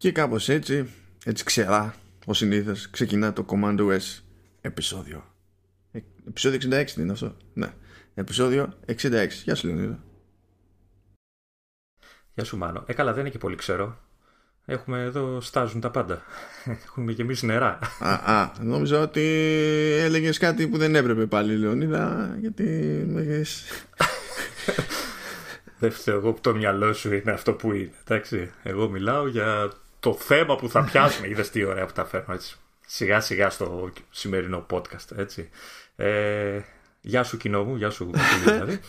Και κάπως έτσι, έτσι ξερά, ο συνήθως, ξεκινά το Commando S επεισόδιο. Ε, επεισόδιο 66 είναι αυτό. Ναι. Επεισόδιο 66. Γεια σου Λεωνίδα. Γεια σου Μάνο. Ε, καλά, δεν είναι και πολύ ξέρω. Έχουμε εδώ, στάζουν τα πάντα. Έχουμε γεμίσει νερά. Α, α, νόμιζα ότι έλεγες κάτι που δεν έπρεπε πάλι Λεωνίδα, γιατί με έχεις... Δεν φταίω εγώ που το μυαλό σου είναι αυτό που είναι. Εντάξει, εγώ μιλάω για το θέμα που θα πιάσουμε. Είδες τι ωραία που τα φέρνω έτσι. Σιγά σιγά στο σημερινό podcast. Έτσι. Ε, γεια σου κοινό μου, γεια σου δηλαδή.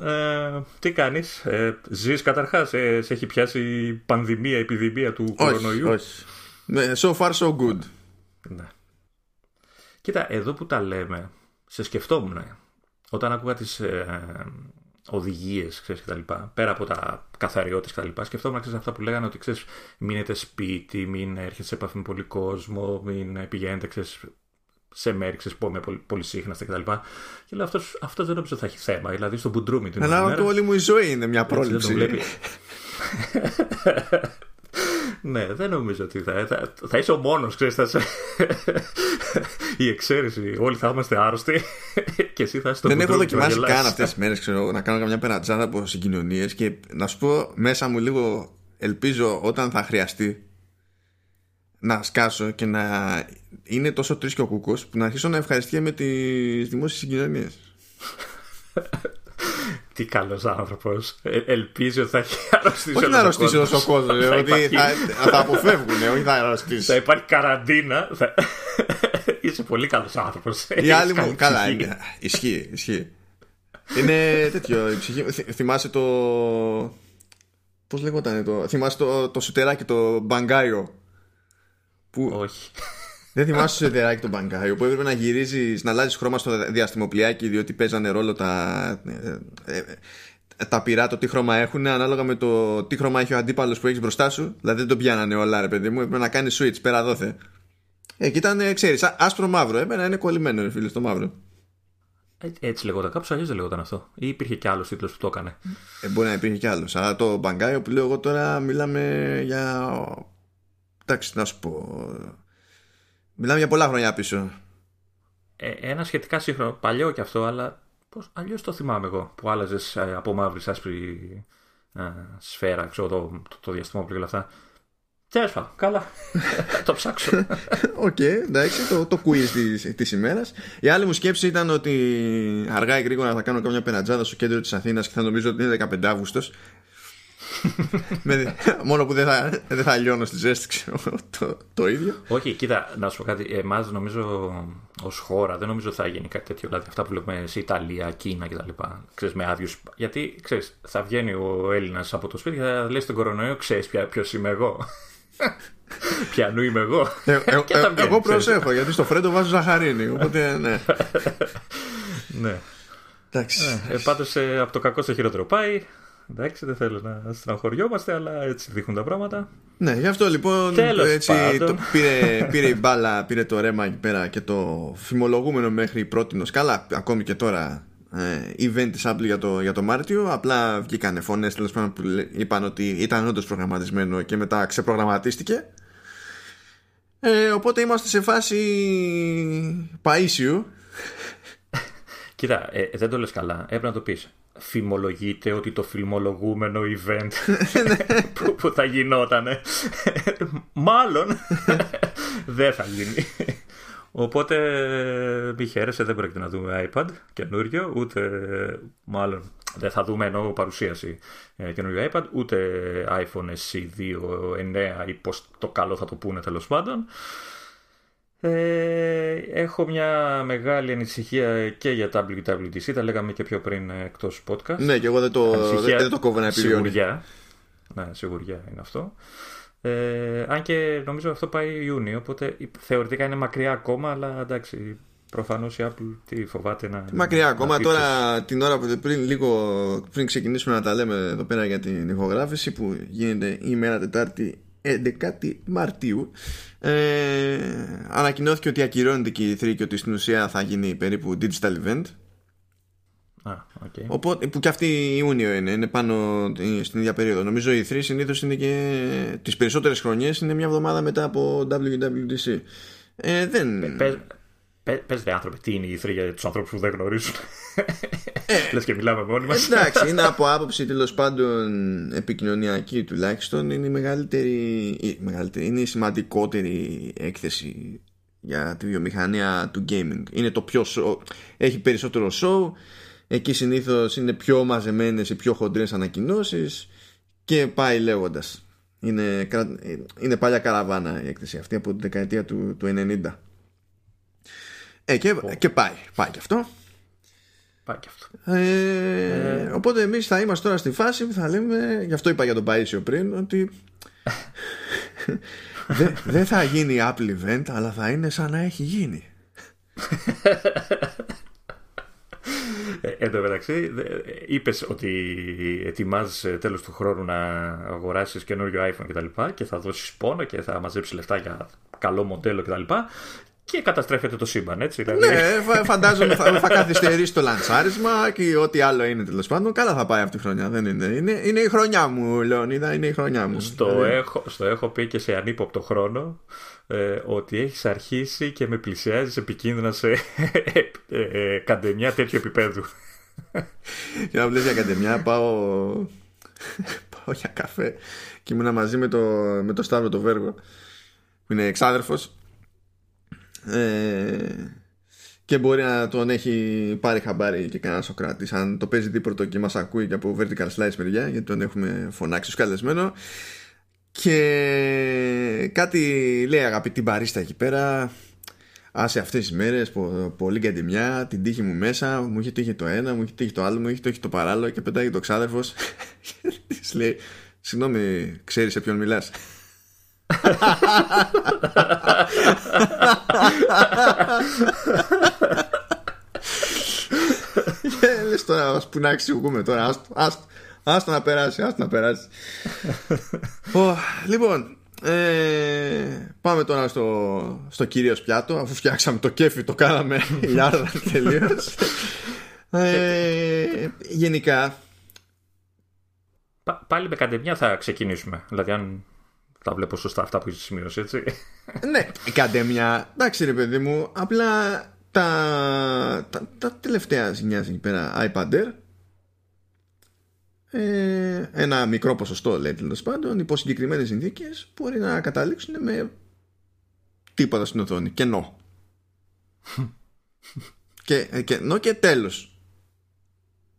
Ε, τι κάνεις, ε, ζεις καταρχάς, ε, σε έχει πιάσει η πανδημία, η επιδημία του όχι, κορονοϊού; Όχι, ναι, So far so good. Ναι. Κοίτα, εδώ που τα λέμε, σε σκεφτόμουν όταν άκουγα τις ε, οδηγίες ξέρεις, και τα λοιπά, πέρα από τα καθαριότητες και τα λοιπά, σκεφτόμουν ξέρεις, αυτά που λέγανε ότι ξέρεις, μείνετε σπίτι, μην έρχεται σε επαφή με πολύ κόσμο, μην πηγαίνετε ξέρεις, σε μέρη ξέρεις, με πολύ, πολύ σύχναστα κτλ. Και, και λέω αυτός, αυτός δεν νομίζω θα έχει θέμα. Δηλαδή στον Μπουντρούμι την Αλλά όλη μου η ζωή είναι μια πρόληψη. Ναι, δεν νομίζω ότι θα, θα, θα είσαι ο μόνος, ξέρεις. Θα η εξαίρεση. Όλοι θα είμαστε άρρωστοι και εσύ θα είσαι Δεν έχω δοκιμάσει καν αυτές τις μέρες να κάνω καμιά περατζάδα από συγκοινωνίες και να σου πω μέσα μου λίγο ελπίζω όταν θα χρειαστεί να σκάσω και να είναι τόσο τρεις και ο κουκό που να αρχίσω να ευχαριστεί με τις δημόσιες συγκοινωνίες. Τι καλός άνθρωπος. Ε, ελπίζει ότι θα έχει αρρωστήσει Όχι να αρρωστήσει όσο κόσμος. ότι θα, θα αποφεύγουν, όχι θα αρρωστήσεις. Θα υπάρχει καραντίνα. Θα... Είσαι πολύ καλός άνθρωπος. Η άλλη μου. Καλά, είναι. Ισχύει, ισχύει. Είναι τέτοιο. Η ψυχή... Θυμάσαι το. Πώς λέγονταν το. Θυμάσαι το, το σουτεράκι, το μπαγκάιο. Που... Όχι. Δεν θυμάσαι το σουτεράκι το μπαγκάιο που έπρεπε να γυρίζεις, να αλλάζεις χρώμα στο διαστημοπλιάκι διότι παίζανε ρόλο τα. Ε, ε, τα πειρά το τι χρώμα έχουν ανάλογα με το τι χρώμα έχει ο αντίπαλος που έχεις μπροστά σου. Δηλαδή δεν τον πιάνανε όλα, ρε παιδί μου. Έπρεπε να κάνεις switch πέρα δόθε. Ε, και ήταν, ξέρεις, άσπρο μαύρο. Εμένα είναι κολλημένο, ρε φίλε, στο μαύρο. Ε, έτσι λεγόταν. Κάπως αλλιώς δεν λεγόταν αυτό. Ή υπήρχε κι άλλος τίτλος που το έκανε. Ε, μπορεί να υπήρχε κι άλλος. Αλλά το μπαγκάιο που λέω εγώ τώρα μιλάμε για. Εντάξει, να σου πω. Μιλάμε για πολλά χρόνια πίσω. Ε, ένα σχετικά σύγχρονο, παλιό κι αυτό, αλλά πώς, αλλιώς το θυμάμαι εγώ, που άλλαζες ε, από μαύρης σε άσπρη ε, σφαίρα, ξέρω, το, το, το διαστημόπλαιο και όλα αυτά. Τέλος καλά. το ψάξω. OK, okay, εντάξει, το, το quiz της της ημέρας. Η άλλη μου σκέψη ήταν ότι αργά ή γρήγορα θα κάνω καμιά περαντζάδα στο κέντρο της Αθήνας και θα νομίζω ότι είναι 15 Αύγουστο μόνο που δεν θα, δεν θα λιώνω στη ζέστη, ξέρω το, το ίδιο. Όχι, κοίτα, να σου πω κάτι. Εμάς νομίζω ως χώρα δεν νομίζω θα γίνει κάτι τέτοιο. Δηλαδή αυτά που βλέπουμε σε Ιταλία, Κίνα κτλ. Ξέρεις, με άδειους. Γιατί ξέρεις, θα βγαίνει ο Έλληνας από το σπίτι και θα λέει στον κορονοϊό, ξέρεις ποιος είμαι εγώ. Πιανού είμαι εγώ. Ε, ε, ε, εγώ προσέχω γιατί στο φρέντο βάζω ζαχαρίνη. Οπότε ναι. ναι. Εντάξει. Ε, Πάντως από το κακό στο χειρότερο πάει. Εντάξει, δεν θέλω να στεναχωριόμαστε, αλλά έτσι δείχνουν τα πράγματα. Ναι, γι' αυτό λοιπόν έτσι, το, πήρε, πήρε η μπάλα, πήρε το ρέμα εκεί πέρα και το φημολογούμενο μέχρι πρώτη Καλά, ακόμη και τώρα ε, event της Apple για το, για το Μάρτιο. Απλά βγήκαν φωνές τέλος πάντων που είπαν ότι ήταν όντως προγραμματισμένο και μετά ξεπρογραμματίστηκε. Ε, οπότε είμαστε σε φάση Παΐσιου. Κοίτα, ε, δεν το λες καλά. Έπρεπε να το πεις φημολογείται ότι το φιλμολογούμενο event που, που θα γινότανε μάλλον δεν θα γίνει οπότε μη χαίρεσαι δεν πρόκειται να δούμε iPad καινούριο ούτε μάλλον δεν θα δούμε ενώ παρουσίαση ε, καινούριο iPad ούτε iPhone SE 2 9 ή πως το καλό θα το πούνε τέλος πάντων ε, έχω μια μεγάλη ανησυχία και για WWDC, τα λέγαμε και πιο πριν εκτός podcast. Ναι, και εγώ δεν το, δεν, δεν το κόβω να επιβιώνει. Σιγουριά. Ναι, σιγουριά είναι αυτό. Ε, αν και νομίζω αυτό πάει Ιούνιο, οπότε θεωρητικά είναι μακριά ακόμα, αλλά εντάξει, προφανώς η Apple τι φοβάται να. Μακριά ακόμα. τώρα την ώρα που πριν, λίγο πριν ξεκινήσουμε να τα λέμε εδώ πέρα για την ηχογράφηση που γίνεται η μέρα Τετάρτη 11 Μαρτίου ε, ανακοινώθηκε ότι ακυρώνεται και η 3 και ότι στην ουσία θα γίνει περίπου digital event okay. Οπότε, που και αυτή Ιούνιο είναι, είναι πάνω στην ίδια περίοδο. Νομίζω η 3 συνήθως είναι και τις περισσότερες χρονιές είναι μια εβδομάδα μετά από WWDC. Ε, δεν... Πες δε άνθρωποι, τι είναι η E3 για τους ανθρώπους που δεν γνωρίζουν. Ε, Λες και μιλάμε μόνοι μας. Εντάξει, είναι από άποψη τέλος πάντων επικοινωνιακή τουλάχιστον. Είναι η μεγαλύτερη, η μεγαλύτερη, είναι η σημαντικότερη έκθεση για τη βιομηχανία του gaming. Είναι το πιο show, έχει περισσότερο show. Εκεί συνήθως είναι πιο μαζεμένες ή πιο χοντρές ανακοινώσεις και πάει λέγοντας. Είναι, είναι παλιά καραβάνα η έκθεση αυτή από την δεκαετία του, του 90. Ε, και, και πάει. Πάει και αυτό. Πάει και αυτό. Ε, ε... Οπότε εμείς θα είμαστε τώρα στη φάση που θα λέμε, γι' αυτό είπα για τον Παίσιο πριν, ότι δεν θα γίνει Apple event, αλλά θα είναι σαν να έχει γίνει. Ε, εν τω μεταξύ, είπες ότι ετοιμάζεις τέλος του χρόνου να αγοράσεις καινούριο iPhone κτλ. Και, και θα δώσεις πόνο και θα μαζέψεις λεφτά για καλό μοντέλο κτλ και καταστρέφεται το σύμπαν, έτσι. Δηλαδή. Ναι, φαντάζομαι θα, θα καθυστερήσει το λανσάρισμα και ό,τι άλλο είναι τέλος πάντων. Καλά θα πάει αυτή η χρονιά. Δεν είναι. Είναι, είναι η χρονιά μου, Λεωνίδα, είναι η χρονιά μου. Στο, δηλαδή. έχω, στο έχω πει και σε ανύποπτο χρόνο ε, ότι έχεις αρχίσει και με πλησιάζεις επικίνδυνα σε ε, ε, καντεμιά τέτοιου επίπεδου. Για να για καντεμιά, πάω, πάω για καφέ και ήμουνα μαζί με το, με το Σταύρο το Βέργο που είναι εξάδερφος ε, και μπορεί να τον έχει πάρει χαμπάρι και κανένα Σοκράτης. Αν το παίζει δίπορτο και μας ακούει και από vertical slice μεριά, γιατί τον έχουμε φωνάξει ω καλεσμένο. Και κάτι λέει αγαπητή μπαρίστα εκεί πέρα. Άσε αυτές τις μέρες, πολύ καντιμιά, την τύχη μου μέσα, μου έχει τύχει το ένα, μου έχει τύχει το άλλο, μου έχει τύχει το παράλληλο και πετάει το ξάδερφος. της λέει, Συγγνώμη, ξέρεις σε ποιον μιλάς. Και λες τώρα που να αξιοποιούμε τώρα Άστο να περάσει Άστο να περάσει Λοιπόν ε, πάμε τώρα στο, στο κυρίως πιάτο αφού φτιάξαμε το κέφι το κάναμε λιάρδα τελείως ε, γενικά πάλι με καντεμιά θα ξεκινήσουμε δηλαδή αν τα βλέπω σωστά αυτά που έχεις σημειώσει, έτσι. ναι, κάντε μια. Εντάξει, ρε παιδί μου, απλά τα, τα, τα τελευταία ζημιά εκεί πέρα iPad Air ε, ένα μικρό ποσοστό λέει τέλος πάντων υπό συγκεκριμένες συνθήκες μπορεί να καταλήξουν με τίποτα στην οθόνη κενό και, ε, και, και τέλος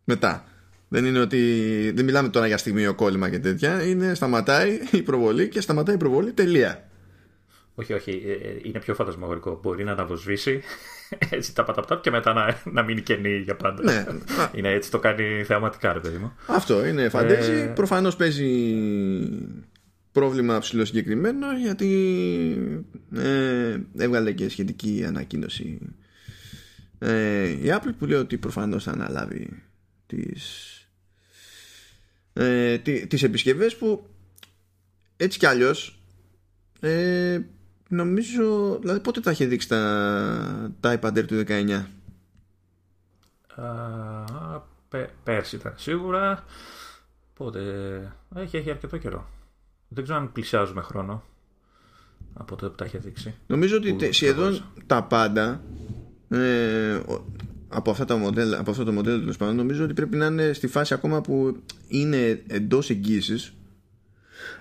μετά δεν είναι ότι. Δεν μιλάμε τώρα για στιγμίο κόλλημα και τέτοια. Είναι σταματάει η προβολή και σταματάει η προβολή τελεία. Όχι, όχι. Ε, ε, είναι πιο φαντασμαγορικό. Μπορεί να αναβοσβήσει έτσι τα παταπτά και μετά να, να μείνει κενή για πάντα. Ναι. είναι έτσι το κάνει θεαματικά, ρε παιδί μου. Αυτό είναι φαντέζι. Ε... Προφανώς παίζει πρόβλημα ψηλό συγκεκριμένο γιατί ε, έβγαλε και σχετική ανακοίνωση ε, η Apple που λέει ότι προφανώς θα αναλάβει τις ε, τις επισκευές που έτσι κι αλλιώς ε, νομίζω δηλαδή πότε τα είχε δείξει τα, τα iPad Air του 19 Α, πέρσι ήταν σίγουρα. Πότε έχει, έχει αρκετό καιρό. Δεν ξέρω αν πλησιάζουμε χρόνο από τότε που τα είχε δείξει. Νομίζω ότι σχεδόν τα πάντα ε, από, αυτά τα μοντέλα, από αυτό το μοντέλο τέλος πάντων, νομίζω ότι πρέπει να είναι στη φάση ακόμα που είναι εντός εγγύησης.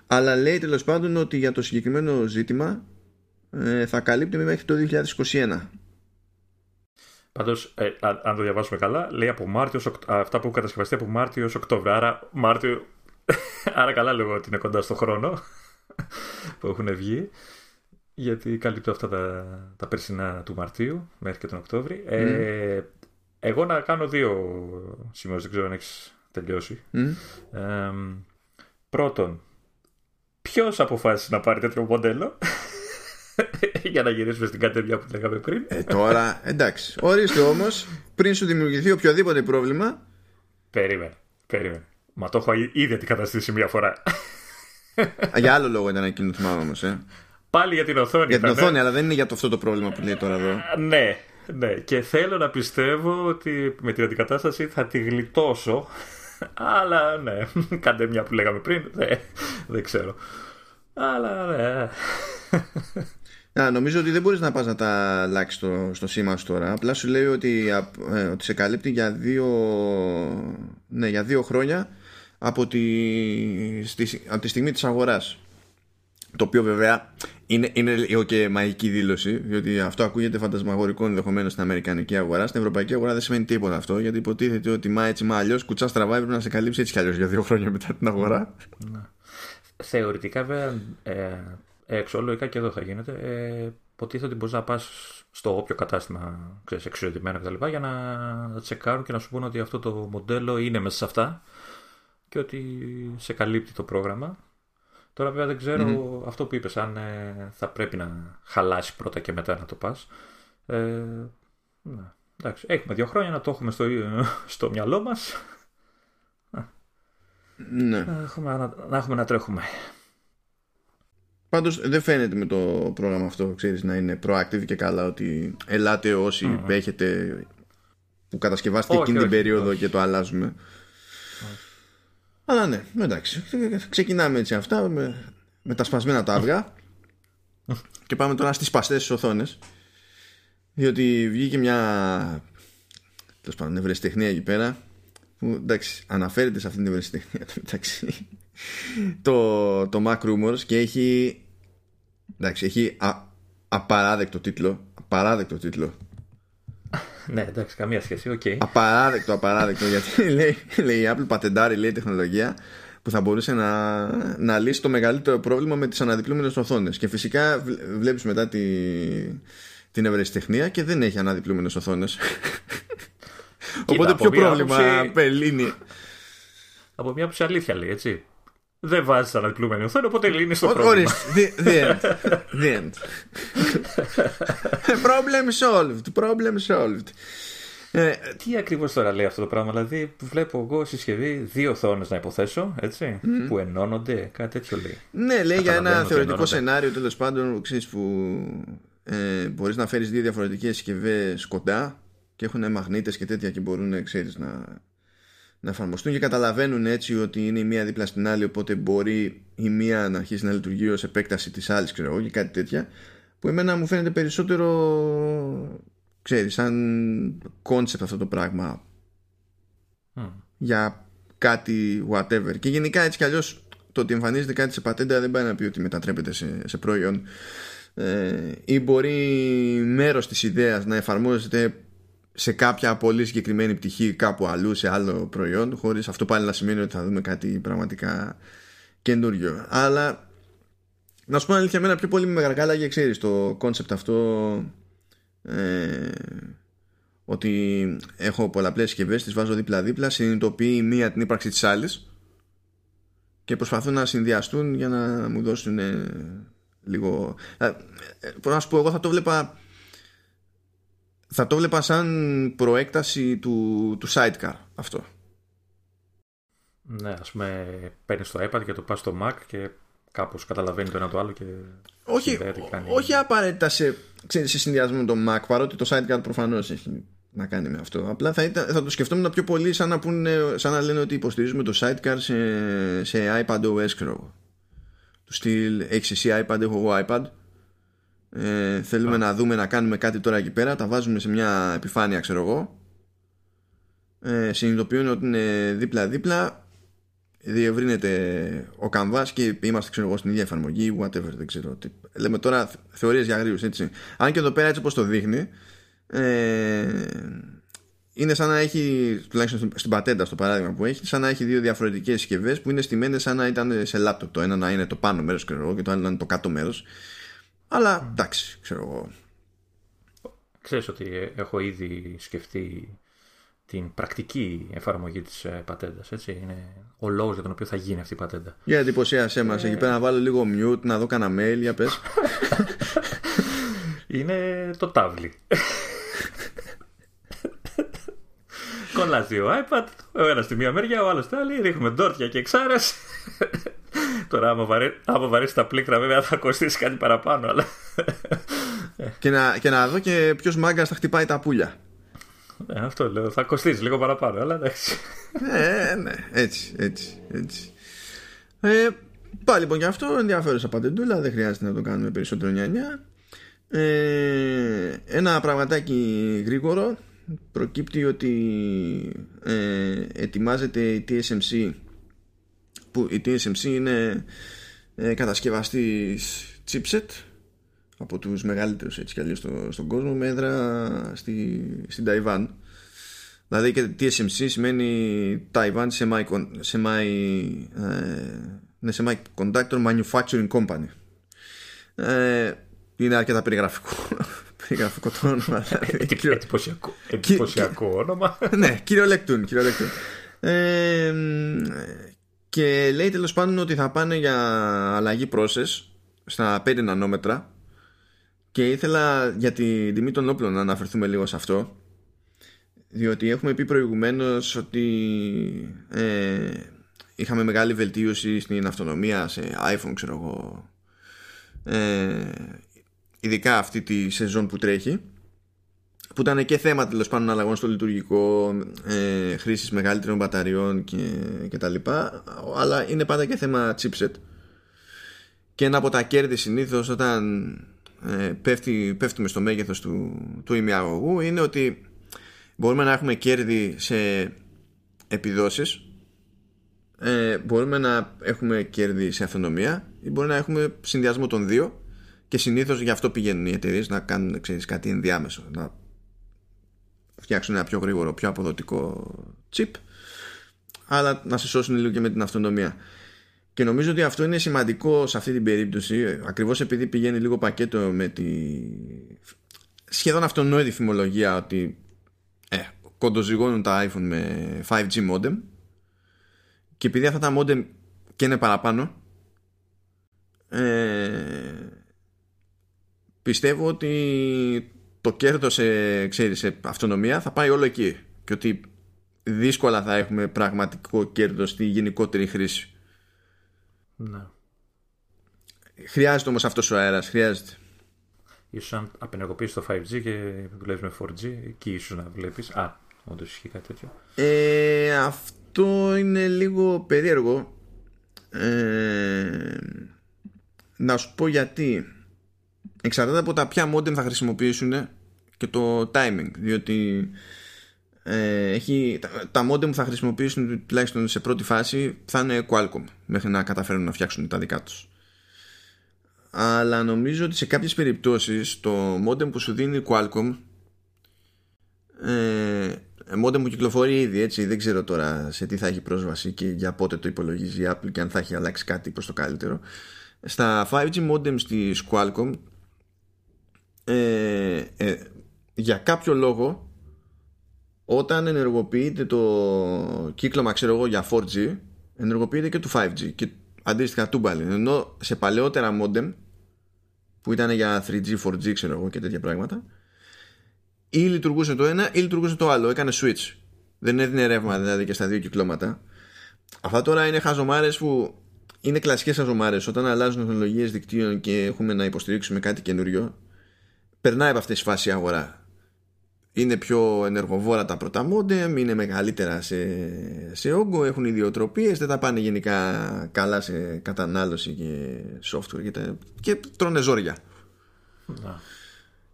Αλλά λέει τέλος πάντων ότι για το συγκεκριμένο ζήτημα ε, θα καλύπτει μέχρι το 2021. Πάντως, ε, αν το διαβάσουμε καλά, λέει από Μάρτιος, αυτά που έχουν κατασκευαστεί από Μάρτιο έως Οκτώβριο. Άρα, Μάρτιο, άρα καλά λέω ότι είναι κοντά στο χρόνο που έχουν βγει. Γιατί καλύπτω αυτά τα, τα περσινά του Μαρτίου μέχρι και τον Οκτώβριο. Ε, εγώ να κάνω δύο σημεία, δεν ξέρω αν έχεις τελειώσει. πρώτον, ποιος αποφάσισε να πάρει τέτοιο μοντέλο; Για να γυρίσουμε στην κατεύθυνση που λέγαμε πριν. Ε, τώρα, εντάξει. Ορίστε όμως, πριν σου δημιουργηθεί οποιοδήποτε πρόβλημα. Περίμενε. Περίμενε. Μα το έχω ήδη αντικαταστήσει μία φορά. για άλλο λόγο ήταν εκείνο το θυμάμαι όμως. Ε. Πάλι για την οθόνη. Για την οθόνη, αλλά δεν είναι για το αυτό το πρόβλημα που λέει τώρα εδώ. Ναι, ναι, και θέλω να πιστεύω ότι με την αντικατάσταση θα τη γλιτώσω. Αλλά ναι, κάντε μια που λέγαμε πριν. Δεν, δεν ξέρω. Αλλά ναι. Α, νομίζω ότι δεν μπορείς να πας να τα αλλάξεις στο, στο σήμα σου τώρα. Απλά σου λέει ότι, ε, ότι σε καλύπτει για δύο, ναι, για δύο χρόνια από τη, στη, από τη στιγμή της αγοράς. Το οποίο βέβαια είναι, είναι λίγο και μαγική δήλωση, διότι αυτό ακούγεται φαντασμαγορικό ενδεχομένως στην Αμερικανική αγορά. Στην Ευρωπαϊκή αγορά δεν σημαίνει τίποτα αυτό, γιατί υποτίθεται ότι μα έτσι μα αλλιώς κουτσά στραβά πρέπει να σε καλύψει έτσι κι αλλιώς για δύο χρόνια μετά την αγορά. Ναι. Θεωρητικά βέβαια ε, εξολογικά και εδώ θα γίνεται. Ε, υποτίθεται ότι μπορείς να πας στο όποιο κατάστημα ξέρεις, εξουσιοδημένο κτλ. για να τσεκάρουν και να σου πούνε ότι αυτό το μοντέλο είναι μέσα σε αυτά και ότι σε καλύπτει το πρόγραμμα. Τώρα βέβαια δεν ξερω αυτό που είπες, αν ε, θα πρέπει να χαλάσει πρώτα και μετά να το πας. Ε, ναι, εντάξει, έχουμε δύο χρόνια να το έχουμε στο, στο μυαλό μας. Ναι. Να έχουμε, να, να έχουμε να τρέχουμε. Πάντως δεν φαίνεται με το πρόγραμμα αυτό ξέρεις, να είναι proactive και καλά ότι ελάτε όσοι mm-hmm. έχετε που κατασκευάστηκε εκείνη την περίοδο και το αλλάζουμε. Αλλά ναι, εντάξει. Ξεκινάμε έτσι αυτά με, με τα σπασμένα τα αυγά και πάμε τώρα στις σπαστές τις οθόνες διότι βγήκε μια τέλος πάντων ευρεσιτεχνία εκεί πέρα που εντάξει αναφέρεται σε αυτήν την ευρεσιτεχνία εντάξει, το, το Mac Rumors και έχει εντάξει έχει α, απαράδεκτο τίτλο απαράδεκτο τίτλο ναι, εντάξει, καμία σχέση. Okay. Απαράδεκτο, απαράδεκτο. γιατί λέει, λέει η Apple πατεντάρει λέει, τεχνολογία που θα μπορούσε να, να λύσει το μεγαλύτερο πρόβλημα με τις αναδιπλούμενες οθόνες. Και φυσικά βλέπεις μετά τη, την ευρεσιτεχνία και δεν έχει αναδιπλούμενες οθόνες. Οπότε ποιο πρόβλημα άποψη... Από μια άποψη αλήθεια λέει, έτσι δεν βάζεις αναδιπλούμενη οθόνη, οπότε λύνεις το πρόβλημα. Ορίστε. The, end. The end. Problem solved. Problem solved. Ε, Τι ακριβώς τώρα λέει αυτό το πράγμα, Δηλαδή, βλέπω εγώ συσκευή δύο οθόνες να υποθέσω, έτσι, που ενώνονται, κάτι τέτοιο λέει. Ναι, λέει για ένα θεωρητικό σενάριο τέλος πάντων που ε, μπορείς να φέρεις δύο διαφορετικές συσκευές κοντά και έχουν μαγνήτες και τέτοια και μπορούν, ξέρεις, να να εφαρμοστούν και καταλαβαίνουν έτσι ότι είναι η μία δίπλα στην άλλη οπότε μπορεί η μία να αρχίσει να λειτουργεί ως επέκταση της άλλης ξέρω εγώ και κάτι τέτοια που εμένα μου φαίνεται περισσότερο ξέρεις σαν concept αυτό το πράγμα. Για κάτι whatever. Και γενικά έτσι κι αλλιώς το ότι εμφανίζεται κάτι σε πατέντα δεν πάει να πει ότι μετατρέπεται σε, σε προϊόν. Ε, ή μπορεί μέρος της ιδέας να εφαρμόζεται σε κάποια πολύ συγκεκριμένη πτυχή κάπου αλλού σε άλλο προϊόν χωρίς αυτό πάλι να σημαίνει ότι θα δούμε κάτι πραγματικά καινούριο. Αλλά να σου πω αλήθεια εμένα πιο πολύ με γαργάλαγε ξέρεις το concept αυτό ε, ότι έχω πολλαπλές συσκευές τις βάζω δίπλα δίπλα συνειδητοποιεί μία την ύπαρξη της άλλης και προσπαθούν να συνδυαστούν για να μου δώσουν λίγο. Ε, ε, να σου πω εγώ θα το βλέπα θα το βλέπα σαν προέκταση του, του sidecar αυτό. Ναι, ας πούμε παίρνεις το iPad και το πας στο Mac και κάπως καταλαβαίνει το ένα το άλλο και όχι, κάνει... όχι απαραίτητα σε, ξέρεις, σε συνδυασμό με το Mac παρότι το sidecar προφανώς έχει να κάνει με αυτό. Απλά θα, ήταν, θα το σκεφτόμουν πιο πολύ σαν να, πούνε, σαν να λένε ότι υποστηρίζουμε το sidecar σε, σε iPad OS ξέρω του στυλ έχεις εσύ iPad έχω εγώ iPad ε, θέλουμε να δούμε να κάνουμε κάτι τώρα εκεί πέρα. Τα βάζουμε σε μια επιφάνεια ξέρω εγώ. Ε, συνειδητοποιούν ότι είναι δίπλα δίπλα διευρύνεται ο καμβάς και είμαστε ξέρω εγώ στην ίδια εφαρμογή whatever δεν ξέρω τι. λέμε τώρα θεωρίες για αγρίους έτσι. Αν και εδώ πέρα έτσι πως το δείχνει ε, είναι σαν να έχει τουλάχιστον στην πατέντα στο παράδειγμα που έχει σαν να έχει δύο διαφορετικές συσκευές που είναι στημένες σαν να ήταν σε λάπτοπ το ένα να είναι το πάνω μέρος ξέρω εγώ, και το άλλο να είναι το κάτω μέρος αλλά εντάξει, ξέρω εγώ. Ξέρεις ότι έχω ήδη σκεφτεί την πρακτική εφαρμογή της ε, πατέντας, έτσι; Είναι ο λόγος για τον οποίο θα γίνει αυτή η πατέντα. Για εντυπωσίασέ μας, ε... εκεί πέρα να βάλω λίγο mute, να δω κανένα mail, για πες. Είναι το τάβλι. Κολλάζει ο iPad, ο ένας στη μία μεριά, ο άλλος στη άλλη, ρίχνουμε ντόρτια και εξάρες. Τώρα, άμα, βαρέ, άμα βαρέσει τα πλήκτρα, βέβαια θα κοστίσει κάτι παραπάνω. Αλλά... και, να, και να δω και ποιος μάγκα θα χτυπάει τα πουλιά. Ναι, αυτό λέω. Θα κοστίσει λίγο παραπάνω, αλλά εντάξει. ε, ναι, έτσι, έτσι, έτσι. Ε, πάλι λοιπόν και αυτό ενδιαφέρουσα πατεντούλα, δεν χρειάζεται να το κάνουμε περισσότερο νιανιά. Ε, ένα πραγματάκι γρήγορο προκύπτει ότι ε, ετοιμάζεται η TSMC που η TSMC είναι ε, κατασκευαστής chipset από τους μεγαλύτερους έτσι κι αλλιώς στο, στον κόσμο με έδρα στη, στην Ταϊβάν δηλαδή και TSMC σημαίνει Taiwan Semi, semi, ε, Semiconductor Manufacturing Company ε, είναι αρκετά περιγραφικό περιγραφικό το όνομα δηλαδή. εντυπωσιακό όνομα ναι κυριολεκτούν, κυριολεκτούν. Ε, και λέει τέλος πάντων ότι θα πάνε για αλλαγή process στα 5 νανόμετρα. Και ήθελα για τη τιμή των όπλων να αναφερθούμε λίγο σε αυτό. Διότι έχουμε πει προηγουμένως ότι ε, είχαμε μεγάλη βελτίωση στην αυτονομία σε iPhone ξέρω εγώ ε, ειδικά αυτή τη σεζόν που τρέχει που ήταν και θέμα τέλος πάντων αλλαγών στο λειτουργικό, ε, χρήσης μεγαλύτερων μπαταριών και, και τα λοιπά, αλλά είναι πάντα και θέμα chipset. Και ένα από τα κέρδη συνήθως όταν ε, πέφτει, πέφτουμε στο μέγεθος του, του ημιαγωγού είναι ότι μπορούμε να έχουμε κέρδη σε επιδόσεις ε, μπορούμε να έχουμε κέρδη σε αυτονομία ή μπορεί να έχουμε συνδυασμό των δύο και συνήθως γι' αυτό πηγαίνουν οι εταιρείες να κάνουν ξέρεις, κάτι ενδιάμεσο να φτιάξουν ένα πιο γρήγορο, πιο αποδοτικό chip αλλά να σε σώσουν λίγο και με την αυτονομία. Και νομίζω ότι αυτό είναι σημαντικό σε αυτή την περίπτωση ακριβώς επειδή πηγαίνει λίγο πακέτο με τη σχεδόν αυτονόητη φημολογία ότι ε, κοντοζυγώνουν τα iPhone με 5G modem και επειδή αυτά τα modem και είναι παραπάνω ε, πιστεύω ότι το κέρδος σε, ξέρεις, σε αυτονομία θα πάει όλο εκεί και ότι δύσκολα θα έχουμε πραγματικό κέρδος στη γενικότερη χρήση. Ναι. Χρειάζεται όμως αυτός ο αέρας, χρειάζεται. Ίσως αν απενεργοποιήσεις το 5G και δουλεύεις με 4G, εκεί ίσως να βλέπεις. Α, όντως ισχύει κάτι τέτοιο. Ε, αυτό είναι λίγο περίεργο. Ε, να σου πω γιατί εξαρτάται από τα ποια modem θα χρησιμοποιήσουν και το timing διότι ε, έχει, τα, τα modem που θα χρησιμοποιήσουν τουλάχιστον σε πρώτη φάση θα είναι Qualcomm μέχρι να καταφέρουν να φτιάξουν τα δικά τους. Αλλά νομίζω ότι σε κάποιες περιπτώσεις το modem που σου δίνει Qualcomm ε, modem που κυκλοφορεί ήδη έτσι. Δεν ξέρω τώρα σε τι θα έχει πρόσβαση και για πότε το υπολογίζει η Apple και αν θα έχει αλλάξει κάτι προς το καλύτερο. Στα 5G modem στη Qualcomm ε, ε, για κάποιο λόγο όταν ενεργοποιείται το κύκλωμα ξέρω εγώ για 4G ενεργοποιείται και του 5G και αντίστοιχα τούμπαλι ενώ σε παλαιότερα modem που ήταν για 3G, 4G ξέρω εγώ και τέτοια πράγματα ή λειτουργούσε το ένα ή λειτουργούσε το άλλο. Έκανε switch. Δεν έδινε ρεύμα δηλαδή και στα δύο κυκλώματα. Αυτά τώρα είναι χαζομάρες που είναι κλασικές χαζομάρες. Όταν αλλάζουν τεχνολογίες δικτύων και έχουμε να υποστηρίξουμε κάτι καινούριο περνάει από αυτές τις φάσεις η αγορά είναι πιο ενεργοβόρα τα πρώτα modem, είναι μεγαλύτερα σε, σε όγκο, έχουν ιδιοτροπίες, δεν τα πάνε γενικά καλά σε κατανάλωση και software και, τα, και τρώνε ζόρια.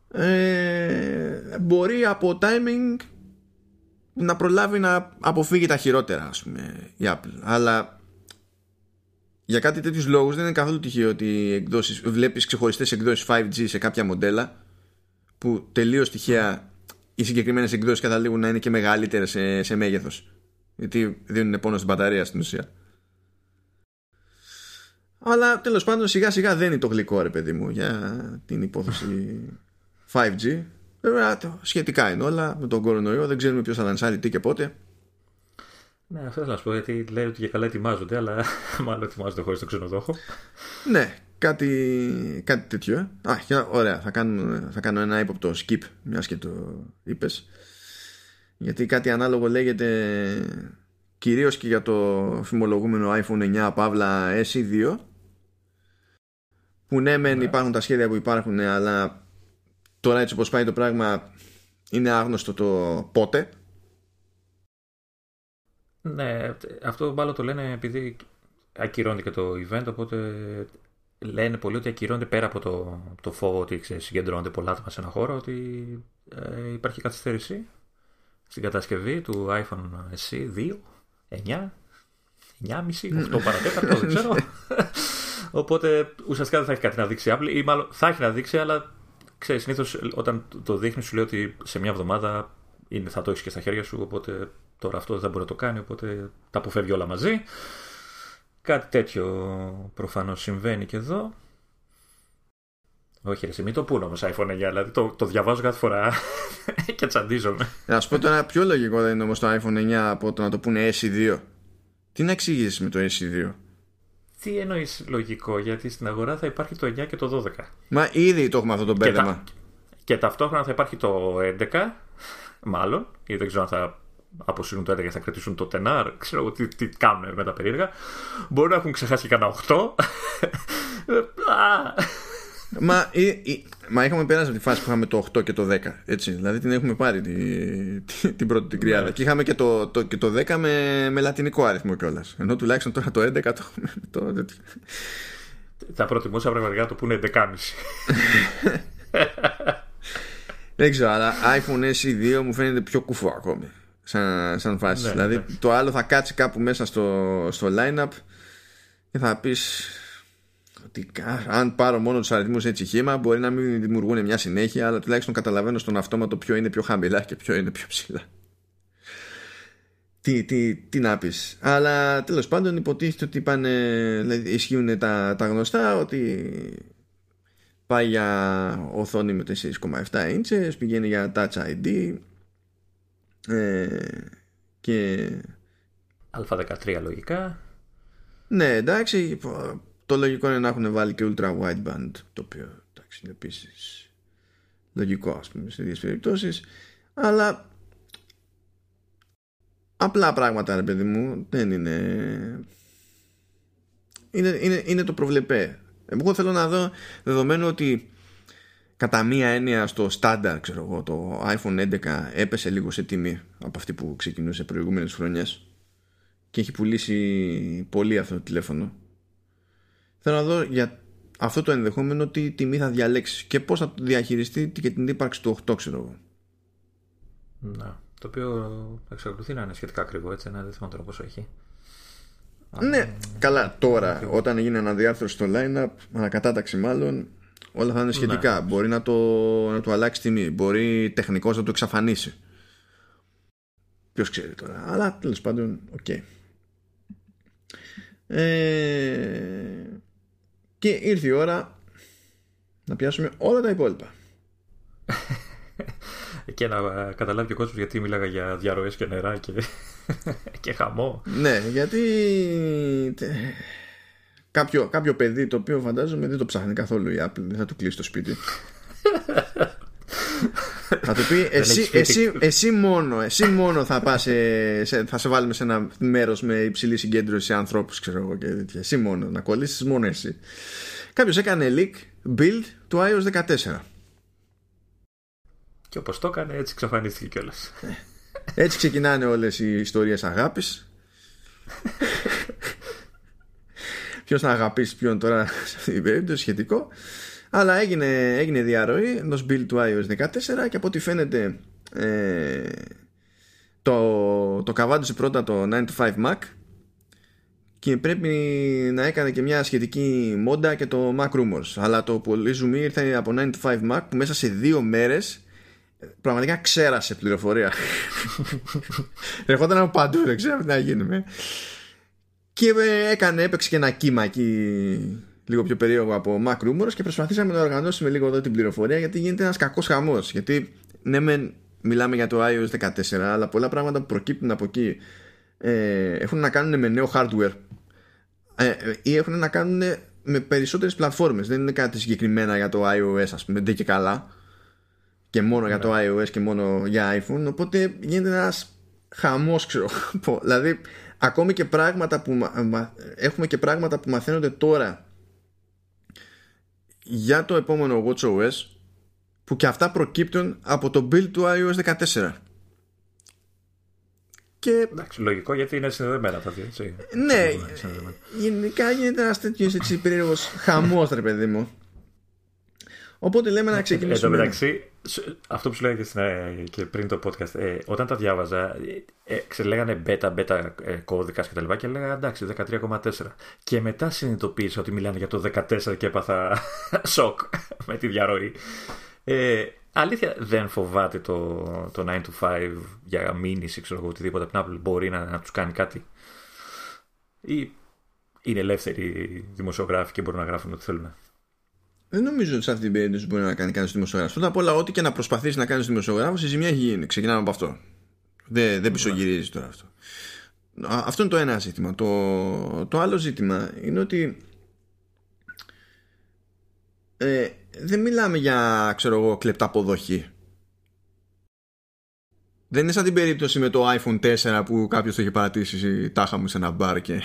Ε, μπορεί από timing να προλάβει να αποφύγει τα χειρότερα ας πούμε η Apple αλλά για κάτι τέτοιους λόγους δεν είναι καθόλου τυχαίο ότι εκδόσεις, βλέπεις ξεχωριστές εκδόσεις 5G σε κάποια μοντέλα που τελείως τυχαία οι συγκεκριμένες εκδόσεις καταλήγουν να είναι και μεγαλύτερες σε, σε μέγεθος. Γιατί δίνουν πόνο στην μπαταρία στην ουσία. Αλλά τέλος πάντων σιγά σιγά δεν είναι το γλυκό ρε παιδί μου για την υπόθεση 5G. Βέβαια σχετικά είναι όλα με τον κορονοϊό. Δεν ξέρουμε ποιος θα λανσάρει τι και πότε. Ναι, αυτό θα σα πω γιατί λέει ότι και καλά ετοιμάζονται, αλλά μάλλον ετοιμάζονται χωρίς το ξενοδόχο. Ναι, κάτι, κάτι τέτοιο. Ε. Α, ωραία, θα, κάνω, θα κάνω ένα ύποπτο skip, μιας και το είπες. Γιατί κάτι ανάλογο λέγεται κυρίως και για το φημολογούμενο iPhone 9 Παύλα SE2 που ναι μεν ναι. υπάρχουν τα σχέδια που υπάρχουν αλλά τώρα έτσι όπως πάει το πράγμα είναι άγνωστο το πότε ναι, αυτό μάλλον το λένε επειδή ακυρώνεται και το event, οπότε λένε πολλοί ότι ακυρώνεται πέρα από το, το φόβο ότι ξέρεις, συγκεντρώνονται πολλά άτομα σε ένα χώρο, ότι ε, υπάρχει καθυστέρηση στην κατασκευή του iPhone SE 2, 9, 9,5, 8 παρατέταρτο, δεν ξέρω. Οπότε ουσιαστικά δεν θα έχει κάτι να δείξει Apple ή μάλλον θα έχει να δείξει, αλλά ξέρεις, συνήθως όταν το δείχνεις σου λέει ότι σε μια εβδομάδα είναι, θα το έχεις και στα χέρια σου, οπότε τώρα αυτό δεν θα μπορεί να το κάνει, οπότε τα αποφεύγει όλα μαζί. Κάτι τέτοιο προφανώς συμβαίνει και εδώ. Όχι, ρε, μην το πούνε όμως iPhone 9, δηλαδή το, το διαβάζω κάθε φορά και τσαντίζομαι. Να σου πω τώρα πιο λογικό δεν είναι όμως το iPhone 9 από το να το πούνε SE2. Τι να εξηγήσεις με το SE2. Τι εννοείς λογικό, γιατί στην αγορά θα υπάρχει το 9 και το 12. Μα ήδη το έχουμε αυτό το μπέρδεμα. Και, και ταυτόχρονα θα υπάρχει το 11, μάλλον, ή δεν ξέρω αν θα αποσύρουν το 11 και θα κρατήσουν το τενάρ. Ξέρω τι, τι κάνουν με τα περίεργα. Μπορεί να έχουν ξεχάσει κανένα 8. Μα, ή, ή, μα είχαμε περάσει από τη φάση που είχαμε το 8 και το 10. Έτσι. Δηλαδή την έχουμε πάρει τη, τη, την πρώτη την κρυάδα. Ναι. Και είχαμε και το, το, και το 10 με, με λατινικό αριθμό κιόλας. Ενώ τουλάχιστον τώρα το 11 το έχουμε. Το, θα προτιμούσα πραγματικά το που είναι 11,5. Δεν ξέρω, αλλά iPhone SE 2 μου φαίνεται πιο κουφό ακόμη σαν, σαν φάση. Ναι, δηλαδή ναι. το άλλο θα κάτσει κάπου μέσα στο, στο line-up και θα πεις ότι αν πάρω μόνο τους αριθμούς έτσι χήμα μπορεί να μην δημιουργούν μια συνέχεια αλλά τουλάχιστον καταλαβαίνω στον αυτόματο ποιο είναι πιο χαμηλά και ποιο είναι πιο ψηλά. Τι, τι, τι να πεις. Αλλά τέλος πάντων υποτίθεται ότι πάνε, δηλαδή, ισχύουν τα, τα γνωστά ότι πάει για οθόνη με 4,7 inches, πηγαίνει για Touch ID, ε, και... Α13 λογικά. Ναι, εντάξει. Το λογικό είναι να έχουν βάλει και ultra wideband, το οποίο εντάξει, είναι επίσης λογικό, ας πούμε, σε τέτοιε περιπτώσεις. Αλλά απλά πράγματα, ρε παιδί μου, δεν είναι. Είναι, είναι, είναι το προβλεπέ. Εγώ θέλω να δω, δεδομένου ότι κατά μία έννοια στο στάνταρ ξέρω εγώ το iPhone 11 έπεσε λίγο σε τιμή από αυτή που ξεκινούσε προηγούμενες χρονιές. Και έχει πουλήσει πολύ αυτό το τηλέφωνο. Θέλω να δω για αυτό το ενδεχόμενο τι τιμή θα διαλέξεις και πώς θα διαχειριστεί και την ύπαρξη του 8 ξέρω εγώ. Να, το οποίο εξακολουθεί να είναι σχετικά ακριβό έτσι ένα δεν θυμάμαι τώρα πόσο έχει. Ναι, καλά τώρα όταν γίνει αναδιάρθρωση στο line-up ανακατάταξη μάλλον όλα θα είναι σχετικά. Ναι. Μπορεί να το, να το αλλάξει τιμή. Μπορεί τεχνικώς να το εξαφανίσει. Ποιος ξέρει τώρα. Αλλά τέλος πάντων, OK. Okay. Ε, και ήρθε η ώρα να πιάσουμε όλα τα υπόλοιπα. και να καταλάβει ο κόσμος γιατί μίλαγα για διαρροές και νερά και, και χαμό. Ναι, γιατί κάποιο, κάποιο παιδί το οποίο φαντάζομαι δεν το ψάχνει καθόλου η Apple, δεν θα του κλείσει το σπίτι. θα του πει εσύ, εσύ, εσύ, μόνο, εσύ μόνο θα, πας σε, θα σε βάλουμε σε ένα μέρος με υψηλή συγκέντρωση ανθρώπους ξέρω εγώ και τέτοια. Εσύ μόνο, να κολλήσεις μόνο εσύ. Κάποιος έκανε leak build του iOS 14. Και όπως το έκανε έτσι εξαφανίστηκε κιόλας. Έτσι ξεκινάνε όλες οι ιστορίες αγάπης ποιος θα αγαπήσει ποιον τώρα σε αυτή την περίπτωση σχετικό. Αλλά έγινε, έγινε διαρροή ενό build του iOS 14 και από ό,τι φαίνεται ε, το, το καβάντωσε πρώτα το 9 to 5 Mac και πρέπει να έκανε και μια σχετική μόντα και το Mac Rumors. Αλλά το πολύ ζουμί ήρθε από 9 to 5 Mac που μέσα σε δύο μέρες πραγματικά ξέρασε πληροφορία. Ερχόταν από παντού, δεν ξέρω τι να γίνουμε. Και ε, έκανε, έπαιξε και ένα κύμα εκεί λίγο πιο περίεργο από Mac Rumors και προσπαθήσαμε να οργανώσουμε λίγο εδώ την πληροφορία γιατί γίνεται ένας κακός χαμός. Γιατί ναι μεν μιλάμε για το iOS 14 αλλά πολλά πράγματα που προκύπτουν από εκεί ε, έχουν να κάνουν με νέο hardware. Ε, ή έχουν να κάνουν με περισσότερες πλατφόρμες. Δεν είναι κάτι συγκεκριμένα για το iOS ας πούμε δεν και καλά και μόνο για το ναι. iOS και μόνο για iPhone. Οπότε γίνεται ένας χαμός ξέρω δηλαδή ακόμη και πράγματα που έχουμε και πράγματα που μαθαίνονται τώρα για το επόμενο WatchOS που και αυτά προκύπτουν από το build του iOS 14. Και... Εντάξει, λογικό γιατί είναι συνδεδεμένα τα δύο. Έτσι. Ναι, γενικά γίνεται ένας τέτοιος περίεργος χαμός, ρε παιδί μου. Οπότε λέμε να ξεκινήσουμε. Εν τω μεταξύ, αυτό που σου λέγανε ε, και πριν το podcast, ε, όταν τα διάβαζα, ε, ε λέγανε beta, beta ε, κώδικας κτλ. Και, και λέγανε εντάξει, 13,4. Και μετά συνειδητοποίησα ότι μιλάνε για το 14 και έπαθα σοκ με τη διαρροή. Ε, αλήθεια δεν φοβάται το, το 9 to 5 για μήνυση, ξέρω εγώ, οτιδήποτε από την Apple μπορεί να, να τους κάνει κάτι. Ή είναι ελεύθεροι δημοσιογράφοι και μπορούν να γράφουν ό,τι θέλουν. Δεν νομίζω ότι σε αυτή την περίπτωση μπορεί να κάνει κανείς δημοσιογράφος. Πρώτα απ' όλα, ό,τι και να προσπαθήσει να κάνεις δημοσιογράφος, η ζημιά έχει γίνει. Ξεκινάμε από αυτό. Δεν, δεν πισωγυρίζεις τώρα αυτό. Αυτό είναι το ένα ζήτημα. Το, το άλλο ζήτημα είναι ότι ε, δεν μιλάμε για ξέρω εγώ κλεπταποδοχή. Δεν είναι σαν την περίπτωση με το iPhone 4 που κάποιος το είχε παρατήσει τάχα μου σε ένα μπαρ και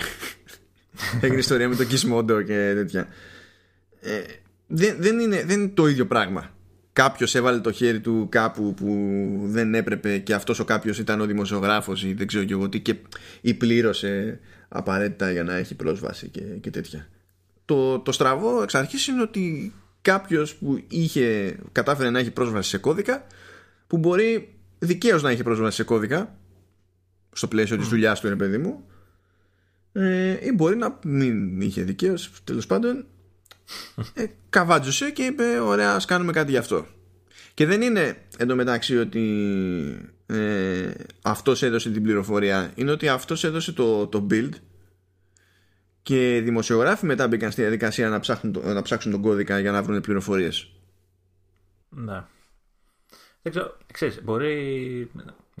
έγινε ιστορία με το Gizmodo και τέτοια. Ε, δεν, δεν, είναι, δεν είναι το ίδιο πράγμα. Κάποιος έβαλε το χέρι του κάπου που δεν έπρεπε και αυτός ο κάποιος ήταν ο δημοσιογράφος ή δεν ξέρω και εγώ τι και ή πλήρωσε απαραίτητα για να έχει πρόσβαση και, και τέτοια. Το, το στραβό εξ αρχής είναι ότι κάποιος που είχε, κατάφερε να έχει πρόσβαση σε κώδικα που μπορεί δικαίως να έχει πρόσβαση σε κώδικα στο πλαίσιο mm. τη δουλειάς του, είναι παιδί μου, ε, ή μπορεί να μην είχε δικαίως, τέλος πάντων, ε, καβάτζωσε και είπε ωραία ας κάνουμε κάτι γι' αυτό. Και δεν είναι εντωμεταξύ ότι ε, αυτός έδωσε την πληροφορία. Είναι ότι αυτός έδωσε το, το build και δημοσιογράφοι μετά μπήκαν στη διαδικασία να ψάξουν, να ψάξουν τον κώδικα για να βρουν πληροφορίες. Ναι. Δεν ξέρω, ξέρεις, μπορεί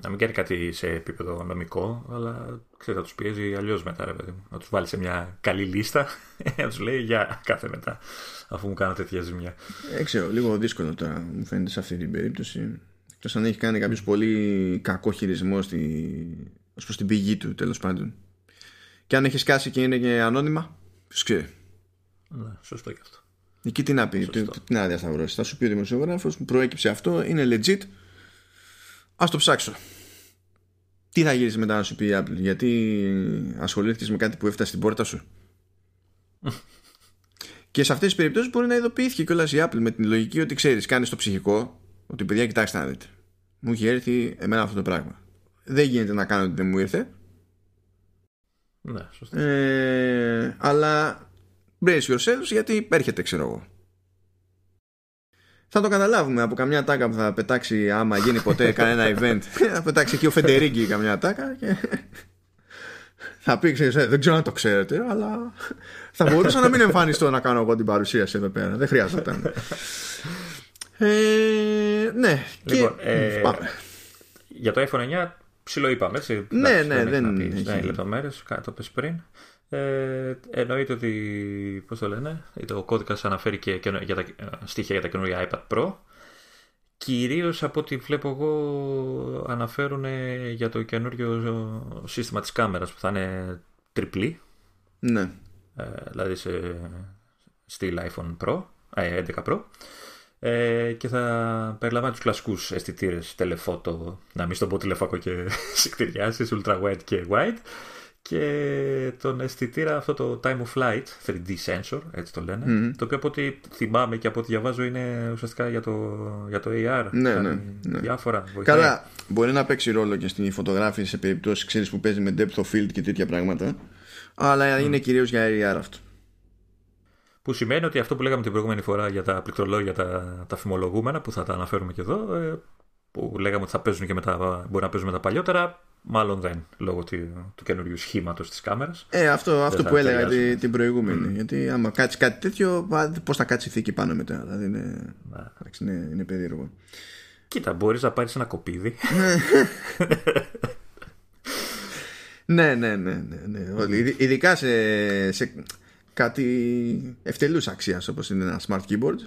να μην κάνει κάτι σε επίπεδο νομικό, αλλά ξέρεις, θα τους πιέζει αλλιώς μετά, ρε παιδί μου. Να τους βάλει σε μια καλή λίστα, να τους λέει για κάθε μετά, αφού μου κάνω τέτοια ζημιά. Δεν ξέρω, λίγο δύσκολο τώρα μου φαίνεται σε αυτή την περίπτωση. Εκτός αν έχει κάνει κάποιος πολύ κακό χειρισμό στη... ως προς την πηγή του, τέλος πάντων. Και αν έχεις σκάσει και είναι και ανώνυμα, ποιος ξέρει. Ναι, σωστό και αυτό. Εκεί τι να πει, τι, τι να διασταυρώσει. Θα σου πει ο δημοσιογράφος, προέκυψε αυτό, είναι legit, Α το ψάξω. Τι θα γυρίσει μετά να σου πει η Apple, γιατί ασχολήθηκες με κάτι που έφτασε στην πόρτα σου; και σε αυτές τις περιπτώσεις μπορεί να ειδοποιήθηκε κιόλας η Apple με την λογική ότι ξέρεις, κάνεις το ψυχικό, ότι παιδιά, κοιτάξτε να δείτε. Μου έχει έρθει εμένα αυτό το πράγμα. Δεν γίνεται να κάνω ότι δεν μου ήρθε. Ναι, σωστά. Ε, αλλά brace yourselves γιατί έρχεται, ξέρω εγώ θα το καταλάβουμε. Από καμιά τάκα που θα πετάξει άμα γίνει ποτέ κανένα event. Θα πετάξει εκεί ο Φεντερίγκη καμιά τάκα και θα πει ξέρεις, ε, δεν ξέρω αν το ξέρετε αλλά θα μπορούσα να μην εμφανιστώ να κάνω εγώ την παρουσίαση εδώ πέρα. Δεν χρειάζεται ε, ναι λοιπόν, και... ε, πάμε. για το iPhone 9 ψηλό είπαμε έτσι, ναι, ναι, δεν, δεν, δεν έχει λεπτομέρειες το πες πριν ε, εννοείται ότι πώς το λένε, ο κώδικας αναφέρει και για τα, στοιχεία για τα καινούργια iPad Pro. Κυρίως από ό,τι βλέπω εγώ αναφέρουν για το καινούριο σύστημα της κάμερας που θα είναι τριπλή. Ναι. Ε, δηλαδή σε στυλ iPhone Pro, ε, 11 Pro. Ε, και θα περιλαμβάνει τους κλασικούς αισθητήρες telephoto, να μην στον πω τηλεφάκο και συκτηριάσεις, ultra wide και wide και τον αισθητήρα αυτό το Time of Flight 3D sensor, έτσι το λένε. Το οποίο από ό,τι θυμάμαι και από ό,τι διαβάζω είναι ουσιαστικά για το, για το AR. Ναι, ναι, ναι. Διάφορα. Καλά, μπορεί να παίξει ρόλο και στην φωτογράφηση σε περιπτώσεις ξέρεις που παίζει με depth of field και τέτοια πράγματα. Αλλά είναι κυρίως για AR αυτό. Που σημαίνει ότι αυτό που λέγαμε την προηγούμενη φορά για τα πληκτρολόγια, τα, τα φημολογούμενα, που θα τα αναφέρουμε και εδώ, ε, που λέγαμε ότι θα παίζουν και μετά, μπορεί να παίζουν με τα παλιότερα, Μάλλον δεν, λόγω του, του καινούριου σχήματος της κάμερας. Ε, αυτό, αυτό που έλεγα την, την προηγούμενη. Γιατί άμα κάτσεις κάτι τέτοιο, πώς θα κάτσεις η θήκη πάνω μετά. Δηλαδή είναι, είναι, είναι περίεργο. Κοίτα, μπορείς να πάρεις ένα κοπίδι. ναι, ναι, ναι, ναι, ναι. Ειδικά σε, σε κάτι ευτελούς αξίας όπως είναι ένα smart keyboard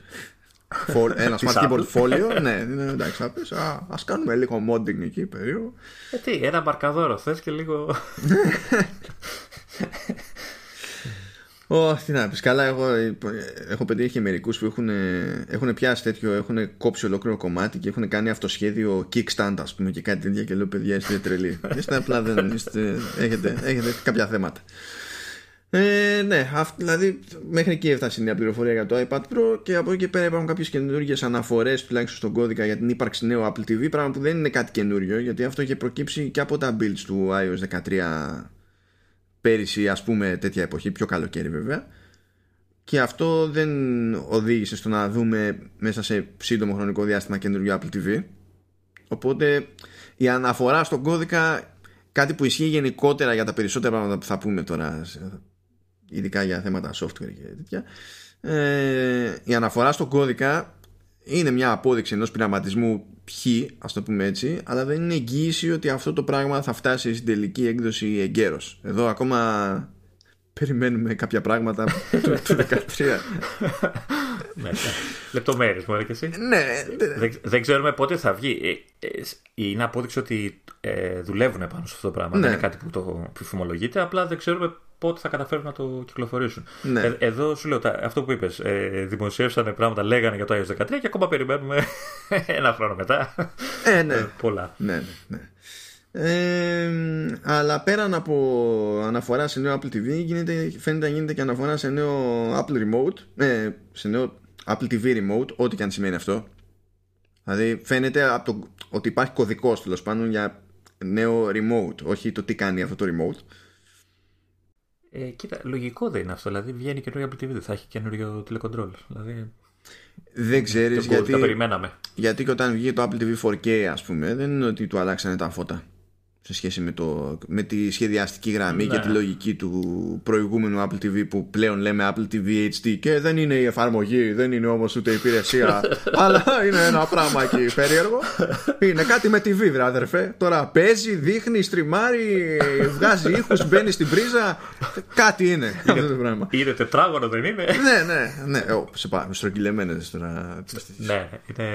ένα smart keyboard folio. ναι, ναι, εντάξει, θα πει. Α κάνουμε λίγο modding εκεί περίεργο. Ε, τι, ένα μαρκαδόρο θες και λίγο. Ω, τι να πεις. Καλά, εγώ έχω πετύχει μερικούς που έχουν, έχουν πιάσει τέτοιο, έχουν κόψει ολόκληρο κομμάτι και έχουν κάνει αυτοσχέδιο kickstand, ας πούμε, και κάτι τέτοια. Και λέω, παιδιά, είστε τρελοί. είστε απλά δεν είστε, έχετε, έχετε κάποια θέματα. Ε, ναι, αυ, δηλαδή μέχρι εκεί έφτασε η νέα πληροφορία για το iPad Pro και από εκεί και πέρα υπάρχουν κάποιες καινούργιες αναφορές τουλάχιστον στον κώδικα για την ύπαρξη νέου Apple TV. Πράγμα που δεν είναι κάτι καινούριο γιατί αυτό είχε προκύψει και από τα builds του iOS 13 πέρυσι, ας πούμε, τέτοια εποχή, πιο καλοκαίρι βέβαια. Και αυτό δεν οδήγησε στο να δούμε μέσα σε σύντομο χρονικό διάστημα καινούριο Apple TV. Οπότε η αναφορά στον κώδικα, κάτι που ισχύει γενικότερα για τα περισσότερα πράγματα που θα πούμε τώρα ειδικά για θέματα software και τέτοια ε, η αναφορά στο κώδικα είναι μια απόδειξη ενός πειραματισμού π, ας το πούμε έτσι αλλά δεν είναι εγγύηση ότι αυτό το πράγμα θα φτάσει στην τελική έκδοση εγκαίρως. Εδώ ακόμα περιμένουμε κάποια πράγματα του 2013 ναι, Λεπτομέρειες μου και εσύ. Ναι, δεν, δεν ξέρουμε πότε θα βγει. Ε, ε, Είναι απόδειξη ότι ε, δουλεύουν πάνω σε αυτό το πράγμα. Ναι. Δεν είναι κάτι που το φημολογείται Απλά δεν ξέρουμε πότε θα καταφέρουν να το κυκλοφορήσουν. Ναι. Ε, εδώ σου λέω αυτό που είπες. Ε, δημοσίευσαν πράγματα, λέγανε για το iOS 13 και ακόμα περιμένουμε ένα χρόνο μετά. Ε, ναι. Ε, πολλά. Ναι, ναι, ναι. Ε, αλλά πέραν από αναφορά σε νέο Apple TV γίνεται, φαίνεται να γίνεται και αναφορά σε νέο Apple Remote ε, σε νέο Apple TV Remote ό,τι και αν σημαίνει αυτό δηλαδή φαίνεται από το, ότι υπάρχει κωδικός τέλος πάντων για νέο remote όχι το τι κάνει αυτό το remote ε, κοίτα, λογικό δεν είναι αυτό. Δηλαδή βγαίνει καινούριο Apple TV, δεν θα έχει καινούριο τηλεκοντρόλ. Δηλαδή, δεν ξέρεις γιατί. Τα περιμέναμε. Γιατί και όταν βγήκε το Apple TV 4K, ας πούμε, δεν είναι ότι του αλλάξανε τα φώτα σε σχέση με, το, με τη σχεδιαστική γραμμή και ναι. τη λογική του προηγούμενου Apple TV που πλέον λέμε Apple TV HD και δεν είναι η εφαρμογή, δεν είναι όμως ούτε η υπηρεσία αλλά είναι ένα πράγμα εκεί περίεργο. Είναι κάτι με TV βρε αδερφέ. Τώρα παίζει, δείχνει, στριμάρει βγάζει ήχους, μπαίνει στην πρίζα. Κάτι είναι, είναι αυτό το πράγμα. Είναι τετράγωνο δεν είναι; Ναι, ναι, ναι, oh, σε πάμε, στρογγυλεμένες τώρα. Ναι, είναι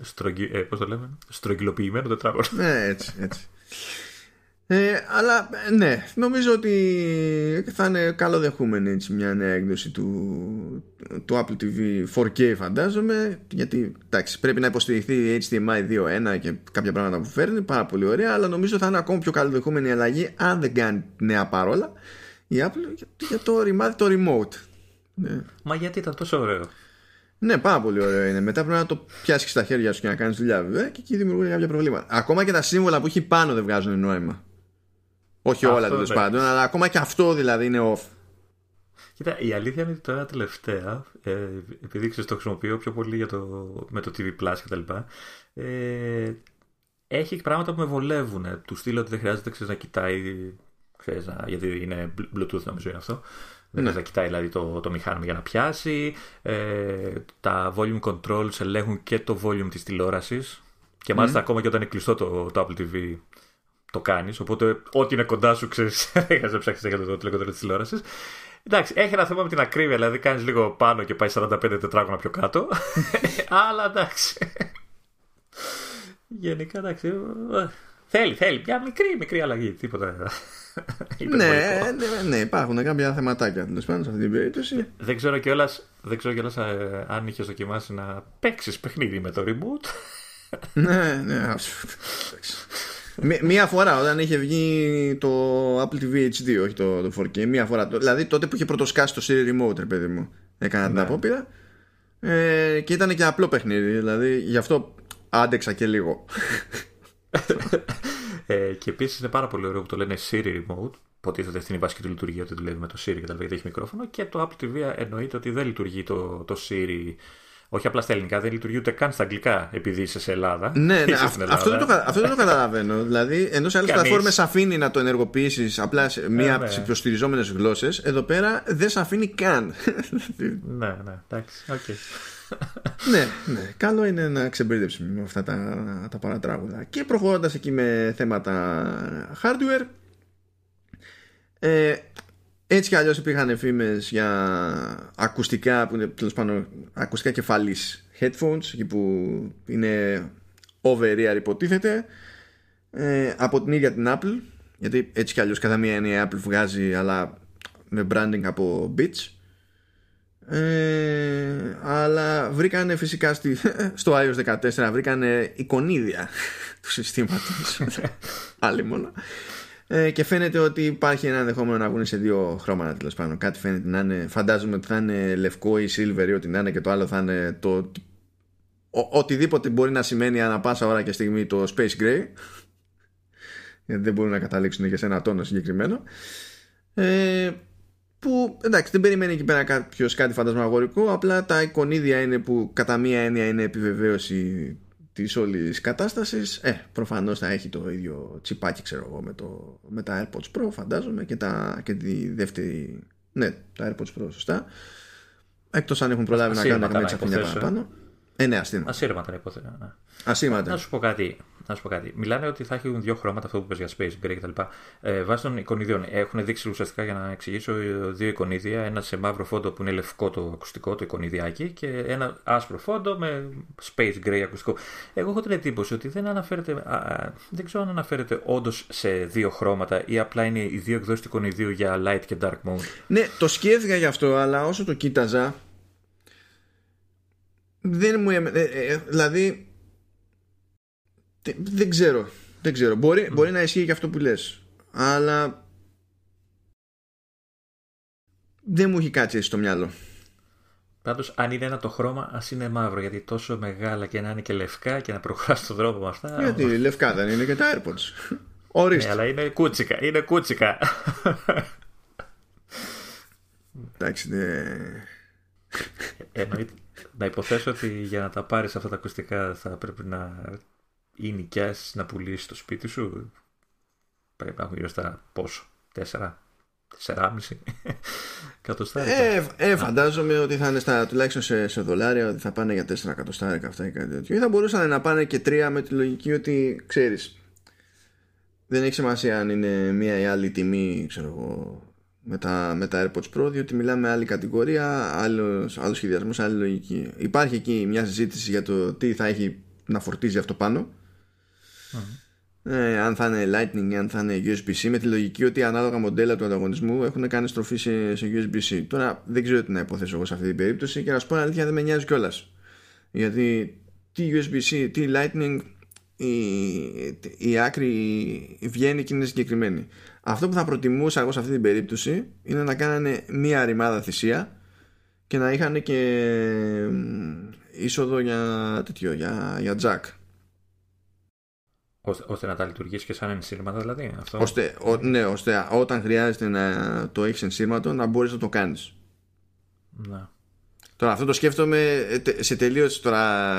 στρογγυ... ε, πώς το λέμε, στρογγυλοποιημένο τετράγωνο. Ναι, έτσι, έτσι ε, αλλά ναι, νομίζω ότι θα είναι καλοδεχούμενη έτσι, μια νέα έκδοση του, του Apple TV 4K φαντάζομαι γιατί εντάξει, πρέπει να υποστηριχθεί HDMI 2.1 και κάποια πράγματα που φέρνει πάρα πολύ ωραία αλλά νομίζω θα είναι ακόμα πιο καλοδεχούμενη η αλλαγή αν δεν κάνει νέα παρόλα η Apple για το ρημάδι το remote ναι. Μα γιατί ήταν τόσο ωραίο ναι, πάρα πολύ ωραίο είναι. Μετά πρέπει να το πιάσεις στα χέρια σου και να κάνεις δουλειά, βέβαια, και εκεί δημιουργούν κάποια προβλήματα. Ακόμα και τα σύμβολα που έχει πάνω δεν βγάζουν νόημα. Όχι όλα τέλος πάντων, αλλά ακόμα και αυτό δηλαδή είναι off. Κοίτα, η αλήθεια είναι ότι τώρα τελευταία, ε, επειδή ξέρεις, το χρησιμοποιώ πιο πολύ για το, με το TV Plus κτλ. Ε, έχει πράγματα που με βολεύουν. Του στείλω ότι δεν χρειάζεται ξέρεις, να κοιτάει. Ξέρεις, να, γιατί είναι Bluetooth νομίζω είναι αυτό. Δεν ναι. να κοιτάει δηλαδή το, το μηχάνημα για να πιάσει. Ε, τα volume controls ελέγχουν και το volume της τηλεόρασης. Και μάλιστα ακόμα και όταν είναι κλειστό το, το Apple TV το κάνεις. Οπότε, ό,τι είναι κοντά σου, ξέρεις, δεν να ψάξει για το τηλεκοντρόλ της τηλεόρασης. Εντάξει, έχει ένα θέμα με την ακρίβεια, δηλαδή κάνεις λίγο πάνω και πάει 45 τετράγωνα πιο κάτω. Αλλά εντάξει. Γενικά εντάξει. Θέλει, θέλει. Μια μικρή, μικρή αλλαγή. Τίποτα. Ναι, ναι, ναι, υπάρχουν κάποια θεματάκια τέλος πάντων σε αυτή την περίπτωση. Δεν ξέρω κιόλας ε, αν είχες δοκιμάσει να παίξεις παιχνίδι με το reboot. ναι, ναι, Μία φορά όταν είχε βγει το Apple TV HD, όχι το, το 4K. Μία φορά. Δηλαδή τότε που είχε πρωτοσκάσει το Siri Remote, παιδί μου. Έκανα την ναι. απόπειρα. Ε, και ήταν και απλό παιχνίδι. Δηλαδή γι' αυτό άντεξα και λίγο. ε, και επίσης είναι πάρα πολύ ωραίο που το λένε Siri Remote. Υποτίθεται στην βασική του λειτουργία ότι δουλεύει με το Siri και τα γιατί έχει μικρόφωνο. Και το Apple TV εννοείται ότι δεν λειτουργεί το, το Siri όχι απλά στα ελληνικά, δεν λειτουργεί ούτε καν στα αγγλικά επειδή είσαι σε Ελλάδα. Ναι, ναι αυτό, δεν το, αυτό δεν το καταλαβαίνω. δηλαδή, ενώ σε άλλες πλατφόρμες αφήνει να το ενεργοποιήσεις απλά σε μία από τι υποστηριζόμενε γλώσσες, εδώ πέρα δεν σε αφήνει καν. ναι, ναι, εντάξει, okay. ναι, ναι. Καλό είναι να ξεμπερδέψουμε με αυτά τα, τα παρατράγουδα. Και προχωρώντας εκεί με θέματα hardware, ε, έτσι κι αλλιώς υπήρχαν φήμες για ακουστικά που είναι τέλος πάντων ακουστικά κεφαλής headphones εκεί που είναι over ear υποτίθεται ε, από την ίδια την Apple γιατί έτσι κι αλλιώς κατά μία έννοια η Apple βγάζει αλλά με branding από Beats ε, αλλά βρήκανε φυσικά στη, στο iOS 14 βρήκανε εικονίδια του συστήματος άλλη μόνο ε, και φαίνεται ότι υπάρχει ένα ενδεχόμενο να βγουν σε δύο χρώματα τέλος πάντων. Κάτι φαίνεται να είναι, φαντάζομαι ότι θα είναι λευκό ή silver ή ό,τι να είναι και το άλλο θα είναι το. Ο, οτιδήποτε μπορεί να σημαίνει ανά πάσα ώρα και στιγμή το Space Gray. Γιατί δεν μπορούν να καταλήξουν και σε ένα τόνο συγκεκριμένο. Ε, που εντάξει δεν περιμένει εκεί πέρα κάποιος κάτι φαντασμαγορικό απλά τα εικονίδια είναι που κατά μία έννοια είναι επιβεβαίωση της όλης κατάστασης. Ε, προφανώς θα έχει το ίδιο τσιπάκι, ξέρω εγώ, με, το, με τα AirPods Pro, φαντάζομαι, και, τα, και τη δεύτερη. Ναι, τα AirPods Pro, σωστά. Εκτός αν έχουν προλάβει να κάνουν καμία τσαφινιά παραπάνω. Ε, ναι, αστήμα. Ασύρματα, υπόθεση. Ναι. Ασύρματα. Να σου πω κάτι. Να σου πω κάτι. Μιλάνε ότι θα έχουν δύο χρώματα αυτό που πες για Space Gray κτλ. Ε, βάσει των εικονιδιών. Έχουν δείξει ουσιαστικά για να εξηγήσω δύο εικονίδια. Ένα σε μαύρο φόντο που είναι λευκό το ακουστικό, το εικονιδιάκι, και ένα άσπρο φόντο με Space Gray ακουστικό. Εγώ έχω την εντύπωση ότι δεν αναφέρεται. Α, δεν ξέρω αν αναφέρεται όντως σε δύο χρώματα ή απλά είναι οι δύο εκδόσεις του εικονιδίου για light και dark mode. Ναι, το σκέφτηκα γι' αυτό, αλλά όσο το κοίταζα. Δεν μου. Ε, ε, δηλαδή δεν ξέρω. Δεν ξέρω. Μπορεί, μπορεί να ισχύει και αυτό που λες. Αλλά δεν μου έχει κάτσει έτσι στο μυαλό. Πάντως, αν είναι ένα το χρώμα, ας είναι μαύρο. Γιατί τόσο μεγάλα και να είναι και λευκά και να προχωράς στον δρόμο με αυτά. Γιατί όμως... λευκά δεν είναι και τα AirPods. Ορίστε. Ναι, αλλά είναι κούτσικα. Είναι κούτσικα. Εντάξει, ναι. Εννοείται. Να υποθέσω ότι για να τα πάρεις αυτά τα ακουστικά θα πρέπει να ή νοικιάσει να πουλήσεις το σπίτι σου, πρέπει να έχουν γύρω στα πόσο, 4, 4,5 εκατοστάρικα. Ε, ε, φαντάζομαι ότι θα είναι στα, τουλάχιστον σε, σε δολάρια ότι θα πάνε για 4 εκατοστάρικα αυτά ή κάτι τέτοιο. Ή θα μπορούσαν να πάνε και 3 με τη λογική ότι ξέρεις. Δεν έχει σημασία αν είναι μία ή άλλη τιμή, ξέρω εγώ, με τα, με τα AirPods Pro, διότι μιλάμε άλλη κατηγορία, άλλος σχεδιασμός, άλλη λογική. Υπάρχει εκεί μια συζήτηση για το τι θα έχει να φορτίζει αυτό πάνω ε, αν θα είναι Lightning ή αν θα είναι USB-C με τη λογική ότι ανάλογα μοντέλα του ανταγωνισμού έχουν κάνει στροφή σε, σε USB-C. Τώρα δεν ξέρω τι να υποθέσω εγώ σε αυτή την περίπτωση και να σου πω αλήθεια δεν με νοιάζει κιόλας. Γιατί τι USB-C, τι Lightning η, η άκρη βγαίνει και είναι συγκεκριμένη. Αυτό που θα προτιμούσα εγώ σε αυτή την περίπτωση είναι να κάνανε μία ρημάδα θυσία και να είχαν και είσοδο για τέτοιο, για, για jack Ώστε, να τα λειτουργήσει και σαν ενσύρματο, δηλαδή. Αυτό. Ώστε, ο, ναι, ώστε όταν χρειάζεται να το έχεις ενσύρματο να μπορείς να το κάνεις. Να. Τώρα αυτό το σκέφτομαι ε, σε τελείως τώρα.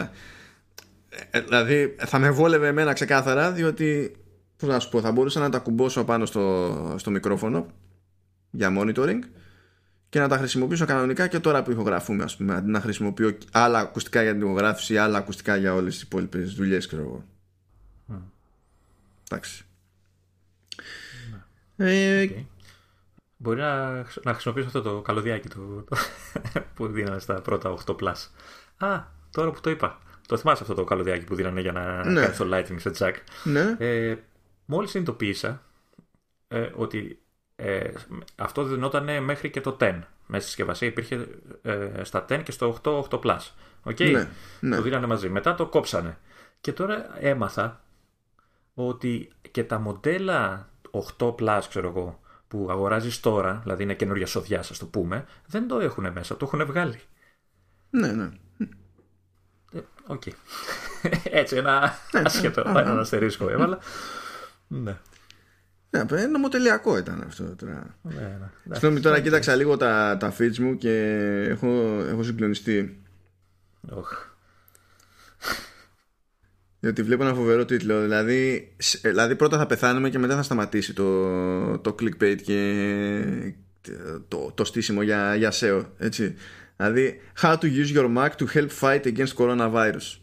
Ε, δηλαδή θα με βόλευε εμένα ξεκάθαρα διότι πώς να σου πω, θα μπορούσα να τα κουμπώσω πάνω στο, στο μικρόφωνο για monitoring και να τα χρησιμοποιήσω κανονικά και τώρα που ηχογραφούμε ας πούμε αντί να χρησιμοποιώ άλλα ακουστικά για την ηχογράφηση άλλα ακουστικά για όλες τις υπόλοιπες δουλειές ξέρω εγώ Εντάξει. Ε, Μπορεί να, να χρησιμοποιήσω αυτό το καλωδιάκι το, το, που δίνανε στα πρώτα 8 plus. Α, τώρα που το είπα. Το θυμάσαι αυτό το καλωδιάκι που δίνανε για να ναι. κάνεις το lightning σε jack. Ναι. Ε, μόλις συνειδητοποίησα ε, ότι ε, αυτό δινόταν μέχρι και το 10 μέσα στη συσκευασία. Υπήρχε ε, στα 10 και στο 8, 8 plus. Okay? Ναι, ναι. Το δίνανε μαζί. Μετά το κόψανε. Και τώρα έμαθα ότι και τα μοντέλα 8 Plus, ξέρω εγώ, που αγοράζεις τώρα, δηλαδή είναι καινούργια σοδιά, σας το πούμε, δεν το έχουν μέσα, το έχουν βγάλει. Ναι, ναι. Ε, OK. Okay. Έτσι, ένα ναι, ναι. άσχετο, ένα αστερίσκο έβαλα. Ναι. Ναι, νομοτελειακό ήταν αυτό τώρα. Ναι, ναι. Συγγνώμη, τώρα κοίταξα λίγο τα, τα feeds μου και έχω, έχω συγκλονιστεί. Oh. Διότι βλέπω ένα φοβερό τίτλο. Δηλαδή, ε, δηλαδή πρώτα θα πεθάνουμε και μετά θα σταματήσει το, το clickbait και το, το στήσιμο για, για SEO. Έτσι. Δηλαδή, how to use your Mac to help fight against coronavirus.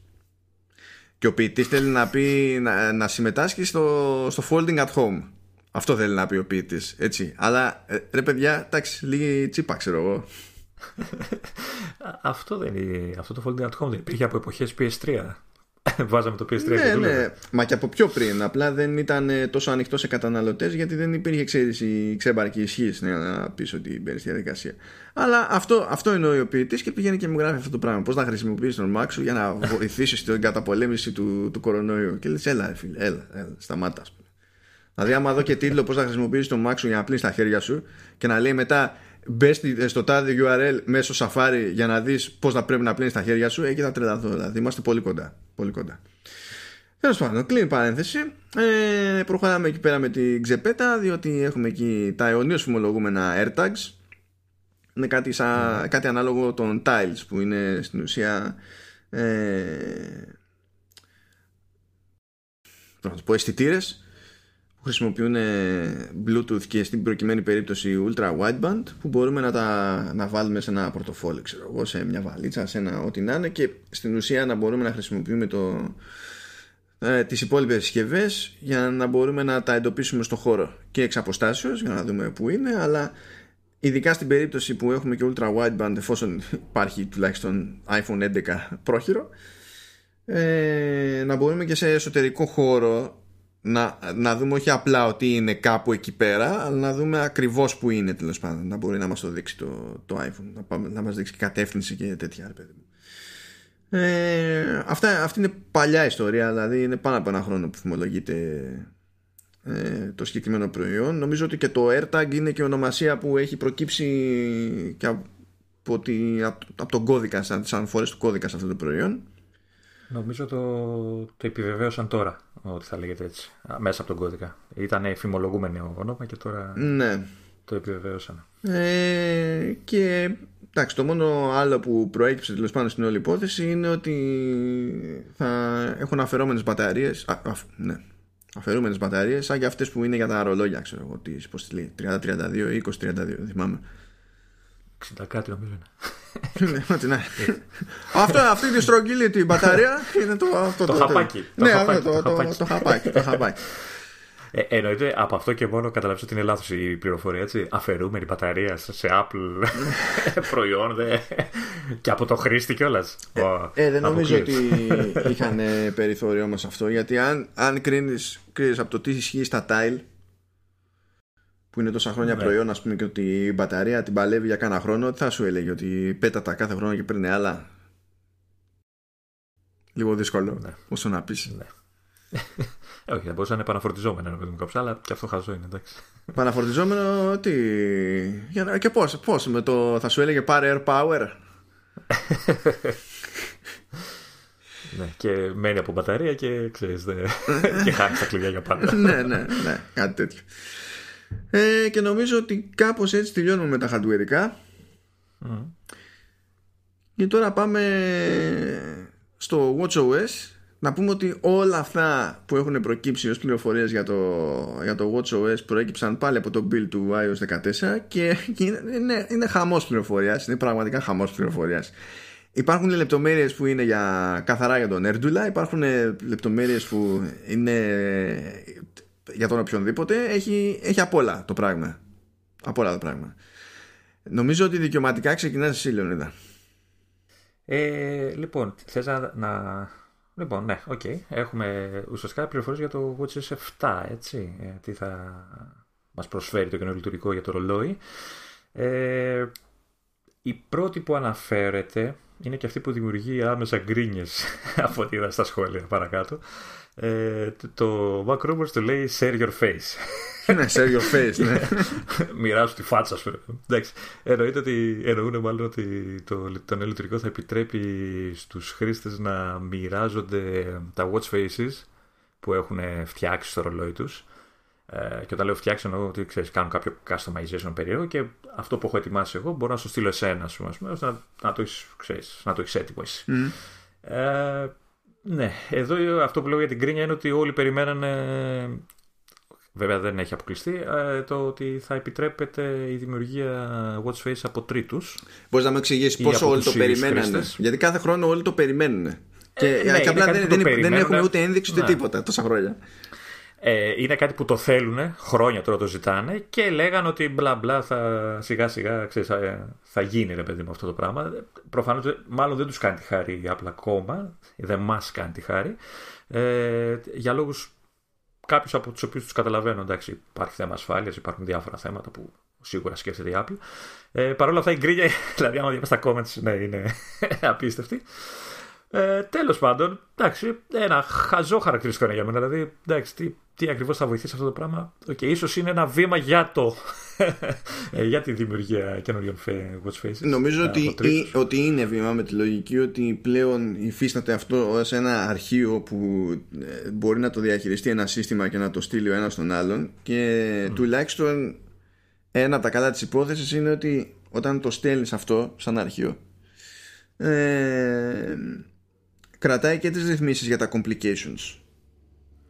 Και ο ποιητής θέλει να πει να, να συμμετάσχει στο, στο folding at home. Αυτό θέλει να πει ο ποιητής. Έτσι. Αλλά ε, ρε παιδιά, εντάξει, λίγη τσίπα ξέρω εγώ. αυτό, δεν είναι, αυτό το folding at home δεν υπήρχε από εποχές PS3. Βάζαμε το PS3 ναι, ναι. Μα και από πιο πριν. Απλά δεν ήταν ε, τόσο ανοιχτό σε καταναλωτές γιατί δεν υπήρχε εξαίρεση ξέμπαρκη ισχύ να πει ότι μπαίνει στη διαδικασία. Αλλά αυτό, αυτό εννοεί ο ποιητής και πηγαίνει και μου γράφει αυτό το πράγμα. Πώς να χρησιμοποιήσεις τον Mac για να βοηθήσεις στην καταπολέμηση του, του κορονοϊού. Και λες, έλα, φίλε, έλα, έλα σταμάτα. Δηλαδή, άμα δω και τίτλο πώς να χρησιμοποιήσεις τον Mac για να πλύνεις τα χέρια σου και να λέει μετά μπες στο τάδε URL μέσω Safari για να δεις πώς να πρέπει να πλύνεις τα χέρια σου, εκεί θα τρελαθώ. Δηλαδή, είμαστε πολύ κοντά. Πολύ κοντά. Τέλος πάντων, κλείνει η παρένθεση. Ε, προχωράμε εκεί πέρα με την ξεπέτα, διότι έχουμε εκεί τα αιωνίως φημολογούμενα AirTags. Είναι κάτι, σαν, mm. κάτι ανάλογο των Tiles που είναι στην ουσία. Ε, να το πω αισθητήρες χρησιμοποιούν Bluetooth και στην προκειμένη περίπτωση Ultra Wideband που μπορούμε να τα να βάλουμε σε ένα πορτοφόλι ξέρω εγώ, σε μια βαλίτσα, σε ένα ό,τι να είναι και στην ουσία να μπορούμε να χρησιμοποιούμε το, ε, τις υπόλοιπες συσκευές για να μπορούμε να τα εντοπίσουμε στο χώρο και εξ αποστάσεως για να δούμε που είναι αλλά ειδικά στην περίπτωση που έχουμε και Ultra Wideband εφόσον υπάρχει τουλάχιστον iPhone 11 πρόχειρο ε, να μπορούμε και σε εσωτερικό χώρο να, να δούμε όχι απλά ότι είναι κάπου εκεί πέρα, αλλά να δούμε ακριβώς που είναι τέλος πάντων. Να μπορεί να μας το δείξει το, το iPhone, να, πάμε, να μας δείξει και κατεύθυνση και τέτοια. Παιδί. Ε, αυτά, αυτή είναι παλιά ιστορία, δηλαδή είναι πάνω από ένα χρόνο που θυμολογείται ε, το συγκεκριμένο προϊόν. Νομίζω ότι και το AirTag είναι και ονομασία που έχει προκύψει και από, από, τον κώδικα, σαν, σαν φορές του κώδικα σε αυτό το προϊόν. Νομίζω το, το επιβεβαίωσαν τώρα ότι θα λέγεται έτσι, μέσα από τον κώδικα. Ήταν εφημολογούμενο όνομα και τώρα ναι. το επιβεβαίωσαν. Ε, και εντάξει, το μόνο άλλο που προέκυψε τέλος πάντων στην όλη υπόθεση είναι ότι θα έχουν αφαιρόμενες μπαταρίες, α, ναι, αφαιρούμενες μπαταρίες σαν και αυτές που είναι για τα ρολόγια, ξέρω εγώ, τις, πώς 30-32 ή 20-32, δεν θυμάμαι. 60 κάτι νομίζω είναι. Ναι, ό,τι να Αυτό, αυτή τη στρογγυλή την μπαταρία είναι το, το, το, χαπάκι. Ναι, το, το, χαπάκι. Το χαπάκι. Ε, εννοείται από αυτό και μόνο καταλάβεις ότι είναι λάθος η πληροφορία. Έτσι. Αφαιρούμενη μπαταρία σε Apple προϊόν δε, και από το χρήστη κιόλας. Ε, ε, δεν νομίζω ότι είχαν περιθώριο όμως αυτό γιατί αν, αν κρίνεις από το τι ισχύει στα tile που είναι τόσα χρόνια ναι. προϊόν, ας πούμε, και ότι η μπαταρία την παλεύει για κάνα χρόνο, τι θα σου έλεγε ότι πέτατα κάθε χρόνο και παίρνει άλλα; Λίγο δύσκολο, ναι. όσο να πεις. Ναι. ε, όχι, θα μπορούσε να είναι επαναφορτιζόμενο με τον κόψα, αλλά και αυτό χαζό είναι, εντάξει. Επαναφορτιζόμενο, τι. Για, και πώς, πώς, με το. Θα σου έλεγε πάρε air power; ναι, και μένει από μπαταρία και ξέρεις. Δε... και χάνεις τα κλειδιά για πάντα. ναι, ναι, ναι, κάτι τέτοιο. Ε, και νομίζω ότι κάπως έτσι τελειώνουμε με τα hardware mm. και τώρα πάμε στο WatchOS να πούμε ότι όλα αυτά που έχουν προκύψει ως πληροφορίες για το, για το WatchOS προέκυψαν πάλι από το build του iOS 14 και είναι, είναι, είναι χαμός πληροφορίας, είναι πραγματικά χαμός πληροφορίας. Υπάρχουν λεπτομέρειες που είναι για, καθαρά για τον Erdula, υπάρχουν λεπτομέρειες που είναι για τον οποιονδήποτε έχει, έχει απ' όλα το πράγμα. Απ' όλα το πράγμα. Νομίζω ότι δικαιωματικά ξεκινάει εσύ, Λεωνίδα. Ε, λοιπόν, θες να, να... Λοιπόν, ναι, OK. Okay. Έχουμε ουσιαστικά πληροφορίες για το WatchOS 7, έτσι. Ε, τι θα μας προσφέρει το καινούριο λειτουργικό για το ρολόι. Ε, η πρώτη που αναφέρεται είναι και αυτή που δημιουργεί άμεσα γκρίνιες από ό,τι είδα στα σχόλια παρακάτω. Ε, το Mac Rumors το λέει share your face. Ναι, share your face, ναι. Μοιράζω τη φάτσα σου. Εντάξει. Εννοείται ότι εννοούν μάλλον ότι το, το νέο λειτουργικό θα επιτρέπει στους χρήστες να μοιράζονται τα watch faces που έχουν φτιάξει στο ρολόι τους. Ε, και όταν λέω φτιάξει εννοώ ότι ξέρεις, κάνουν κάποιο customization περίεργο και αυτό που έχω ετοιμάσει εγώ μπορώ να σου στείλω εσένα σου, πούμε, να, να, το έχεις, ξέρεις, να το έχεις έτοιμο εσύ. Mm. Ε, ναι, εδώ αυτό που λέω για την κρίνια είναι ότι όλοι περιμένανε Βέβαια δεν έχει αποκλειστεί ε, το ότι θα επιτρέπεται η δημιουργία watch face από τρίτους. Μπορείς να μου εξηγήσεις πόσο όλοι το περιμένανε; Γιατί κάθε χρόνο όλοι το περιμένουν. Και, ε, ναι, απλά δεν, δεν, δεν, έχουμε ούτε ένδειξη ούτε ναι. τίποτα τόσα χρόνια. Ε, είναι κάτι που το θέλουν, χρόνια τώρα το ζητάνε και λέγανε ότι μπλα μπλα θα, σιγά σιγά ξέρεις, θα, γίνει ρε παιδί με αυτό το πράγμα. Προφανώς μάλλον δεν τους κάνει τη χάρη απλά ακόμα, δεν μας κάνει τη χάρη. Ε, για λόγους κάποιους από τους οποίους τους καταλαβαίνω, εντάξει υπάρχει θέμα ασφάλειας, υπάρχουν διάφορα θέματα που σίγουρα σκέφτεται η Apple. Ε, Παρ' όλα αυτά η γκρίνια, δηλαδή άμα διαβάσει τα comments, ναι, είναι απίστευτη. Ε, Τέλος πάντων, εντάξει, ένα χαζό χαρακτηριστικό είναι για μένα. Δηλαδή, εντάξει, τι, τι ακριβώς θα βοηθήσει αυτό το πράγμα. Okay, ίσως είναι ένα βήμα για το. Ε, για τη δημιουργία καινούριων watch faces. Νομίζω ότι, ότι είναι βήμα με τη λογική ότι πλέον υφίσταται αυτό ως ένα αρχείο που ε, μπορεί να το διαχειριστεί ένα σύστημα και να το στείλει ο ένας στον άλλον και τουλάχιστον ένα από τα καλά της υπόθεσης είναι ότι όταν το στέλνεις αυτό σαν αρχείο ε, κρατάει και τις ρυθμίσεις για τα complications.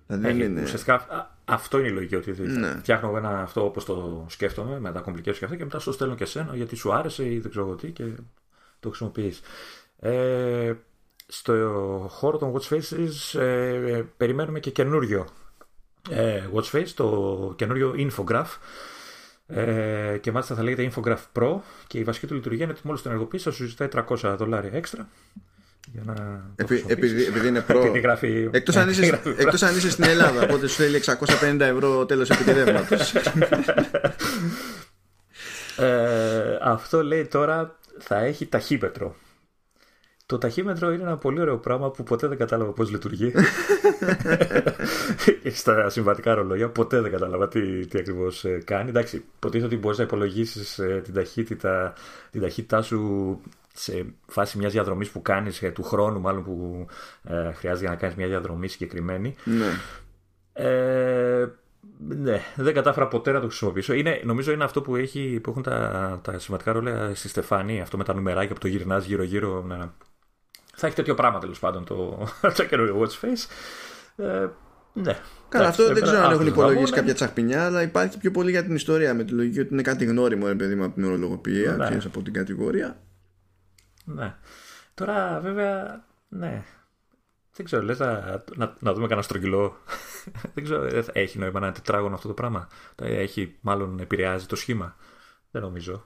Δηλαδή είναι... Ουσιαστικά αυτό είναι η λογική. Ότι ναι. φτιάχνω ένα αυτό όπως το σκέφτομαι με τα complications και αυτά και μετά σου στέλνω και εσένα γιατί σου άρεσε ή δεν ξέρω τι και το χρησιμοποιείς. Ε, στο χώρο των Watch Faces ε, περιμένουμε και καινούριο ε, Watch Face, το καινούριο Infograph ε, και μάλιστα θα λέγεται Infograph Pro και η βασική του λειτουργία είναι ότι μόλις το ενεργοποιήσει θα σου ζητάει 300 δολάρια έξτρα για να Επί, επειδή, επειδή είναι προ. Εκτός αν, είσαι, εκτός αν είσαι στην Ελλάδα, οπότε σου θέλει 650 ευρώ τέλος επιτεδεύματο. ε, αυτό λέει τώρα θα έχει ταχύπετρο. Το ταχύμετρο είναι ένα πολύ ωραίο πράγμα που ποτέ δεν κατάλαβα πώς λειτουργεί. Στα συμβατικά ρολόγια ποτέ δεν κατάλαβα τι, τι ακριβώς ε, κάνει. Εντάξει, υποτίθεται ότι μπορείς να υπολογίσεις ε, την ταχύτητα, την ταχύτητά σου σε φάση μιας διαδρομής που κάνεις, ε, του χρόνου μάλλον που ε, χρειάζεται για να κάνεις μια διαδρομή συγκεκριμένη. Ναι. Ε, ναι, δεν κατάφερα ποτέ να το χρησιμοποιήσω. Είναι, νομίζω είναι αυτό που, έχει, που έχουν τα, τα σημαντικά ρόλια στη Στεφάνη, αυτό με τα νουμεράκια που το γυρνάς γύρω-γύρω. Να... Θα έχει τέτοιο πράγμα τέλος πάντων το, το καινούριο Watch Face. Ε, ναι. Καλά, αυτό δεν ξέρω αν έχουν υπολογίσει κάποια τσαχπινιά, αλλά υπάρχει πιο πολύ για την ιστορία με τη λογική ότι είναι κάτι γνώριμο, ρε παιδί μου, από την ορολογοποιία, ναι. από την κατηγορία. Ναι. Τώρα βέβαια, ναι. Δεν ξέρω, λες να, να, να δούμε κανένα στρογγυλό. δεν ξέρω, έχει νόημα να είναι τετράγωνο αυτό το πράγμα; Έχει, μάλλον επηρεάζει το σχήμα; Δεν νομίζω.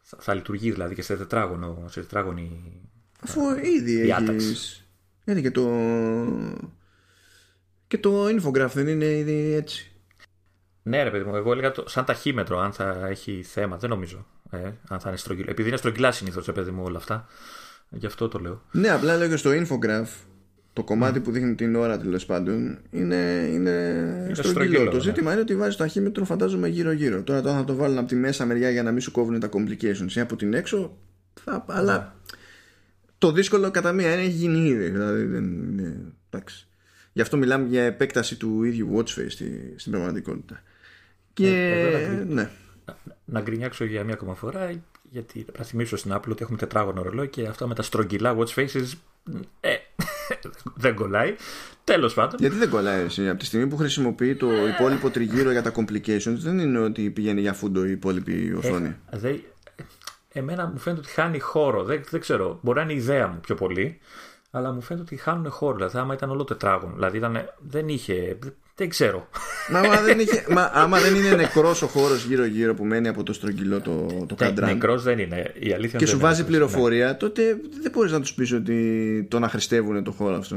Θα, θα λειτουργεί δηλαδή και σε τετράγωνο, σε τετράγωνη Αφού ήδη έχεις... Είναι και το... Και το infograph δεν είναι ήδη έτσι; Ναι ρε παιδί μου, εγώ έλεγα το, σαν ταχύμετρο αν θα έχει θέμα, δεν νομίζω. Ε, αν θα είναι στρογγυλά. Επειδή είναι στρογγυλά συνήθως, το παιδί μου, όλα αυτά. Γι' αυτό το λέω. Ναι, απλά λέω και στο infograph το κομμάτι που δείχνει την ώρα τέλος πάντων είναι, είναι, είναι στρογγυλό. Το ναι. ζήτημα είναι ότι βάζει το αχύμετρο, φαντάζομαι, γύρω-γύρω. Τώρα, τώρα θα το βάλουν από τη μέσα μεριά για να μην σου κόβουν τα complications ή από την έξω. Θα, αλλά ναι. το δύσκολο κατά μία είναι έχει γίνει ήδη. Δηλαδή δεν είναι. Εντάξει. Γι' αυτό μιλάμε για επέκταση του ίδιου watch face στη, στην πραγματικότητα. Και. Ε, ναι να γκρινιάξω για μία ακόμα φορά, γιατί θα θυμίσω στην Apple ότι έχουμε τετράγωνο ρολόι και αυτά με τα στρογγυλά watch faces. Ε, δεν κολλάει. Τέλος πάντων. Γιατί δεν κολλάει εσύ. Από τη στιγμή που χρησιμοποιεί το υπόλοιπο τριγύρο για τα complications, δεν είναι ότι πηγαίνει για φούντο η υπόλοιπη οθόνη. Ε, δε, εμένα μου φαίνεται ότι χάνει χώρο. Δεν, δεν ξέρω. Μπορεί να είναι η ιδέα μου πιο πολύ. Αλλά μου φαίνεται ότι χάνουν χώρο. Δηλαδή, άμα ήταν όλο τετράγωνο. Δηλαδή, ήταν, δεν είχε. Δεν ξέρω. Μα άμα δεν, είχε, μα, άμα δεν είναι νεκρός ο χώρος γύρω-γύρω που μένει από το στρογγυλό το, το ναι, καντράν. Νεκρός δεν είναι. Η αλήθεια και σου βάζει ναι. πληροφορία, ναι. τότε δεν μπορείς να τους πεις ότι το να χρηστεύουν το χώρο αυτό.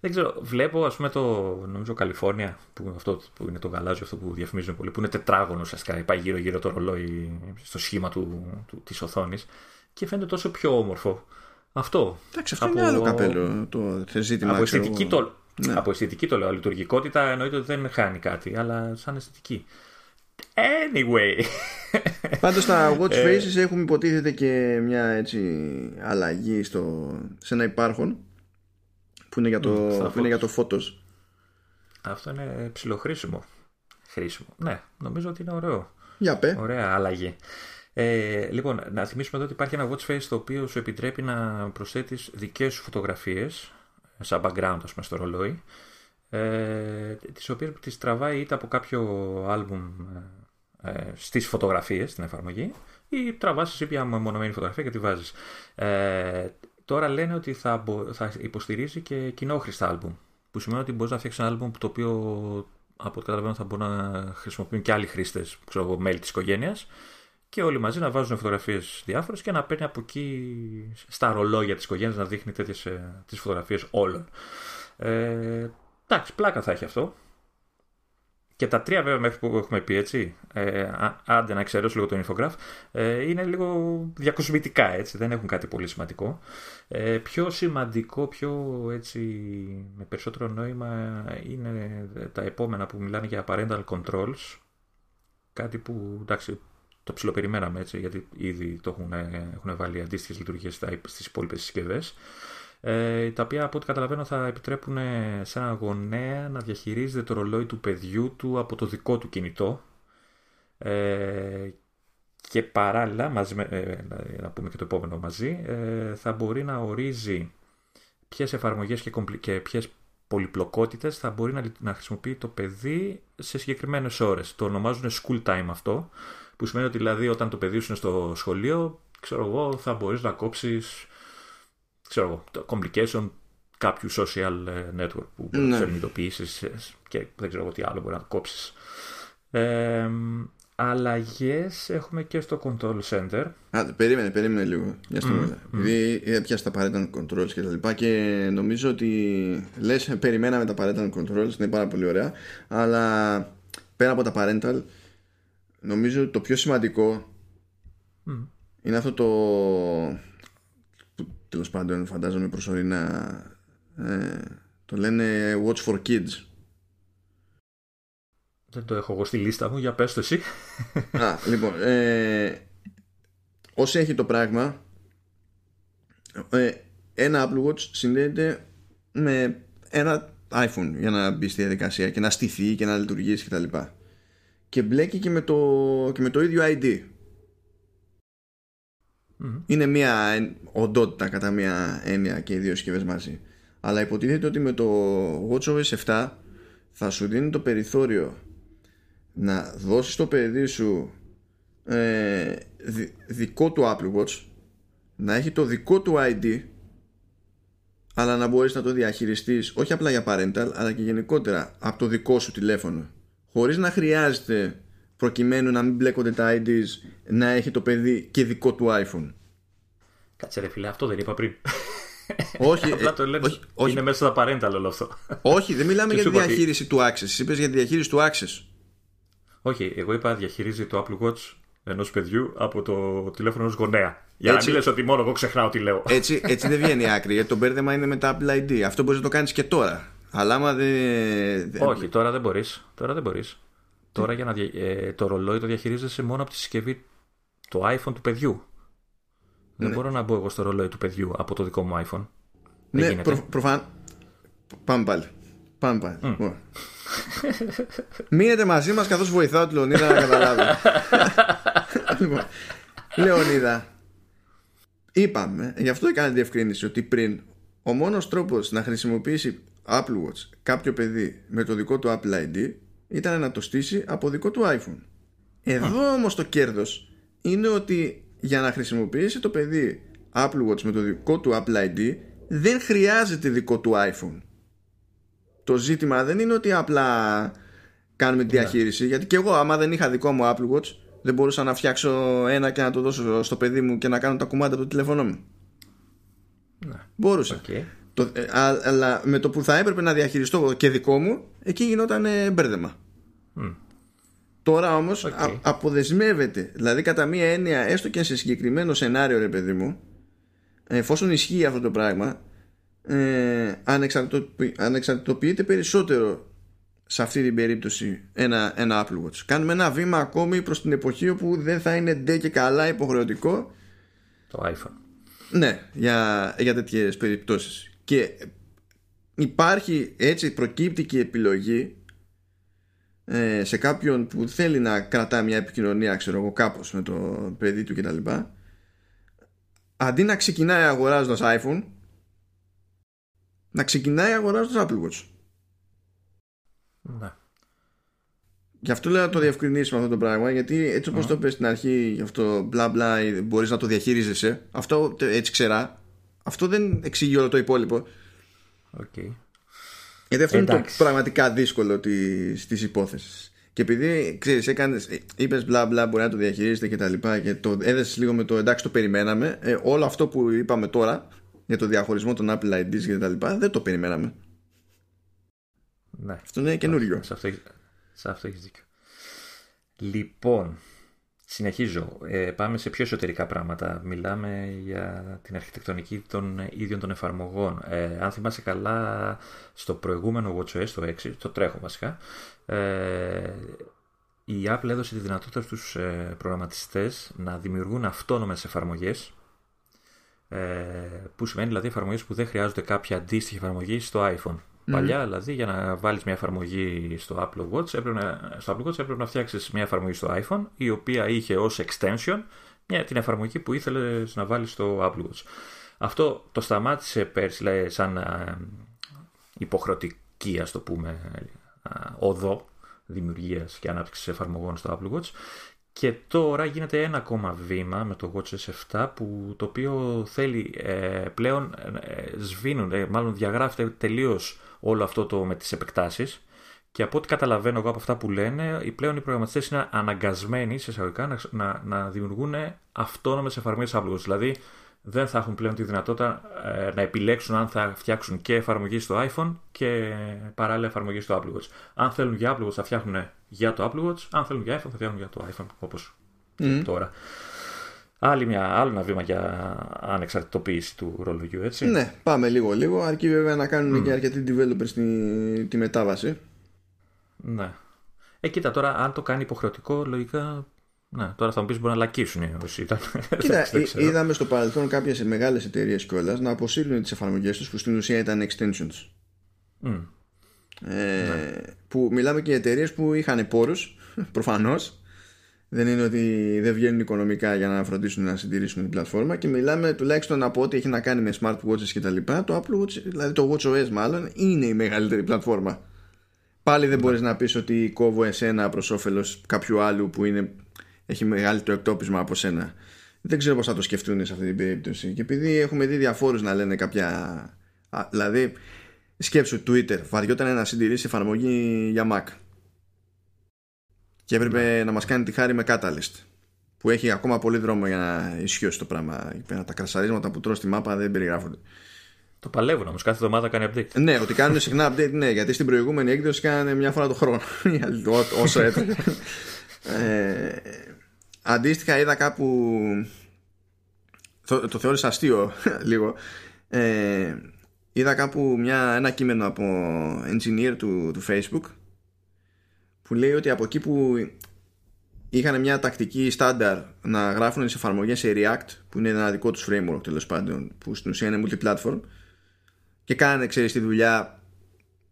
Δεν ξέρω. Βλέπω, ας πούμε, το νομίζω Καλιφόρνια, που, αυτό, που είναι το γαλάζιο αυτό που διαφημίζουν πολύ, που είναι τετράγωνο ουσιαστικά. Πάει γύρω-γύρω το ρολόι στο σχήμα του, του, της οθόνης και φαίνεται τόσο πιο όμορφο. Αυτό. Εντάξει, αυτό από... είναι άλλο καπέλο το ζήτημα. Από αισθητική, το, ναι. Από αισθητική το λέω. Λειτουργικότητα εννοείται ότι δεν χάνει κάτι, αλλά σαν αισθητική. Anyway. Πάντως στα watch ε, faces έχουμε υποτίθεται και μια έτσι αλλαγή στο, σε ένα υπάρχον που είναι για το, που είναι για το photos. Αυτό είναι ψηλοχρήσιμο. Χρήσιμο. Ναι, νομίζω ότι είναι ωραίο. Για πέ. Ωραία αλλαγή. Ε, λοιπόν, να θυμίσουμε εδώ ότι υπάρχει ένα watch face το οποίο σου επιτρέπει να προσθέτεις δικές σου φωτογραφίες σαν background ας πούμε στο ρολόι ε, τις οποίες τις τραβάει είτε από κάποιο άλμπουμ ε, ε στις φωτογραφίες στην εφαρμογή ή τραβάς εσύ μια μονομένη φωτογραφία και τη βάζεις. Ε, τώρα λένε ότι θα, θα υποστηρίζει και κοινόχρηστα άλμπουμ που σημαίνει ότι μπορείς να φτιάξεις ένα album το οποίο από ό,τι καταλαβαίνω θα μπορούν να χρησιμοποιούν και άλλοι χρήστες, ξέρω μέλη της οικογένειας. Και όλοι μαζί να βάζουν φωτογραφίες διάφορες και να παίρνει από εκεί στα ρολόγια της οικογένειας να δείχνει τέτοιες τις φωτογραφίες όλων. Ε, εντάξει, πλάκα θα έχει αυτό. Και τα τρία βέβαια μέχρι που έχουμε πει έτσι, ε, άντε να εξαιρέσω λίγο τον infograph, ε, είναι λίγο διακοσμητικά έτσι, δεν έχουν κάτι πολύ σημαντικό. Ε, πιο σημαντικό, πιο έτσι, με περισσότερο νόημα είναι τα επόμενα που μιλάνε για parental controls. Κάτι που εντάξει, το ψιλοπεριμέναμε έτσι, γιατί ήδη το έχουν, έχουν βάλει αντίστοιχες λειτουργίες στις υπόλοιπες συσκευές. Ε, τα οποία από ό,τι καταλαβαίνω θα επιτρέπουν σε ένα γονέα να διαχειρίζεται το ρολόι του παιδιού του από το δικό του κινητό. Ε, και παράλληλα, μαζί, ε, να πούμε και το επόμενο μαζί, ε, θα μπορεί να ορίζει ποιες εφαρμογές και, και ποιες πολυπλοκότητες θα μπορεί να, να χρησιμοποιεί το παιδί σε συγκεκριμένες ώρες. Το ονομάζουν school time αυτό, που σημαίνει ότι δηλαδή όταν το παιδί σου είναι στο σχολείο, ξέρω εγώ, θα μπορείς να κόψεις ξέρω εγώ, το complication κάποιου social ε, network που μπορείς να φέρνει και δεν ξέρω τι άλλο μπορεί να κόψεις. Ε, Αλλαγές έχουμε και στο control center. Α, περίμενε, περίμενε λίγο. Μια στιγμή. Mm, mm. πιάσει τα parental controls και τα λοιπά και νομίζω ότι λες, περιμέναμε τα parental controls, είναι πάρα πολύ ωραία. Αλλά πέρα από τα parental, νομίζω ότι το πιο σημαντικό mm. είναι αυτό το τέλος πάντων φαντάζομαι προσωρινά ε, το λένε Watch for Kids δεν το έχω εγώ στη λίστα μου, για πες το εσύ Α, λοιπόν ε, όσοι έχει το πράγμα ε, ένα Apple Watch συνδέεται με ένα iPhone για να μπει στη διαδικασία και να στηθεί και να λειτουργήσει κτλ. Και, και μπλέκει και με, το, και με το ίδιο ID είναι μια οντότητα κατά μια έννοια και οι δύο συσκευές μαζί. Αλλά υποτίθεται ότι με το WatchOS 7 θα σου δίνει το περιθώριο να δώσεις το παιδί σου ε, δικό του Apple Watch να έχει το δικό του ID αλλά να μπορείς να το διαχειριστείς όχι απλά για parental αλλά και γενικότερα από το δικό σου τηλέφωνο χωρίς να χρειάζεται προκειμένου να μην μπλέκονται τα IDs να έχει το παιδί και δικό του iPhone. Κάτσε ρε φίλε, αυτό δεν είπα πριν. Όχι, Απλά το λένε, όχι, όχι. είναι μέσα στα parental όλο αυτό. Όχι, δεν μιλάμε για τη διαχείριση ότι... του Access. Είπες για τη διαχείριση του Access. Όχι, εγώ είπα διαχειρίζει το Apple Watch ενός παιδιού από το τηλέφωνο ενός γονέα. Για έτσι, να μην λες ότι μόνο εγώ ξεχνάω τι λέω. Έτσι, έτσι δεν βγαίνει άκρη, γιατί το μπέρδεμα είναι με τα Apple ID. Αυτό μπορείς να το κάνεις και τώρα. Αλλά άμα δεν. Όχι, τώρα δεν μπορείς. Τώρα δεν μπορείς. Τώρα για να ε, το ρολόι το διαχειρίζεσαι μόνο από τη συσκευή το iPhone του παιδιού. Δεν ναι. μπορώ να μπω εγώ στο ρολόι του παιδιού από το δικό μου iPhone. Ναι, προ, προφανώ. Πάμε πάλι. Πάμε πάλι. Mm. Μείνετε μαζί μας καθώς βοηθάω τη Λεωνίδα να καταλάβει. λοιπόν, Λεωνίδα, είπαμε, γι' αυτό έκανε διευκρίνηση ότι πριν ο μόνος τρόπος να χρησιμοποιήσει Apple Watch κάποιο παιδί με το δικό του Apple ID ήταν να το στήσει από δικό του iPhone. Εδώ όμως το κέρδος είναι ότι για να χρησιμοποιήσει το παιδί Apple Watch με το δικό του Apple ID δεν χρειάζεται δικό του iPhone. Το ζήτημα δεν είναι ότι απλά κάνουμε τη διαχείριση γιατί και εγώ άμα δεν είχα δικό μου Apple Watch δεν μπορούσα να φτιάξω ένα και να το δώσω στο παιδί μου και να κάνω τα κουμάντα από το τηλέφωνο μου. Ναι. Μπορούσα. Okay. Το, ε, αλλά με το που θα έπρεπε να διαχειριστώ και δικό μου, εκεί γινόταν ε, μπέρδεμα. Τώρα όμως αποδεσμεύεται, δηλαδή κατά μία έννοια, έστω και σε συγκεκριμένο σενάριο, ρε παιδί μου, εφόσον ισχύει αυτό το πράγμα, ε, ανεξαρτητοποιείται περισσότερο σε αυτή την περίπτωση ένα, ένα Apple Watch. Κάνουμε ένα βήμα ακόμη προς την εποχή όπου δεν θα είναι ντε και καλά υποχρεωτικό το iPhone. Ναι, για, για τέτοιες περιπτώσεις. Και υπάρχει έτσι προκύπτει και η επιλογή ε, σε κάποιον που θέλει να κρατά μια επικοινωνία ξέρω εγώ κάπως με το παιδί του κτλ. Αντί να ξεκινάει αγοράζοντας iPhone να ξεκινάει αγοράζοντας Apple Watch. Ναι. Γι' αυτό λέω να το διευκρινίσουμε αυτό το πράγμα γιατί έτσι όπως το πες στην αρχή γι' αυτό μπλα μπλα μπορείς να το διαχειρίζεσαι αυτό έτσι ξερά αυτό δεν εξηγεί όλο το υπόλοιπο okay. Γιατί αυτό είναι το πραγματικά δύσκολο της υπόθεσης. Και επειδή ξέρεις, έκανες, είπες μπλα μπλα, μπορεί να το διαχειρίζεται και τα λοιπά, και το έδεσες λίγο με το εντάξει, το περιμέναμε. Ε, όλο αυτό που είπαμε τώρα για το διαχωρισμό των Apple IDs και τα λοιπά, δεν το περιμέναμε. Ναι. Αυτό είναι καινούριο. Σε αυτό, σε αυτό έχεις δίκιο. Λοιπόν, συνεχίζω. Ε, πάμε σε πιο εσωτερικά πράγματα. Μιλάμε για την αρχιτεκτονική των ίδιων των εφαρμογών. Ε, αν θυμάσαι καλά, στο προηγούμενο WatchOS, το 6, το τρέχω βασικά, ε, η Apple έδωσε τη δυνατότητα στους ε, προγραμματιστές να δημιουργούν αυτόνομες εφαρμογές ε, που σημαίνει δηλαδή εφαρμογές που δεν χρειάζονται κάποια αντίστοιχη εφαρμογή στο iPhone. Παλιά, δηλαδή, για να βάλεις μια εφαρμογή στο Apple Watch, έπρεπε να, στο Apple Watch έπρεπε να φτιάξεις μια εφαρμογή στο iPhone, η οποία είχε ως extension μια, την εφαρμογή που ήθελες να βάλεις στο Apple Watch. Αυτό το σταμάτησε πέρσι, δηλαδή, σαν α, υποχρεωτική, ας το πούμε, οδό δημιουργίας και ανάπτυξης εφαρμογών στο Apple Watch. Και τώρα γίνεται ένα ακόμα βήμα με το WatchOS 7 που το οποίο θέλει ε, πλέον ε, σβήνουν, ε, μάλλον διαγράφεται τελείως όλο αυτό το με τις επεκτάσεις και από ό,τι καταλαβαίνω εγώ από αυτά που λένε, οι πλέον οι προγραμματιστές είναι αναγκασμένοι σε εισαγωγικά να, να, να δημιουργούν αυτόνομες εφαρμογές Apple Δηλαδή δεν θα έχουν πλέον τη δυνατότητα ε, να επιλέξουν αν θα φτιάξουν και εφαρμογή στο iPhone και παράλληλα εφαρμογή στο Apple Watch. Αν θέλουν για Apple Watch θα φτιάχνουν για το Apple Watch, αν θέλουν για iPhone θα φτιάχνουν για το iPhone όπως τώρα. Άλλη μια, άλλο ένα βήμα για ανεξαρτητοποίηση του ρολογιού, έτσι. Ναι, πάμε λίγο λίγο, αρκεί βέβαια να κάνουν mm. και αρκετοί developers τη, τη μετάβαση. Ναι. Ε, κοίτα τώρα, αν το κάνει υποχρεωτικό, λογικά ναι, τώρα θα μου πεις μπορεί να λακίσουν όσοι ήταν. Κοίτα, είδαμε στο παρελθόν κάποιες μεγάλες εταιρείες κιόλας να αποσύρουν τις εφαρμογές τους που στην ουσία ήταν extensions. Mm. Ε, ναι. Που μιλάμε και για εταιρείες που είχαν πόρους, προφανώς. Δεν είναι ότι δεν βγαίνουν οικονομικά για να φροντίσουν να συντηρήσουν την πλατφόρμα και μιλάμε τουλάχιστον από ό,τι έχει να κάνει με smartwatches και τα λοιπά. Το Apple Watch, δηλαδή το WatchOS μάλλον, είναι η μεγαλύτερη πλατφόρμα. Πάλι δεν ναι. μπορείς να πεις ότι κόβω εσένα προς όφελος κάποιου άλλου που είναι έχει μεγαλύτερο εκτόπισμα από σένα. Δεν ξέρω πώς θα το σκεφτούν σε αυτή την περίπτωση. Και επειδή έχουμε δει διαφόρους να λένε κάποια. Α, δηλαδή, σκέψου Twitter. Βαριόταν να συντηρήσει εφαρμογή για Mac. Και έπρεπε ναι. να μας κάνει τη χάρη με Catalyst. Που έχει ακόμα πολύ δρόμο για να ισχύσει το πράγμα. Τα κρασαρίσματα που τρώω στη μάπα δεν περιγράφονται. Το παλεύουν όμως, κάθε εβδομάδα κάνει update. Ναι, ότι κάνουν συχνά update, ναι, γιατί στην προηγούμενη έκδοση κάνανε μια φορά το χρόνο. όσο έτρεχε. ε, Αντίστοιχα είδα κάπου το, το θεώρησα αστείο λίγο ε, είδα κάπου μια, ένα κείμενο από engineer του, του facebook που λέει ότι από εκεί που είχαν μια τακτική στάνταρ να γράφουν τις εφαρμογές σε React που είναι ένα δικό τους framework τέλος πάντων που στην ουσία είναι multiplatform και κάνανε ξέρεις τη δουλειά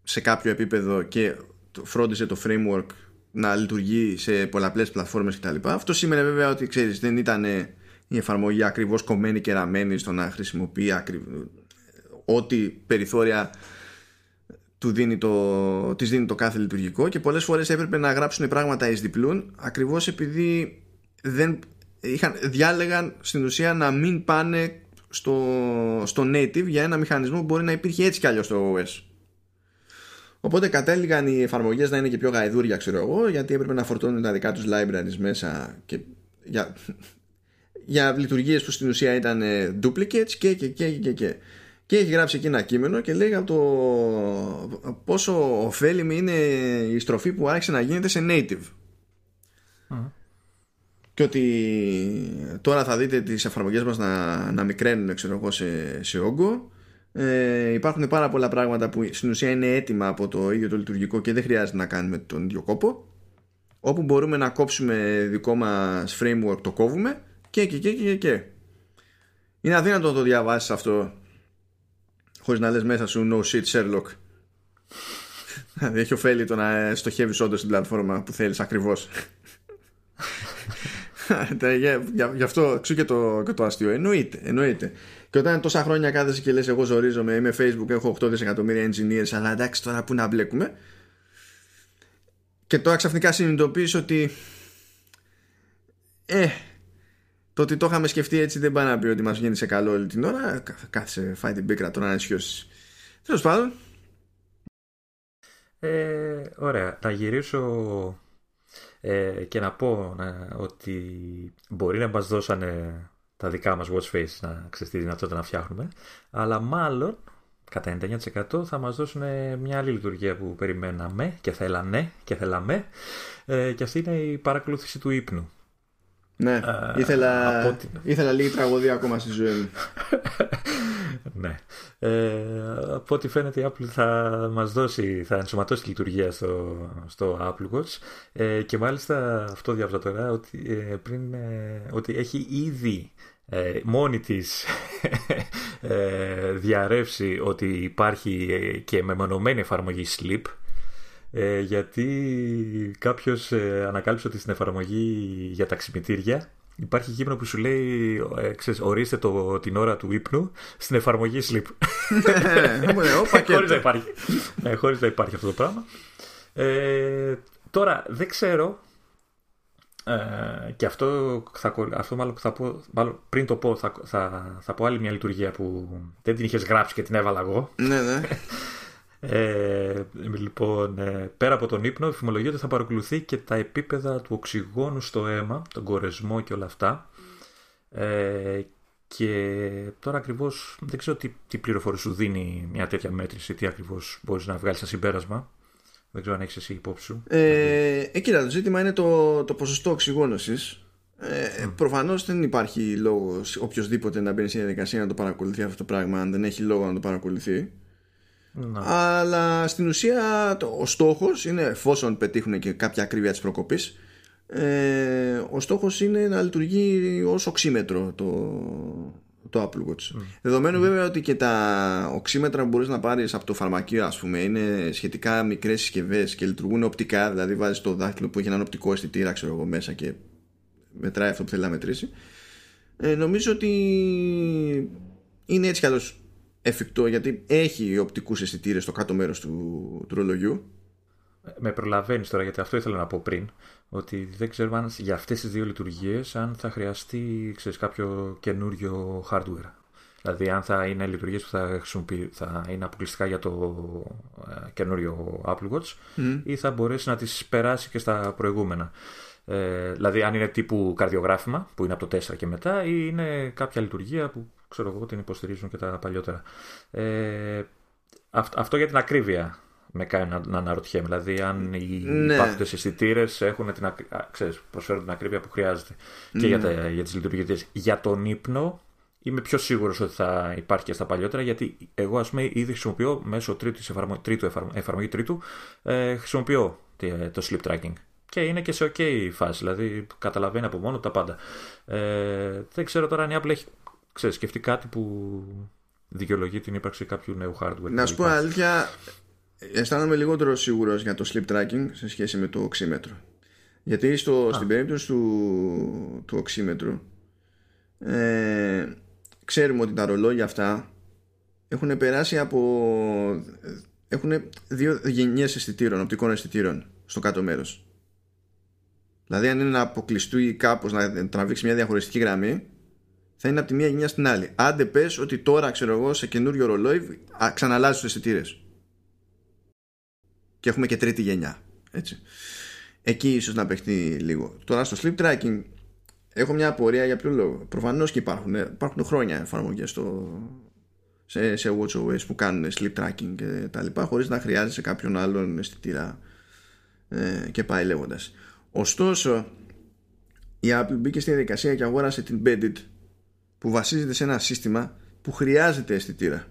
σε κάποιο επίπεδο και φρόντισε το framework να λειτουργεί σε πολλαπλές πλατφόρμες κτλ. Αυτό σημαίνει βέβαια ότι ξέρεις δεν ήταν η εφαρμογή ακριβώς κομμένη και ραμμένη στο να χρησιμοποιεί ό,τι περιθώρια του δίνει το, της δίνει το κάθε λειτουργικό και πολλές φορές έπρεπε να γράψουν πράγματα εις διπλούν ακριβώς επειδή δεν είχαν, διάλεγαν στην ουσία να μην πάνε στο, στο native για ένα μηχανισμό που μπορεί να υπήρχε έτσι κι αλλιώς στο OS. Οπότε κατέληγαν οι εφαρμογές να είναι και πιο γαϊδούρια, ξέρω εγώ, γιατί έπρεπε να φορτώνουν τα δικά τους libraries μέσα και για, για λειτουργίες που στην ουσία ήταν ε, duplicates και και και και και. Και έχει γράψει εκεί ένα κείμενο και λέει από το πόσο ωφέλιμη είναι η στροφή που άρχισε να γίνεται σε native. Και ότι τώρα θα δείτε τις εφαρμογές μας να, να μικραίνουν ξέρω εγώ, σε, σε όγκο. Ε, υπάρχουν πάρα πολλά πράγματα που στην ουσία είναι έτοιμα από το ίδιο το λειτουργικό και δεν χρειάζεται να κάνουμε τον ίδιο κόπο. Όπου μπορούμε να κόψουμε δικό μας framework το κόβουμε και και και και και. Είναι αδύνατο να το διαβάσεις αυτό χωρίς να λες μέσα σου no shit Sherlock δηλαδή έχει ωφέλη το να στοχεύεις όντως την πλατφόρμα που θέλεις ακριβώς Γι' αυτό ξού και το, και το αστείο. Εννοείται, εννοείται. Και όταν τόσα χρόνια κάθεσαι και λες: Εγώ ζορίζομαι, είμαι Facebook, έχω 8 δισεκατομμύρια engineers, αλλά εντάξει τώρα που να μπλέκουμε. Και τώρα ξαφνικά συνειδητοποιήσω ότι. Ε, το ότι το είχαμε σκεφτεί έτσι δεν πάει να πει ότι μας βγαίνει σε καλό όλη την ώρα. Κάθεσαι, φάει την πίκρα τώρα να αισιώσει. Τέλος πάντων, Ε, ωραία. Να γυρίσω ε, και να πω ότι μπορεί να μας δώσανε τα δικά μας watch face να ξέρεις τη δυνατότητα να φτιάχνουμε αλλά μάλλον κατά 99% θα μας δώσουν μια άλλη λειτουργία που περιμέναμε και θέλανε και θέλαμε ε, και αυτή είναι η παρακολούθηση του ύπνου. Ναι, ε, ήθελα, ήθελα λίγη τραγωδία ακόμα στη ζωή μου. ναι. Ε, από ό,τι φαίνεται η Apple θα μας δώσει, θα ενσωματώσει τη λειτουργία στο, στο Apple Watch ε, και μάλιστα αυτό διάβαζα τώρα ότι, ε, πριν, ε, ότι έχει ήδη ε, μόνη της ε, διαρρεύσει ότι υπάρχει ε, και μεμονωμένη εφαρμογή Sleep ε, γιατί κάποιος ε, ανακάλυψε ότι στην εφαρμογή για τα ξυπνητήρια υπάρχει γύμνο που σου λέει ε, ξέρεις, ορίστε το, την ώρα του ύπνου στην εφαρμογή Sleep χωρίς, να υπάρχει, χωρίς να υπάρχει αυτό το πράγμα τώρα δεν ξέρω ε, και αυτό, θα, αυτό μάλλον, θα πω, μάλλον πριν το πω θα, θα, θα πω άλλη μια λειτουργία που δεν την είχες γράψει και την έβαλα εγώ. Ναι, ναι. Ε, λοιπόν, ε, πέρα από τον ύπνο, φημολογείται θα παρακολουθεί και τα επίπεδα του οξυγόνου στο αίμα, τον κορεσμό και όλα αυτά. Ε, και τώρα ακριβώς δεν ξέρω τι, τι πληροφορία σου δίνει μια τέτοια μέτρηση, τι ακριβώς μπορείς να βγάλεις σαν συμπέρασμα. Δεν ξέρω αν έχεις εσύ υπόψη σου. Ε, ε, κοίτα, το ζήτημα είναι το, το ποσοστό οξυγόνωσης. Ε, mm. Προφανώς δεν υπάρχει λόγος οποιοδήποτε να μπαίνει στη διαδικασία να το παρακολουθεί αυτό το πράγμα, αν δεν έχει λόγο να το παρακολουθεί. Να. Αλλά στην ουσία το, ο στόχος είναι, εφόσον πετύχουν και κάποια ακρίβεια της προκοπής, ε, ο στόχος είναι να λειτουργεί ως οξύμετρο το, το Apple Watch. Mm. Δεδομένου mm. βέβαια ότι και τα οξύμετρα που μπορείς να πάρεις από το φαρμακείο ας πούμε είναι σχετικά μικρές συσκευές και λειτουργούν οπτικά, δηλαδή βάζεις το δάχτυλο που έχει έναν οπτικό αισθητήρα ξέρω εγώ μέσα και μετράει αυτό που θέλει να μετρήσει. Ε, νομίζω ότι είναι έτσι κι εφικτό γιατί έχει οπτικούς αισθητήρες στο κάτω μέρος του, του ρολογιού με προλαβαίνεις τώρα γιατί αυτό ήθελα να πω πριν ότι δεν ξέρω αν για αυτές τις δύο λειτουργίες αν θα χρειαστεί ξέρεις, κάποιο καινούριο hardware. Δηλαδή αν θα είναι λειτουργίες που θα, θα είναι αποκλειστικά για το ε, καινούριο Apple Watch ή θα μπορέσει να τις περάσει και στα προηγούμενα. Ε, δηλαδή αν είναι τύπου καρδιογράφημα που είναι από το 4 και μετά ή είναι κάποια λειτουργία που ξέρω εγώ την υποστηρίζουν και τα παλιότερα. Ε, αυτό για την ακρίβεια με κάνει να, να αναρωτιέμαι. Δηλαδή, αν οι ναι. υπάρχοντε αισθητήρες προσφέρουν την ακρίβεια που χρειάζεται και για, τα, για τις λειτουργίε. Για τον ύπνο, είμαι πιο σίγουρος ότι θα υπάρχει και στα παλιότερα, γιατί εγώ, ας πούμε, ήδη χρησιμοποιώ μέσω τρίτου, εφαρμο, τρίτου εφαρμογή τρίτου, ε, χρησιμοποιώ το sleep tracking. Και είναι και σε ok φάση, δηλαδή καταλαβαίνει από μόνο τα πάντα. Ε, δεν ξέρω τώρα αν η Apple έχει ξέρεις, σκεφτεί κάτι που δικαιολογεί την ύπαρξη κάποιου νέου hardware. Να σου πω αλήθεια, αισθάνομαι λιγότερο σίγουρος για το sleep tracking σε σχέση με το οξύμετρο. Γιατί στο, στην περίπτωση του, του οξύμετρου ε, ξέρουμε ότι τα ρολόγια αυτά έχουν περάσει από έχουν δύο γενιές αισθητήρων, οπτικών αισθητήρων στο κάτω μέρος. Δηλαδή αν είναι να αποκλειστεί κάπως να τραβήξει μια διαχωριστική γραμμή θα είναι από τη μία γενιά στην άλλη άντε πες ότι τώρα ξέρω εγώ σε καινούριο ρολόι ξαναλάζεις τους αισθητήρες και έχουμε και τρίτη γενιά. Έτσι. Εκεί ίσως να παιχτεί λίγο. Τώρα στο sleep tracking έχω μια απορία για ποιο λόγο. Προφανώς και υπάρχουν, υπάρχουν χρόνια εφαρμογές στο, σε, σε WatchOS που κάνουν sleep tracking και τα λοιπά χωρίς να χρειάζεσαι κάποιον άλλον αισθητήρα ε, και πάει λέγοντας. Ωστόσο η Apple μπήκε στη διαδικασία και αγόρασε την Bedded που βασίζεται σε ένα σύστημα που χρειάζεται αισθητήρα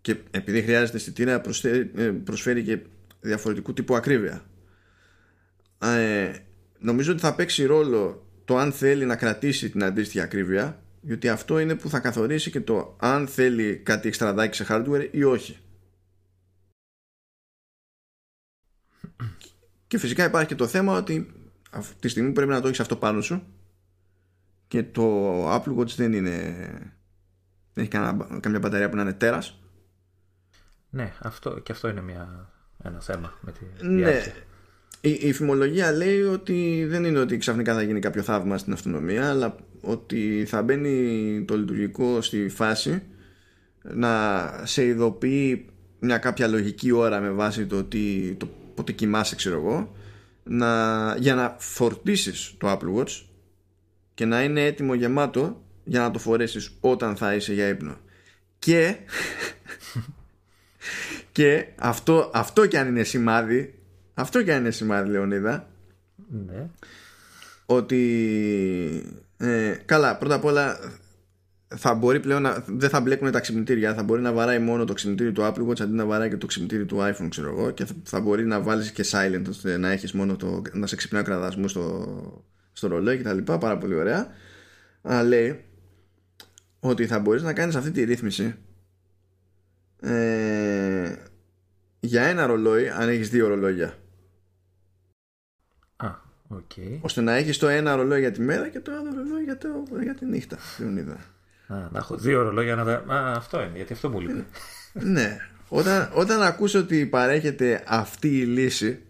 και επειδή χρειάζεται αισθητήρα προσφέρει, ε, προσφέρει και διαφορετικού τύπου ακρίβεια. Ε, νομίζω ότι θα παίξει ρόλο το αν θέλει να κρατήσει την αντίστοιχη ακρίβεια γιατί αυτό είναι που θα καθορίσει και το αν θέλει κάτι εξτραδάκι σε hardware ή όχι. Και φυσικά υπάρχει και το θέμα ότι αυτή τη στιγμή πρέπει να το έχεις αυτό πάνω σου και το Apple Watch δεν είναι δεν έχει καμιά μπαταρία που να είναι τέρας ναι αυτό, και αυτό είναι μια ένα θέμα με τη ναι. Η, η φημολογία λέει ότι δεν είναι ότι ξαφνικά θα γίνει κάποιο θαύμα στην αυτονομία αλλά ότι θα μπαίνει το λειτουργικό στη φάση να σε ειδοποιεί μια κάποια λογική ώρα με βάση το, τι, το πότε κοιμάσαι ξέρω εγώ να, για να φορτίσεις το Apple Watch και να είναι έτοιμο γεμάτο για να το φορέσεις όταν θα είσαι για ύπνο και και αυτό, αυτό κι αν είναι σημάδι αυτό κι αν είναι σημάδι Λεωνίδα ναι. ότι ε, καλά πρώτα απ' όλα θα μπορεί πλέον να, δεν θα μπλέκουν τα ξυπνητήρια θα μπορεί να βαράει μόνο το ξυπνητήρι του Apple Watch αντί να βαράει και το ξυπνητήρι του iPhone ξέρω εγώ και θα, θα μπορεί να βάλεις και silent ώστε να έχεις μόνο το, να σε ξυπνάει ο κραδασμός στο, στο ρολόι και τα λοιπά πάρα πολύ ωραία αλλά λέει ότι θα μπορείς να κάνεις αυτή τη ρύθμιση ε, για ένα ρολόι αν έχεις δύο ρολόγια Α, okay. ώστε να έχεις το ένα ρολόι για τη μέρα και το άλλο ρολόι για, το, για τη νύχτα Α, να έχω δύο ρολόγια να τα... Α, αυτό είναι, γιατί αυτό μου λείπει. ναι. Όταν, όταν ακούσω ότι παρέχεται αυτή η λύση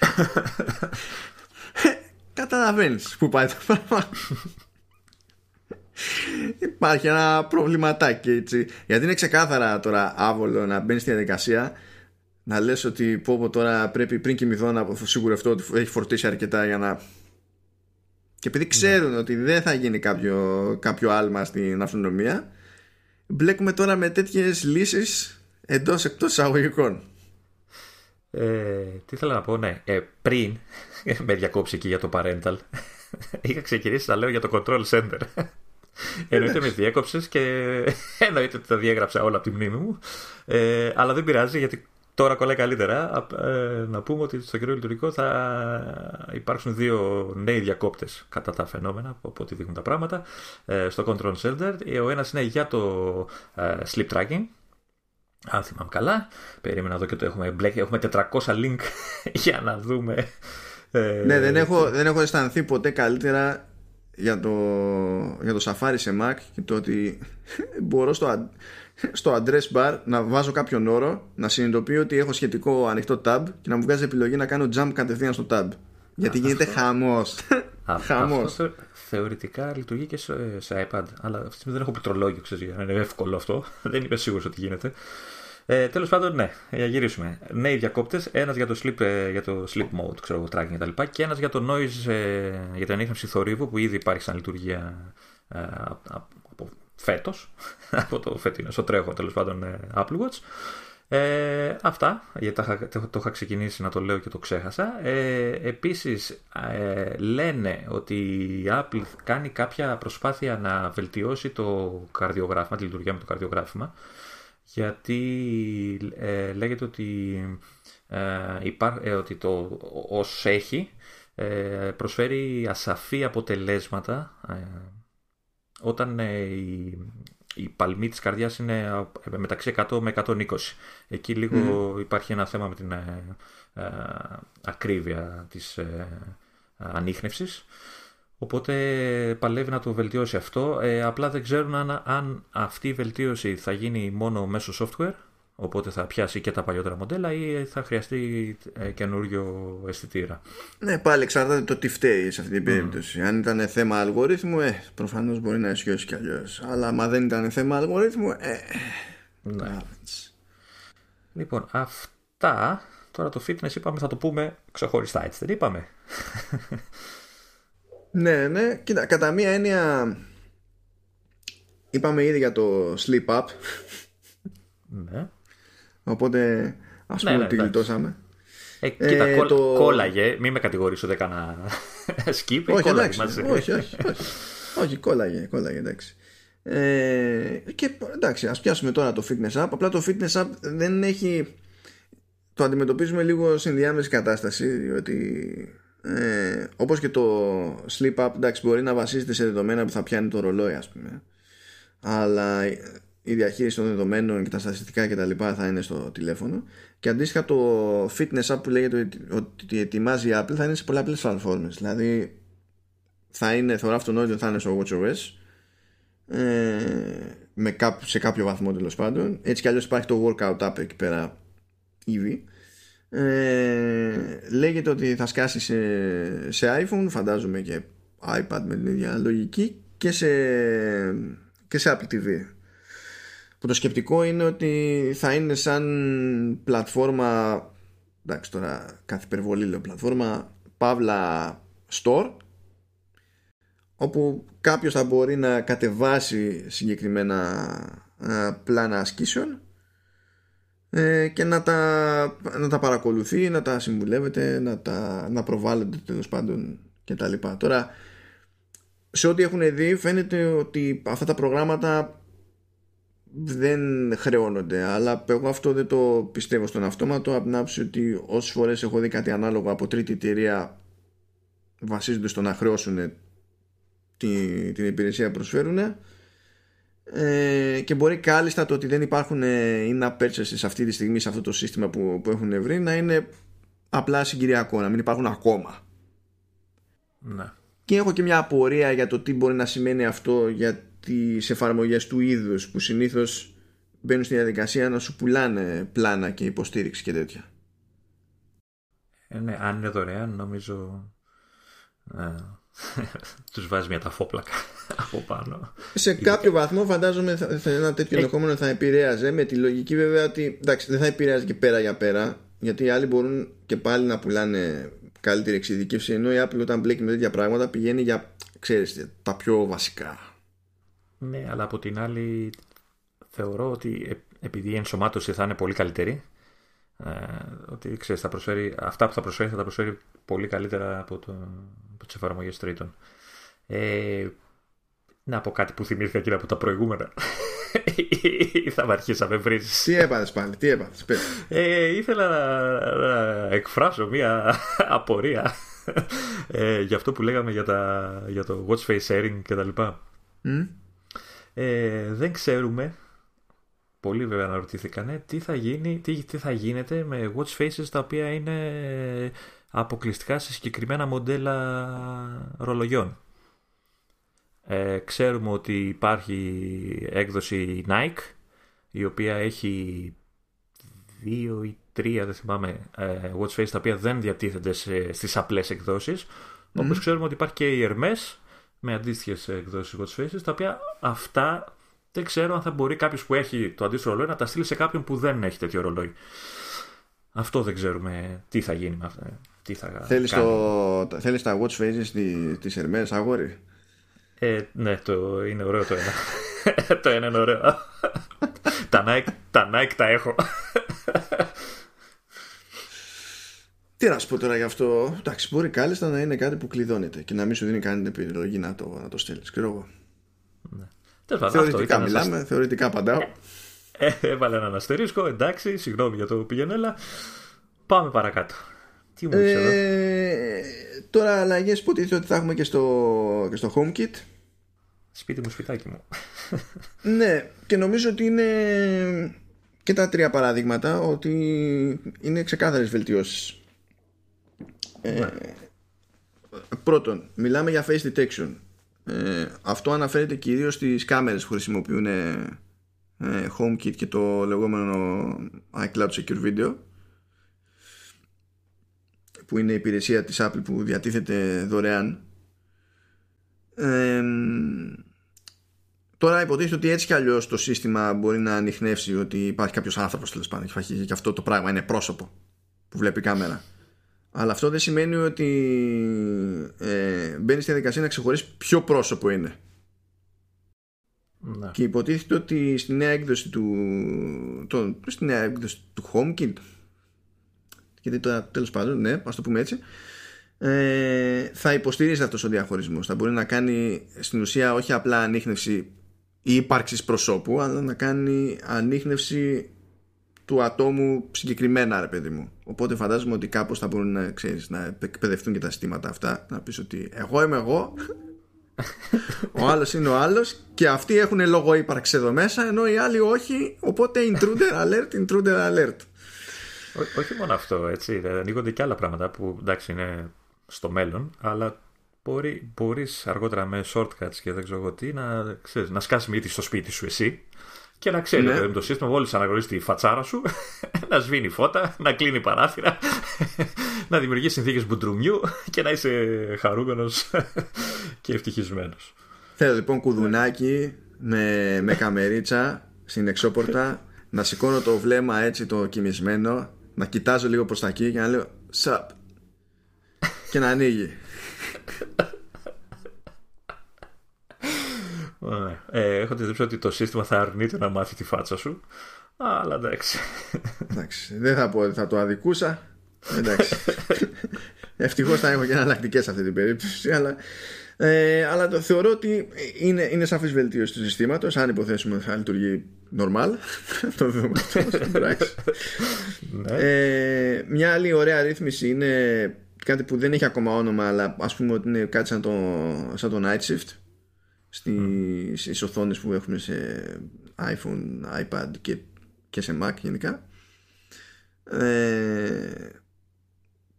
καταλαβαίνεις που πάει το πράγμα. Υπάρχει ένα προβληματάκι έτσι. Γιατί είναι ξεκάθαρα τώρα άβολο να μπαίνεις στη διαδικασία να λες ότι πω, πω τώρα πρέπει πριν κοιμηθώ να σιγουρευτώ ότι έχει φορτίσει αρκετά για να και επειδή ξέρουν ότι δεν θα γίνει κάποιο, κάποιο άλμα στην αυτονομία μπλέκουμε τώρα με τέτοιες λύσεις εντός εκτός εισαγωγικών ε, τι θέλω να πω, ναι. Ε, πριν με διακόψει εκεί για το parental, είχα ξεκινήσει να λέω για το control center. Εννοείται με διέκοψες και εννοείται ότι τα διέγραψα όλα από τη μνήμη μου. Ε, αλλά δεν πειράζει γιατί τώρα κολλάει καλύτερα. Ε, να πούμε ότι στο κύριο λειτουργικό θα υπάρξουν δύο νέοι διακόπτες κατά τα φαινόμενα, από ό,τι δείχνουν τα πράγματα, ε, στο Control Center. Ο ένας είναι για το ε, sleep tracking. Αν θυμάμαι καλά, περίμενα εδώ και το έχουμε μπλέκει. Έχουμε 400 link για να δούμε. ναι, δεν έχω, δεν έχω αισθανθεί ποτέ καλύτερα για το, για το Safari σε Mac και το ότι μπορώ στο, στο address bar να βάζω κάποιον όρο, να συνειδητοποιώ ότι έχω σχετικό ανοιχτό tab και να μου βγάζει επιλογή να κάνω jump κατευθείαν στο tab. Γιατί γίνεται χαμός. χαμός. Θεωρητικά λειτουργεί και σε, σε iPad. Αλλά αυτή τη στιγμή δεν έχω πληκτρολόγιο, ξέρεις, για να είναι εύκολο αυτό. δεν είμαι σίγουρος ότι γίνεται. Ε, Τέλος πάντων, ναι, για γυρίσουμε. Νέοι διακόπτες. Ένας για, το sleep, ε, για το sleep mode, ξέρω tracking κτλ. Και ένας για το noise, ε, για την ανείχνευση θορύβου που ήδη υπάρχει σαν λειτουργία ε, από φέτος. από το φετινό, στο τρέχο τέλος πάντων ε, Apple Watch. Ε, αυτά, γιατί το, το είχα ξεκινήσει να το λέω και το ξέχασα. Ε, επίσης ε, λένε ότι η Apple κάνει κάποια προσπάθεια να βελτιώσει το καρδιογράφημα, τη λειτουργία με το καρδιογράφημα γιατί ε, λέγεται ότι, ε, ε, ότι το ως έχει ε, προσφέρει ασαφή αποτελέσματα όταν η, η παλμή της καρδιάς είναι μεταξύ 100 με 120. Εκεί λίγο υπάρχει ένα θέμα με την ακρίβεια της ανείχνευσης Οπότε παλεύει να το βελτιώσει αυτό. Ε, απλά δεν ξέρουν αν, αν αυτή η βελτίωση θα γίνει μόνο μέσω software, οπότε θα πιάσει και τα παλιότερα μοντέλα ή θα χρειαστεί ε, καινούριο αισθητήρα. Ναι, πάλι εξαρτάται το τι φταίει σε αυτή την περίπτωση. Αν ήταν θέμα αλγορίθμου, ε, προφανώς μπορεί να ισχύσει κι αλλιώς. Αλλά αν δεν ήταν θέμα αλγορίθμου, ε... Ναι. Λοιπόν, αυτά... Τώρα το fitness είπαμε θα το πούμε ξεχωριστά, έτσι δεν είπαμε; Ναι, ναι. Κοίτα, κατά μία έννοια είπαμε ήδη για το sleep up. Ναι. Οπότε ας ναι, πούμε ναι, ότι γλιτώσαμε. Ε, κοίτα, ε, το... κόλλαγε. Μην με κατηγορήσω δεν έκανα skip. Όχι, εντάξει, όχι, όχι, όχι, όχι, κόλλαγε, κόλλαγε, εντάξει. Ε, και εντάξει, ας πιάσουμε τώρα το fitness up. Απλά το fitness up δεν έχει... Το αντιμετωπίζουμε λίγο σε ενδιάμεση κατάσταση, διότι ε, όπως και το sleep up εντάξει μπορεί να βασίζεται σε δεδομένα που θα πιάνει το ρολόι ας πούμε αλλά η διαχείριση των δεδομένων και τα στατιστικά και τα λοιπά θα είναι στο τηλέφωνο. Και αντίστοιχα το fitness app που λέγεται ότι ετοιμάζει η Apple θα είναι σε πολλαπλές πλατφόρμες. Δηλαδή θα είναι θεωρώ αυτονόητο θα είναι στο WatchOS ε, με σε κάποιο βαθμό τέλος πάντων. Έτσι κι αλλιώς υπάρχει το workout app εκεί πέρα ήδη ε, λέγεται ότι θα σκάσει σε, σε iPhone φαντάζομαι και iPad με την ίδια λογική και σε, και σε Apple TV που το σκεπτικό είναι ότι θα είναι σαν πλατφόρμα εντάξει τώρα κάθε υπερβολή λέω πλατφόρμα παύλα store όπου κάποιος θα μπορεί να κατεβάσει συγκεκριμένα πλάνα ασκήσεων ε, και να τα, να τα παρακολουθεί, να τα συμβουλεύεται, να, τα, να προβάλλονται τέλος πάντων και τα λοιπά. Τώρα, σε ό,τι έχουν δει φαίνεται ότι αυτά τα προγράμματα δεν χρεώνονται αλλά εγώ αυτό δεν το πιστεύω στον αυτόματο από την άποψη ότι όσες φορές έχω δει κάτι ανάλογο από τρίτη εταιρεία βασίζονται στο να χρεώσουν την, την υπηρεσία που προσφέρουν ε, και μπορεί κάλλιστα το ότι δεν υπάρχουν in-app purchases αυτή τη στιγμή σε αυτό το σύστημα που, που έχουν βρει να είναι απλά συγκυριακό, να μην υπάρχουν ακόμα. Ναι. Και έχω και μια απορία για το τι μπορεί να σημαίνει αυτό για τις εφαρμογές του είδους που συνήθως μπαίνουν στη διαδικασία να σου πουλάνε πλάνα και υποστήριξη και τέτοια. Ε, ναι, αν είναι δωρεάν νομίζω ε, τους βάζεις μια ταφόπλακα από πάνω. Σε κάποιο βαθμό φαντάζομαι θα, ένα τέτοιο ε. ενδεχόμενο θα επηρέαζε με τη λογική βέβαια ότι εντάξει, δεν θα επηρεάζει και πέρα για πέρα γιατί οι άλλοι μπορούν και πάλι να πουλάνε καλύτερη εξειδικεύση ενώ η Apple όταν μπλέκει με τέτοια πράγματα πηγαίνει για ξέρεις, τα πιο βασικά. Ναι, αλλά από την άλλη θεωρώ ότι επειδή η ενσωμάτωση θα είναι πολύ καλύτερη ε, ότι ξέρεις, θα προσφέρει, αυτά που θα προσφέρει θα τα προσφέρει πολύ καλύτερα από, το, από τις εφαρμογές τρίτων. Ε, να πω κάτι που θυμήθηκα εκείνα από τα προηγούμενα. ή θα με αρχίσει να με βρίζεις. Τι έπαθες πάλι, τι έπαθες. Ε, ήθελα να, εκφράσω μία απορία ε, για αυτό που λέγαμε για, τα, για το watch face sharing και τα λοιπά. Ε, δεν ξέρουμε πολλοί βέβαια αναρωτήθηκαν τι θα, γίνει, τι, τι θα γίνεται με watch faces τα οποία είναι αποκλειστικά σε συγκεκριμένα μοντέλα ρολογιών. Ε, ξέρουμε ότι υπάρχει έκδοση Nike η οποία έχει δύο ή τρία, δεν θυμάμαι, ε, watch faces τα οποία δεν διατίθενται σε, στις απλές εκδόσεις. Mm. Όπως ξέρουμε ότι υπάρχει και η Hermes με αντίστοιχες εκδόσεις watch faces τα οποία αυτά δεν ξέρω αν θα μπορεί κάποιος που έχει το αντίστοιχο ρολόι να τα στείλει σε κάποιον που δεν έχει τέτοιο ρολόι. Αυτό δεν ξέρουμε τι θα γίνει με αυτά. Τι θα θέλεις, το, θέλεις τα watch faces της Hermes αγόρι; Ε, ναι το είναι ωραίο το ένα το ένα είναι ωραίο τα, Nike, τα Nike τα έχω τι να σου πω τώρα γι' αυτό εντάξει μπορεί κάλλιστα να είναι κάτι που κλειδώνεται και να μην σου δίνει κανένα επιλογή να το, να το στέλνεις ξέρω εγώ ναι. Θεωρητικά μιλάμε, θεωρητικά απαντάω. Ε, ε, έβαλε έναν αστερίσκο, εντάξει, συγγνώμη για το πηγενέλα. Πάμε παρακάτω. Τι μου ε, Τώρα αλλαγές που υποτίθεται ότι θα έχουμε και στο, και στο HomeKit. Σπίτι μου, σπιτάκι μου. ναι, και νομίζω ότι είναι και τα τρία παραδείγματα ότι είναι ξεκάθαρες βελτιώσεις. Ε, ναι. πρώτον, μιλάμε για face detection. Ε, αυτό αναφέρεται κυρίως στις κάμερες που χρησιμοποιούν ε, HomeKit και το λεγόμενο iCloud Secure Video που είναι η υπηρεσία της Apple που διατίθεται δωρεάν ε, τώρα υποτίθεται ότι έτσι κι αλλιώς το σύστημα μπορεί να ανοιχνεύσει ότι υπάρχει κάποιος άνθρωπος τέλος πάντων και αυτό το πράγμα είναι πρόσωπο που βλέπει κάμερα αλλά αυτό δεν σημαίνει ότι ε, μπαίνεις στη διαδικασία να ξεχωρίσεις ποιο πρόσωπο είναι. Ναι. Και υποτίθεται ότι στη νέα έκδοση του, το, στη νέα έκδοση του HomeKit γιατί τώρα τέλος πάντων, ναι, ας το πούμε έτσι ε, θα υποστηρίζει αυτός ο διαχωρισμός θα μπορεί να κάνει στην ουσία όχι απλά ανείχνευση ή ύπαρξης προσώπου αλλά να κάνει ανείχνευση του ατόμου συγκεκριμένα ρε παιδί μου. Οπότε φαντάζομαι ότι κάπως θα μπορούν να, ξέρεις, να εκπαιδευτούν και τα συστήματα αυτά να πεις ότι εγώ είμαι εγώ ο άλλος είναι ο άλλος και αυτοί έχουν λόγο ύπαρξη εδώ μέσα ενώ οι άλλοι όχι. Οπότε intruder alert intruder alert. Ό, όχι μόνο αυτό έτσι. Ανοίγονται και άλλα πράγματα που εντάξει είναι στο μέλλον αλλά μπορεί, μπορείς αργότερα με shortcuts και δεν ξέρω τι να, ξέρεις, να σκάσει μύτη στο σπίτι σου εσύ και να ξέρει ναι. το σύστημα, μόλις αναγνωρίσει τη φατσάρα σου, να σβήνει φώτα, να κλείνει παράθυρα, να δημιουργεί συνθήκες μπουντρουμιού και να είσαι χαρούμενος και ευτυχισμένος. Θέλω λοιπόν κουδουνάκι με, με καμερίτσα στην εξώπορτα, να σηκώνω το βλέμμα έτσι το κοιμισμένο, να κοιτάζω λίγο προς τα εκεί και να λέω «Σαπ» και να ανοίγει. Ε, έχω τη ότι το σύστημα θα αρνείται να μάθει τη φάτσα σου. Αλλά εντάξει. εντάξει. Δεν θα πω ότι θα το αδικούσα. Εντάξει. Ευτυχώς θα έχω και εναλλακτικές σε αυτή την περίπτωση. Αλλά, ε, αλλά το θεωρώ ότι είναι, είναι σαφής βελτίωση του συστήματος. Αν υποθέσουμε ότι θα λειτουργεί normal. το δούμε ναι. ε, μια άλλη ωραία ρύθμιση είναι κάτι που δεν έχει ακόμα όνομα, αλλά ας πούμε ότι είναι κάτι σαν το, σαν το Night Shift στις οθόνες που έχουμε σε iPhone, iPad και, και σε Mac γενικά. Ε,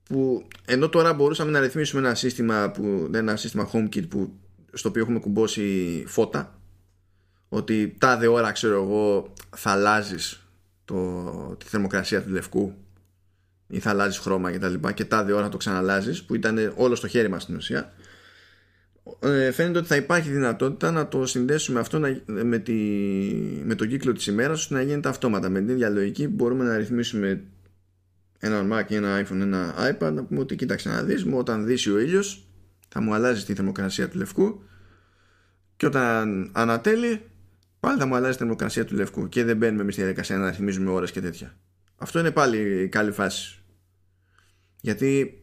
που ενώ τώρα μπορούσαμε να ρυθμίσουμε ένα σύστημα που, ένα σύστημα HomeKit που, στο οποίο έχουμε κουμπώσει φώτα ότι τάδε ώρα ξέρω εγώ θα αλλάζεις τη θερμοκρασία του λευκού ή θα αλλάζεις χρώμα και τα λοιπά και τάδε ώρα το ξαναλάζεις που ήταν όλο στο χέρι μας στην ουσία. ε, φαίνεται ότι θα υπάρχει δυνατότητα να το συνδέσουμε αυτό με, τη, με τον κύκλο της ημέρας ώστε να γίνεται αυτόματα. Με την ίδια λογική μπορούμε να ρυθμίσουμε ένα Mac, ένα iPhone, ένα iPad να πούμε ότι κοίταξε να δεις μου όταν δύσει ο ήλιος θα μου αλλάζει τη θερμοκρασία του λευκού και όταν ανατέλει πάλι θα μου αλλάζει τη θερμοκρασία του λευκού και δεν μπαίνουμε εμείς στη διαδικασία να ρυθμίζουμε ώρες και τέτοια. Αυτό είναι πάλι καλή φάση. Γιατί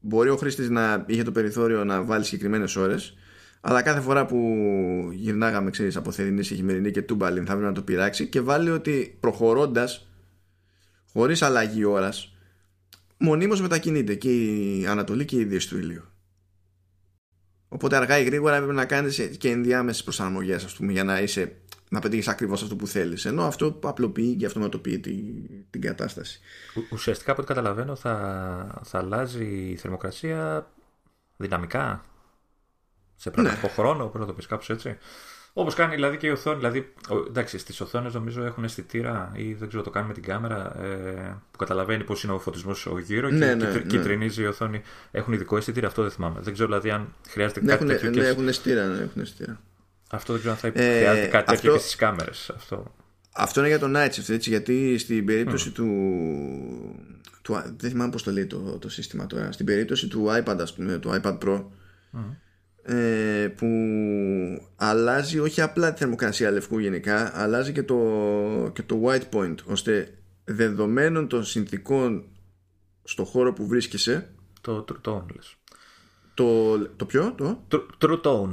μπορεί ο χρήστης να είχε το περιθώριο να βάλει συγκεκριμένες ώρες, αλλά κάθε φορά που γυρνάγαμε, ξέρεις, από θερινή σε χειμερινή και τούμπαλιν, θα πρέπει να το πειράξει και βάλει ότι προχωρώντας, χωρίς αλλαγή ώρας, μονίμως μετακινείται και η Ανατολή και η Δύση του ήλιου. Οπότε αργά ή γρήγορα έπρεπε να κάνεις και ενδιάμεσες προσαρμογές, ας πούμε, για να είσαι να πετύχεις ακριβώς αυτό που θέλεις. Ενώ αυτό απλοποιεί και αυτοματοποιεί την, την κατάσταση. Ουσιαστικά από ό,τι καταλαβαίνω θα, θα αλλάζει η θερμοκρασία δυναμικά. Σε πραγματικό ναι. χρόνο, πρέπει να το πεις κάπως έτσι. Όπως κάνει δηλαδή και η οθόνη. Δηλαδή, εντάξει, στις οθόνες νομίζω έχουν αισθητήρα ή δεν ξέρω το κάνει με την κάμερα ε, που καταλαβαίνει πώς είναι ο φωτισμός γύρω ναι, και, ναι, και, ναι. η οθόνη. Έχουν ειδικό αισθητήρα, αυτό δεν θυμάμαι. Δεν ξέρω δηλαδή αν χρειάζεται ναι, κάτι έχουν, τέτοιο. Ναι, έχουν αισθητήρα, ναι, έχουν αισθητήρα. Αυτό δεν ξέρω αν θα ε, χρειάζεται κάτι αυτό, τέτοιο και στις κάμερες. Αυτό. αυτό είναι για τον Night Shift, έτσι, γιατί στην περίπτωση mm. του, του. Δεν θυμάμαι πώς το λέει το, το σύστημα τώρα. Στην περίπτωση του iPad, ας πούμε, του iPad Pro. Mm. Ε, που αλλάζει όχι απλά τη θερμοκρασία λευκού γενικά αλλάζει και το, και το white point ώστε δεδομένων των συνθήκων στο χώρο που βρίσκεσαι το true tone λες το, το ποιο; Το; True Tone.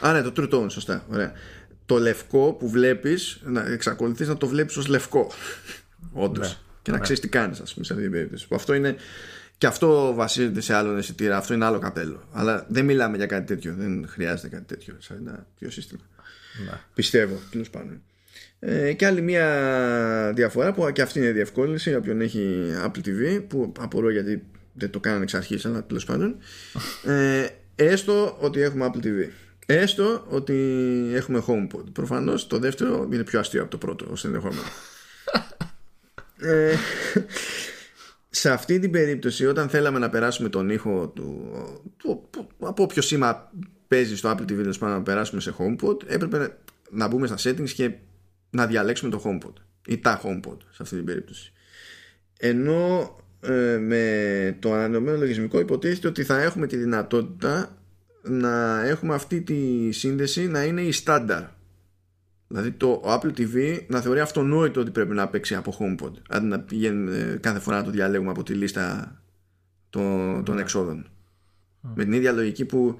Α, ναι, το True Tone, σωστά. Ωραία. Το λευκό που βλέπεις, να εξακολουθείς να το βλέπεις ως λευκό. Όντως. Ναι, και να ναι. ξέρεις τι κάνεις, ας πούμε, σε αυτή την περίπτωση. Αυτό είναι. Και αυτό βασίζεται σε άλλο αισθητήρα. Αυτό είναι άλλο καπέλο. Αλλά δεν μιλάμε για κάτι τέτοιο. Δεν χρειάζεται κάτι τέτοιο σε ένα πιο σύστημα. Ναι. Πιστεύω, τέλος πάντων. Ε, και άλλη μια διαφορά που και αυτή είναι διευκόλυνση για όποιον έχει Apple TV που απορώ γιατί δεν το κάνανε εξ αρχής αλλά τέλος πάντων. Ε, έστω ότι έχουμε Apple TV έστω ότι έχουμε HomePod. Προφανώς το δεύτερο είναι πιο αστείο από το πρώτο ως ενδεχόμενο. Ε, σε αυτή την περίπτωση όταν θέλαμε να περάσουμε τον ήχο του, του, από όποιο σήμα παίζει στο Apple TV να περάσουμε σε HomePod έπρεπε να μπούμε στα settings και να διαλέξουμε το HomePod. Ή τα HomePod σε αυτή την περίπτωση. Ενώ ε, με το ανανεωμένο λογισμικό υποτίθεται ότι θα έχουμε τη δυνατότητα να έχουμε αυτή τη σύνδεση να είναι η στάνταρ. Δηλαδή το Apple TV να θεωρεί αυτονόητο ότι πρέπει να παίξει από HomePod αντί να πηγαίνει ε, κάθε φορά να το διαλέγουμε από τη λίστα των, των ναι. εξόδων. Με την ίδια λογική που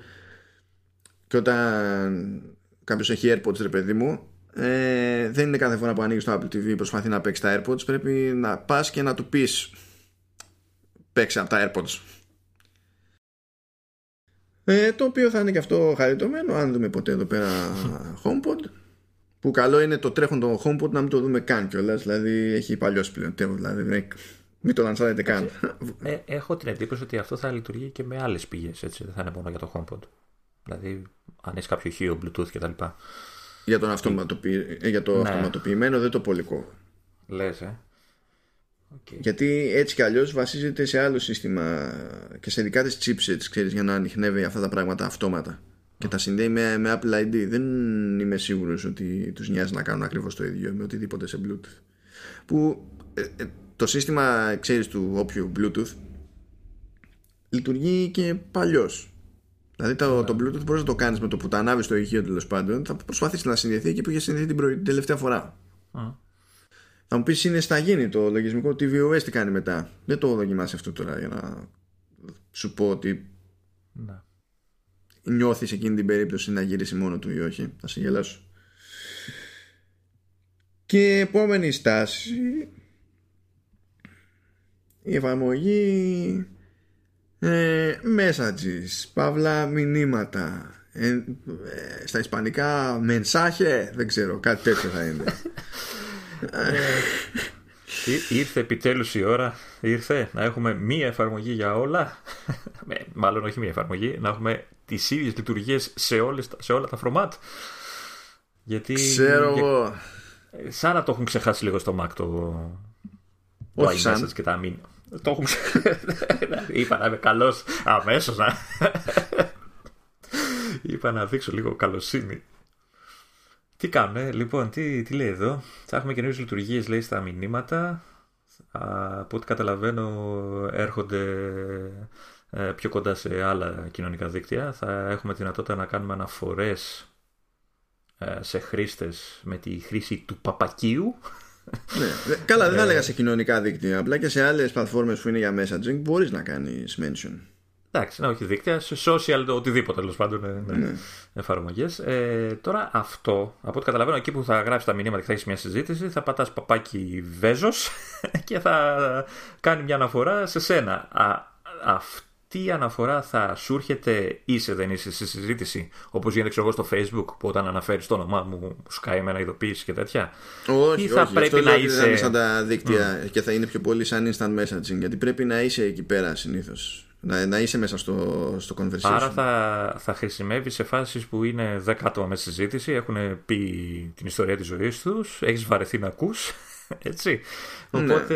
και όταν κάποιος έχει AirPods ρε παιδί μου ε, δεν είναι κάθε φορά που ανοίγεις το Apple TV προσπαθεί να παίξει τα AirPods πρέπει να πας και να του πεις παίξει από τα AirPods. Ε, το οποίο θα είναι και αυτό χαριτωμένο αν δούμε ποτέ εδώ πέρα HomePod που καλό είναι το τρέχον το HomePod να μην το δούμε καν κιόλας. Δηλαδή έχει παλιώσει πλέον. Δηλαδή μην το λανσάρετε καν. Ε, έχω την εντύπωση ότι αυτό θα λειτουργεί και με άλλες πηγές. Δεν θα είναι μόνο για το HomePod. Δηλαδή, αν έχεις κάποιο ηχείο, Bluetooth κτλ. Για, τον αυτοματοποιη... Ε, για το ναι. αυτοματοποιημένο δεν το πολικό. Λες, ε. Okay. Γιατί έτσι κι αλλιώς βασίζεται σε άλλο σύστημα και σε δικά της chipsets ξέρεις, για να ανοιχνεύει αυτά τα πράγματα αυτόματα. και τα συνδέει με, με Apple ID δεν είμαι σίγουρος ότι τους νοιάζει να κάνουν ακριβώς το ίδιο με οτιδήποτε σε Bluetooth που ε, ε, το σύστημα ξέρεις του όποιου Bluetooth λειτουργεί και παλιώς Δηλαδή το, το Bluetooth μπορείς να το κάνεις με το που τα ανάβεις στο ηχείο τέλος πάντων. Θα προσπαθήσεις να συνδεθεί εκεί που είχες συνδεθεί την, την τελευταία φορά. Θα μου πεις είναι στα γίνει το λογισμικό tvOS τι κάνει μετά. Δεν το δοκιμάσει αυτό τώρα για να σου πω ότι να. νιώθεις εκείνη την περίπτωση να γυρίσει μόνο του ή όχι. Θα σε γελάσω. Και επόμενη στάση η εφαρμογή ε, messages, παύλα μηνύματα ε, ε, στα ισπανικά μενσάχε δεν ξέρω κάτι τέτοιο θα είναι ε, ήρθε επιτέλους η ώρα ήρθε να έχουμε μία εφαρμογή για όλα μάλλον όχι μία εφαρμογή να έχουμε τις ίδιες λειτουργίες σε, όλες, σε όλα τα φορμάτ γιατί ξέρω εγώ σαν να το έχουν ξεχάσει λίγο στο Mac το, όχι σαν. και τα μήνυμα το έχουμε. Είπα να είμαι καλός αμέσως να. Είπα να δείξω λίγο καλοσύνη. Τι κάνουμε, λοιπόν, τι, τι λέει εδώ; Θα έχουμε καινούριες λειτουργίες, λέει, στα μηνύματα. Από ό,τι καταλαβαίνω, έρχονται ε, πιο κοντά σε άλλα κοινωνικά δίκτυα. Θα έχουμε δυνατότητα να κάνουμε αναφορές ε, σε χρήστες με τη χρήση του παπακίου ναι. Καλά, δεν θα έλεγα σε κοινωνικά δίκτυα. Απλά και σε άλλες πλατφόρμες που είναι για messaging μπορείς να κάνεις mention. Εντάξει, να όχι δίκτυα, σε social, οτιδήποτε τέλος πάντων. Ναι. ναι. Εφαρμογές. Ε, τώρα αυτό, από ό,τι καταλαβαίνω, εκεί που θα γράψει τα μηνύματα και θα έχεις μια συζήτηση, θα πατάς παπάκι Βέζος και θα κάνει μια αναφορά σε σένα. Α, αυτό τι η αναφορά θα σου έρχεται είσαι δεν είσαι στη συζήτηση όπως γίνεται ξέρω εγώ στο facebook που όταν αναφέρεις το όνομά μου σου κάει με ένα ειδοποίηση και τέτοια; Όχι, ή θα όχι, πρέπει να είσαι είναι σαν τα δίκτυα mm. και θα είναι πιο πολύ σαν instant messaging γιατί πρέπει να είσαι εκεί πέρα συνήθως να, να είσαι μέσα στο, στο conversation. Άρα θα, θα χρησιμεύει σε φάσεις που είναι 10 άτομα με συζήτηση, έχουν πει την ιστορία της ζωής τους, έχεις βαρεθεί να ακούς έτσι. Ναι. Οπότε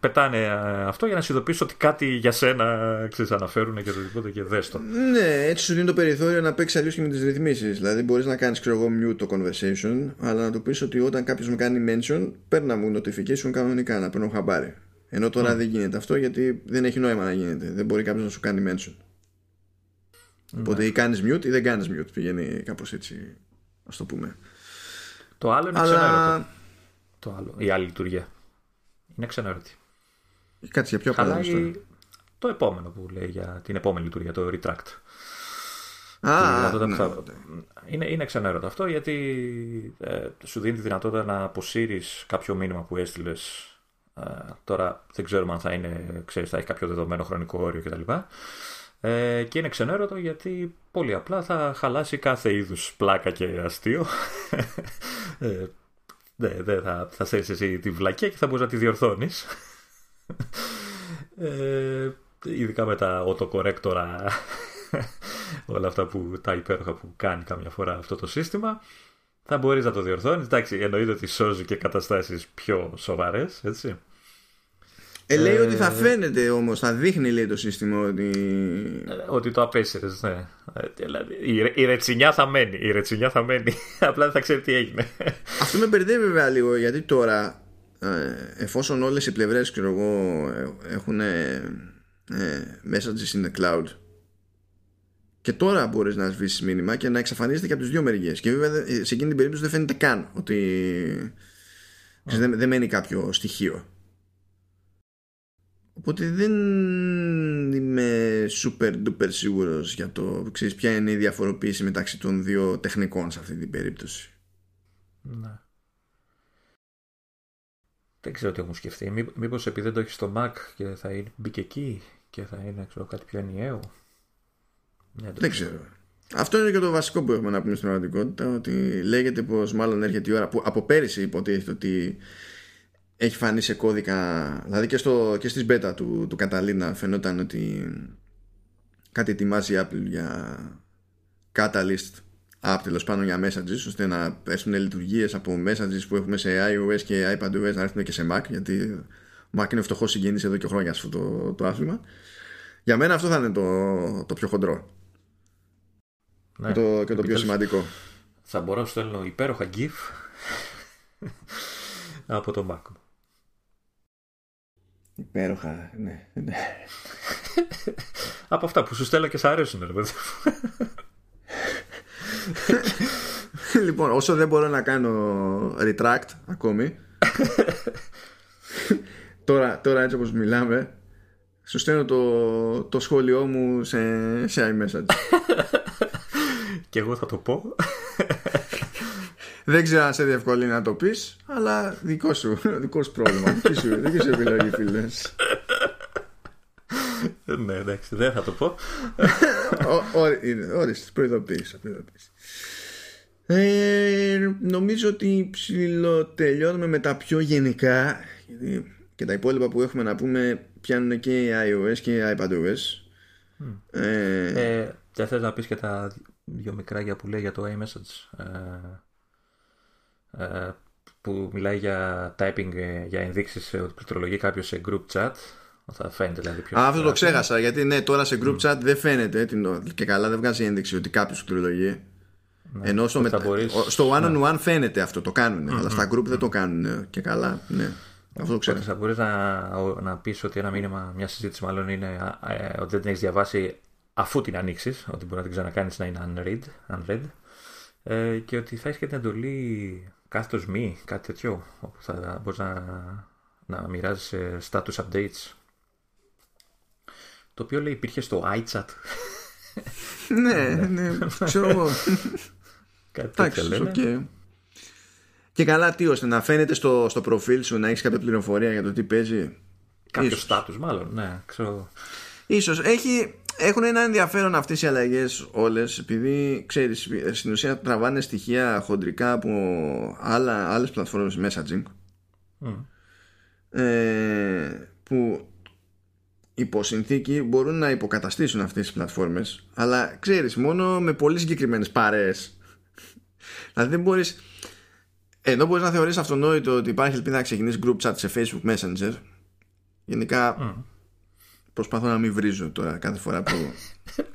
πετάνε αυτό για να σου ότι κάτι για σένα ξέρεις, αναφέρουν και οτιδήποτε και δες το. Ναι, έτσι σου δίνει το περιθώριο να παίξεις αλλιώς και με τις ρυθμίσεις. Δηλαδή, μπορείς να κάνεις, ξέρω εγώ, mute το conversation, αλλά να του πεις ότι όταν κάποιος μου κάνει mention, παίρνα μου notification κανονικά να παίρνω χαμπάρι. Ενώ τώρα mm. δεν γίνεται αυτό γιατί δεν έχει νόημα να γίνεται. Δεν μπορεί κάποιος να σου κάνει mention. Mm. Οπότε ή κάνεις mute ή δεν κάνεις mute. Πηγαίνει κάπως έτσι, ας το πούμε. Το άλλο είναι Αλλά το άλλο, η άλλη λειτουργία. Είναι ξενέρωτη. Κάτσε για πιο Χαλάει το επόμενο που λέει για την επόμενη λειτουργία, το retract. Α, ναι, θα... ναι. είναι, είναι ξενέρωτο αυτό γιατί ε, σου δίνει τη δυνατότητα να αποσύρεις κάποιο μήνυμα που έστειλες. Ε, τώρα δεν ξέρουμε αν θα, είναι, ξέρεις, θα έχει κάποιο δεδομένο χρονικό όριο κτλ. Ε, και είναι ξενέρωτο γιατί πολύ απλά θα χαλάσει κάθε είδους πλάκα και αστείο ε, ναι, ναι, θα, θα στέλνεις εσύ τη βλακία και θα μπορείς να τη διορθώνεις. Ε, ειδικά με τα autocorrectora όλα αυτά που τα υπέροχα που κάνει καμιά φορά αυτό το σύστημα θα μπορείς να το διορθώνεις εντάξει εννοείται ότι σώζει και καταστάσεις πιο σοβαρές έτσι ε, λέει ότι θα ε, φαίνεται όμως, θα δείχνει λέει το σύστημα ότι. Ε, ότι το απέσυρες, ναι. Ε, δηλαδή, η, η ρετσινιά θα μένει. Η ρετσινιά θα μένει. Απλά δεν θα ξέρει τι έγινε. Αυτό με μπερδεύει βέβαια λίγο γιατί τώρα, εφόσον όλες οι πλευρές έχουν ε, messages in the cloud και τώρα μπορείς να σβήσεις μήνυμα και να εξαφανίζεται και από τις δύο μεριές. Και βέβαια σε εκείνη την περίπτωση δεν φαίνεται καν ότι. Δεν, δεν μένει κάποιο στοιχείο. Οπότε δεν είμαι super duper σίγουρος για το ξέρεις, ποια είναι η διαφοροποίηση μεταξύ των δύο τεχνικών σε αυτή την περίπτωση. Ναι. Δεν ξέρω τι έχουν σκεφτεί. Μή, μήπως επειδή δεν το έχεις στο Mac και θα είναι, μπήκε εκεί και θα είναι ξέρω, κάτι πιο ενιαίο. Ναι, δεν ξέρω. Αυτό είναι και το βασικό που έχουμε να πούμε στην πραγματικότητα ότι λέγεται πως μάλλον έρχεται η ώρα που από πέρυσι υποτίθεται ότι έχει φανεί σε κώδικα δηλαδή και, στο, και στις beta του, του Καταλήνα φαινόταν ότι κάτι ετοιμάζει η Apple για Catalyst app τέλος πάνω για messages ώστε να έρθουν λειτουργίες από messages που έχουμε σε iOS και iPadOS να έρθουν και σε Mac γιατί Mac είναι φτωχός συγγενής εδώ και χρόνια αυτό το, το άθλημα. Για μένα αυτό θα είναι το, το πιο χοντρό Ναι. Και το, και το πιο σημαντικό. Θα μπορώ να στέλνω υπέροχα GIF από το Mac μου. Υπέροχα, ναι. ναι. από αυτά που σου στέλνω και σ' αρέσουν, ρε λοιπόν, όσο δεν μπορώ να κάνω retract ακόμη τώρα, τώρα έτσι όπως μιλάμε σου στέλνω το, το σχόλιο μου σε, σε iMessage και εγώ θα το πω. Δεν ξέρω αν σε διευκολύνει να το πεις αλλά δικό σου, δικό σου πρόβλημα. Δική σου, δική σου επιλογή φίλες. Ναι εντάξει δεν θα το πω. Ορίστε, προειδοποίησα ε, νομίζω ότι ψηλοτελειώνουμε με τα πιο γενικά και τα υπόλοιπα που έχουμε να πούμε πιάνουν και η iOS και η iPadOS. Mm. Ε, ε, δεν θες να πεις και τα δύο μικρά που λέει για το iMessage ε, ε, που μιλάει για typing, ε, για ενδείξεις ότι πληκτρολογεί κάποιος σε group chat θα φαίνεται δηλαδή πιο Α, αυτό το ξέχασα γιατί ναι τώρα σε group chat δεν φαίνεται και καλά δεν βγάζει ένδειξη ότι κάποιος πληκτρολογεί ναι, Ενώ στο, μετα... στο one on one ναι. φαίνεται αυτό, το κάνουν. Mm-hmm. Αλλά στα group δεν το κάνουν και καλά. Ναι. Αυτό το ξέρω. Θα μπορείς να, να πεις ότι ένα μήνυμα, μια συζήτηση μάλλον είναι ε, ότι δεν την έχεις διαβάσει αφού την ανοίξεις, ότι μπορεί να την ξανακάνεις να είναι unread, unread ε, και ότι θα έχεις και την εντολή κάθετος μη, κάτι τέτοιο, όπου θα μπορείς να, να μοιράζεις status updates. Το οποίο λέει υπήρχε στο iChat. ναι, ναι, ξέρω εγώ. Κάτι λένε. Και καλά, τι ώστε να φαίνεται στο, στο προφίλ σου να έχεις κάποια πληροφορία για το τι παίζει. Κάποιο στάτου, μάλλον, ναι, ξέρω. Ίσως έχει, έχουν ένα ενδιαφέρον αυτές οι αλλαγές όλες επειδή ξέρεις στην ουσία τραβάνε στοιχεία χοντρικά από άλλα, άλλες πλατφόρμες messaging ε, που υπό συνθήκη μπορούν να υποκαταστήσουν αυτές τις πλατφόρμες αλλά ξέρεις μόνο με πολύ συγκεκριμένες παρέες Δηλαδή δεν μπορείς. Ενώ μπορείς να θεωρείς αυτονόητο ότι υπάρχει ελπίδα να ξεκινήσεις group chat σε Facebook Messenger. Γενικά mm. Προσπαθώ να μην βρίζω τώρα κάθε φορά που.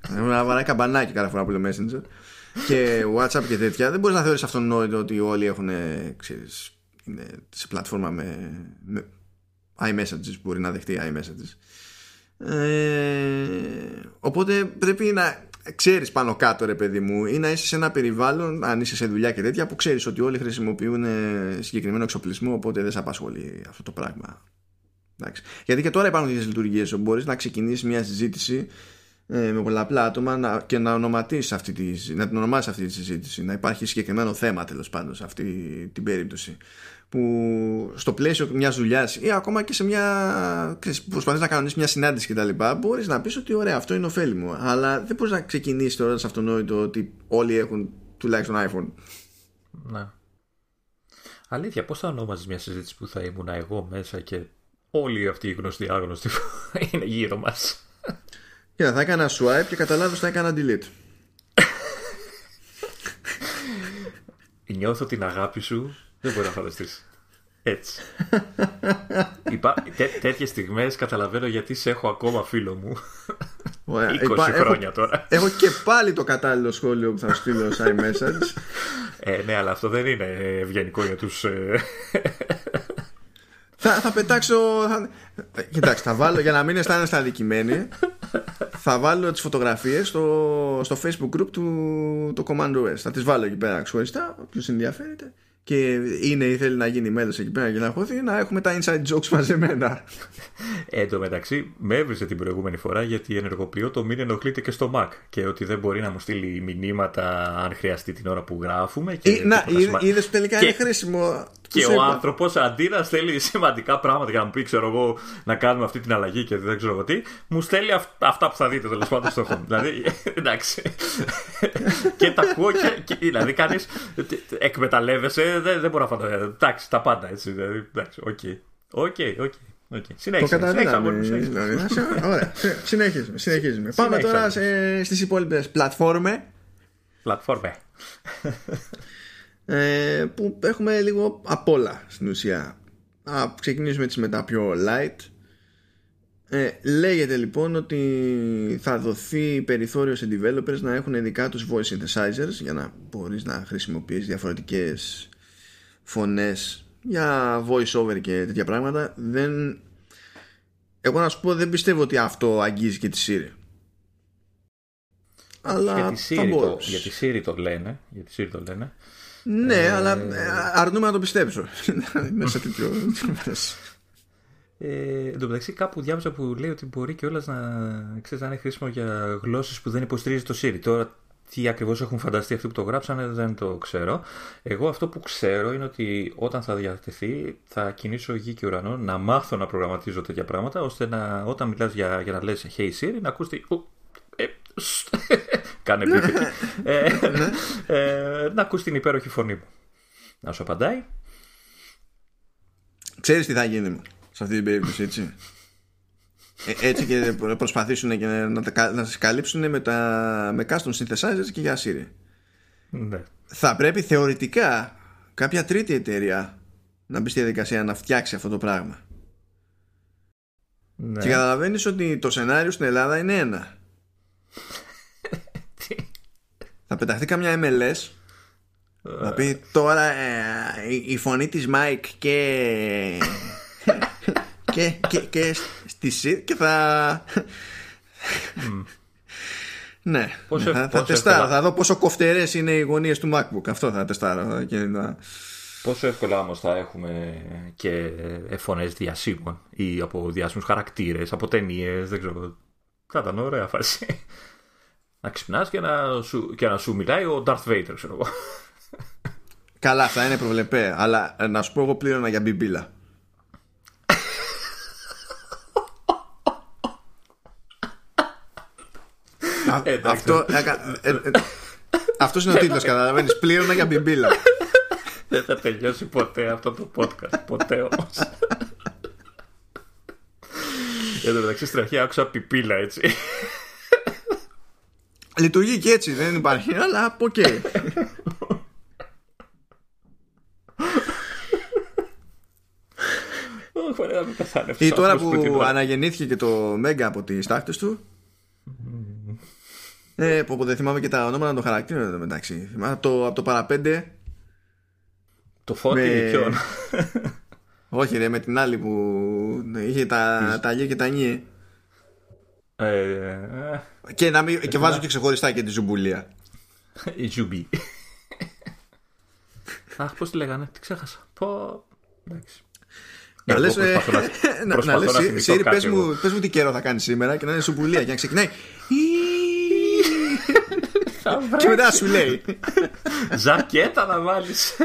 να βαράει καμπανάκι κάθε φορά που λέω Messenger. και WhatsApp και τέτοια. Δεν μπορείς να θεωρείς αυτονόητο ότι όλοι έχουν. Ξέρεις, είναι σε πλατφόρμα με, με iMessages μπορεί να δεχτεί iMessages. Ε, οπότε πρέπει να ξέρεις πάνω κάτω, ρε παιδί μου, ή να είσαι σε ένα περιβάλλον, αν είσαι σε δουλειά και τέτοια, που ξέρεις ότι όλοι χρησιμοποιούν συγκεκριμένο εξοπλισμό, οπότε δεν σε απασχολεί αυτό το πράγμα. Εντάξει. Γιατί και τώρα υπάρχουν τέτοιες λειτουργίες όπου μπορείς να ξεκινήσεις μια συζήτηση ε, με πολλαπλά άτομα να, και να, ονοματίσει αυτή τη, να την ονομάσεις αυτή τη συζήτηση. Να υπάρχει συγκεκριμένο θέμα τέλος πάντων σε αυτή την περίπτωση που στο πλαίσιο μιας δουλειάς ή ακόμα και σε μια. προσπαθείς να κανονίσεις μια συνάντηση κτλ. Μπορείς να πεις ότι ωραία, αυτό είναι ωφέλιμο. Αλλά δεν μπορείς να ξεκινήσεις τώρα σε αυτονόητο ότι όλοι έχουν τουλάχιστον iPhone. Ναι. Αλήθεια, πώς θα ονόμαζες μια συζήτηση που θα ήμουν εγώ μέσα και όλοι αυτοί οι γνωστοί άγνωστοι που είναι γύρω μας. Κοίτα, θα έκανα swipe και καταλάβεις θα έκανα delete. Νιώθω την αγάπη σου δεν μπορεί να φανταστείς. Έτσι. Υπά... Τέ, τέτοιες στιγμές καταλαβαίνω γιατί σε έχω ακόμα φίλο μου. 20 χρόνια έχω, τώρα. Έχω και πάλι το κατάλληλο σχόλιο που θα στείλω σε iMessage. Ε, ναι, αλλά αυτό δεν είναι ευγενικό για τους... Ε, θα, θα πετάξω... Θα... Κοιτάξτε, θα βάλω, για να μην αισθάνεστε αδικημένοι, θα βάλω τις φωτογραφίες στο, στο facebook group του το Command OS. Θα τις βάλω εκεί πέρα ξεχωριστά, όποιος ενδιαφέρεται και είναι ή θέλει να γίνει μέλος εκεί πέρα και να χωθεί να έχουμε τα inside jokes μαζεμένα. Εν τω μεταξύ με έβρισε την προηγούμενη φορά γιατί ενεργοποιώ το μην ενοχλείται και στο Mac και ότι δεν μπορεί να μου στείλει μηνύματα αν χρειαστεί την ώρα που γράφουμε. Και ή, να, είδες που τελικά και... είναι χρήσιμο. Και ο άνθρωπος αντί να στέλνει σημαντικά πράγματα για να μου πει, ξέρω εγώ, να κάνουμε αυτή την αλλαγή και δεν ξέρω τι, μου στέλνει αυτά που θα δείτε τέλος πάντων στο home. δηλαδή, εντάξει. και τα ακούω και. και δηλαδή, κανείς εκμεταλλεύεσαι, δεν, δεν μπορώ να φανταστώ. Εντάξει, τα πάντα έτσι. Δηλαδή, εντάξει, OK. OK, OK. Okay. Συνέχισε. Το καταλάβαμε. Ωραία. Συνεχίζουμε. συνεχίζουμε. Πάμε τώρα στις υπόλοιπες πλατφόρμες. Πλατφόρμες ε, που έχουμε λίγο απ' όλα στην ουσία. Ας ξεκινήσουμε έτσι με τα πιο light. Ε, λέγεται λοιπόν ότι θα δοθεί περιθώριο σε developers να έχουν δικά τους voice synthesizers για να μπορείς να χρησιμοποιείς διαφορετικές φωνές για voice over και τέτοια πράγματα δεν... εγώ να σου πω δεν πιστεύω ότι αυτό αγγίζει και τη Siri αλλά για τη, Siri το, για τη Siri το λένε για τη Siri το λένε ναι, ε... αλλά αρνούμε να το πιστέψω. Μέσα τέτοιο. Ε, εν τω μεταξύ, κάπου διάβασα που λέει ότι μπορεί και όλα να, ξέρεις, να είναι χρήσιμο για γλώσσες που δεν υποστηρίζει το Siri. Τώρα, τι ακριβώς έχουν φανταστεί αυτοί που το γράψανε, δεν το ξέρω. Εγώ αυτό που ξέρω είναι ότι όταν θα διατεθεί, θα κινήσω γη και ουρανό να μάθω να προγραμματίζω τέτοια πράγματα, ώστε να, όταν μιλάς για, για να λες Hey Siri, να ακούς ε, κάνε ε, ναι. ε, να ακούς την υπέροχη φωνή μου. Να σου απαντάει. Ξέρεις τι θα γίνει σε αυτή την περίπτωση, έτσι; Ε, έτσι και προσπαθήσουν και να, να, να καλύψουν με, τα, με custom synthesizers και για Siri. Ναι. Θα πρέπει θεωρητικά κάποια τρίτη εταιρεία να μπει στη διαδικασία να φτιάξει αυτό το πράγμα. Ναι. Και καταλαβαίνεις ότι το σενάριο στην Ελλάδα είναι ένα. Θα πεταχθεί καμιά MLS να πει τώρα ε, η, φωνή της Mike και και, και, και στη ΣΥΡ και θα ναι, πόσο, θα, θα τεστάρω. Θα δω πόσο κοφτερές είναι οι γωνίες του MacBook. Αυτό θα τεστάρω. Και να... Πόσο εύκολα όμως θα έχουμε και φωνές διασύμων ή από διάσημους χαρακτήρες, από ταινίες. Δεν ξέρω. Θα ήταν ωραία φάση. Να ξυπνάς και, να σου, και να σου μιλάει ο Darth Vader, ξέρω εγώ. Καλά, θα είναι προβλεπέ. Αλλά να σου πω εγώ πλήρωνα για μπιμπίλα. αυτό, ε, ε, ε, αυτός είναι ο τίτλος καταλαβαίνεις πλήρωνα για μπιμπίλα δεν θα τελειώσει ποτέ αυτό το podcast ποτέ όμως Εν τω μεταξύ στην αρχή άκουσα πιπίλα έτσι Λειτουργεί και έτσι δεν υπάρχει αλλά οκ Ή τώρα που αναγεννήθηκε και το Μέγκα από τις τάχτες του ε, που δεν θυμάμαι και τα ονόματα των χαρακτήρων εδώ μεταξύ. Θυμάμαι από το, από το παραπέντε. Το φώτι με... ποιον; Όχι ρε, με την άλλη που είχε τα, τα και τα νιέ. Ε, και, να μην, και βάζω και ξεχωριστά και τη ζουμπουλία. Η ζουμπί. Αχ, πώς τη λέγανε, τι ξέχασα. Πω, εντάξει. Να λες, ε, να, να λες, Σύρι, πες μου, πες μου τι καιρό θα κάνεις σήμερα και να είναι σουμπουλία και να ξεκινάει και μετά σου λέει Ζακέτα να βάλεις.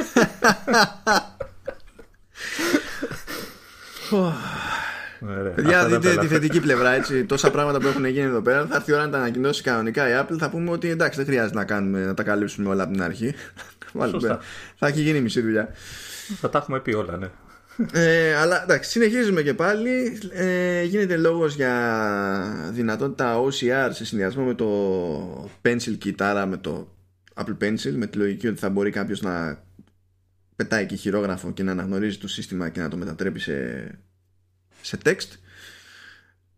Παιδιά, δείτε τη θετική πλευρά έτσι. Τόσα πράγματα που έχουν γίνει εδώ πέρα. Θα έρθει η ώρα να τα ανακοινώσει κανονικά η Apple. Θα πούμε ότι εντάξει, δεν χρειάζεται να, κάνουμε, να τα καλύψουμε όλα από την αρχή. θα έχει γίνει μισή δουλειά. Θα τα έχουμε πει όλα, ναι. Ε, αλλά εντάξει, συνεχίζουμε και πάλι. Ε, γίνεται λόγος για δυνατότητα OCR σε συνδυασμό με το Pencil Kit, με το Apple Pencil, με τη λογική ότι θα μπορεί κάποιος να πετάει και χειρόγραφο και να αναγνωρίζει το σύστημα και να το μετατρέπει σε, σε text.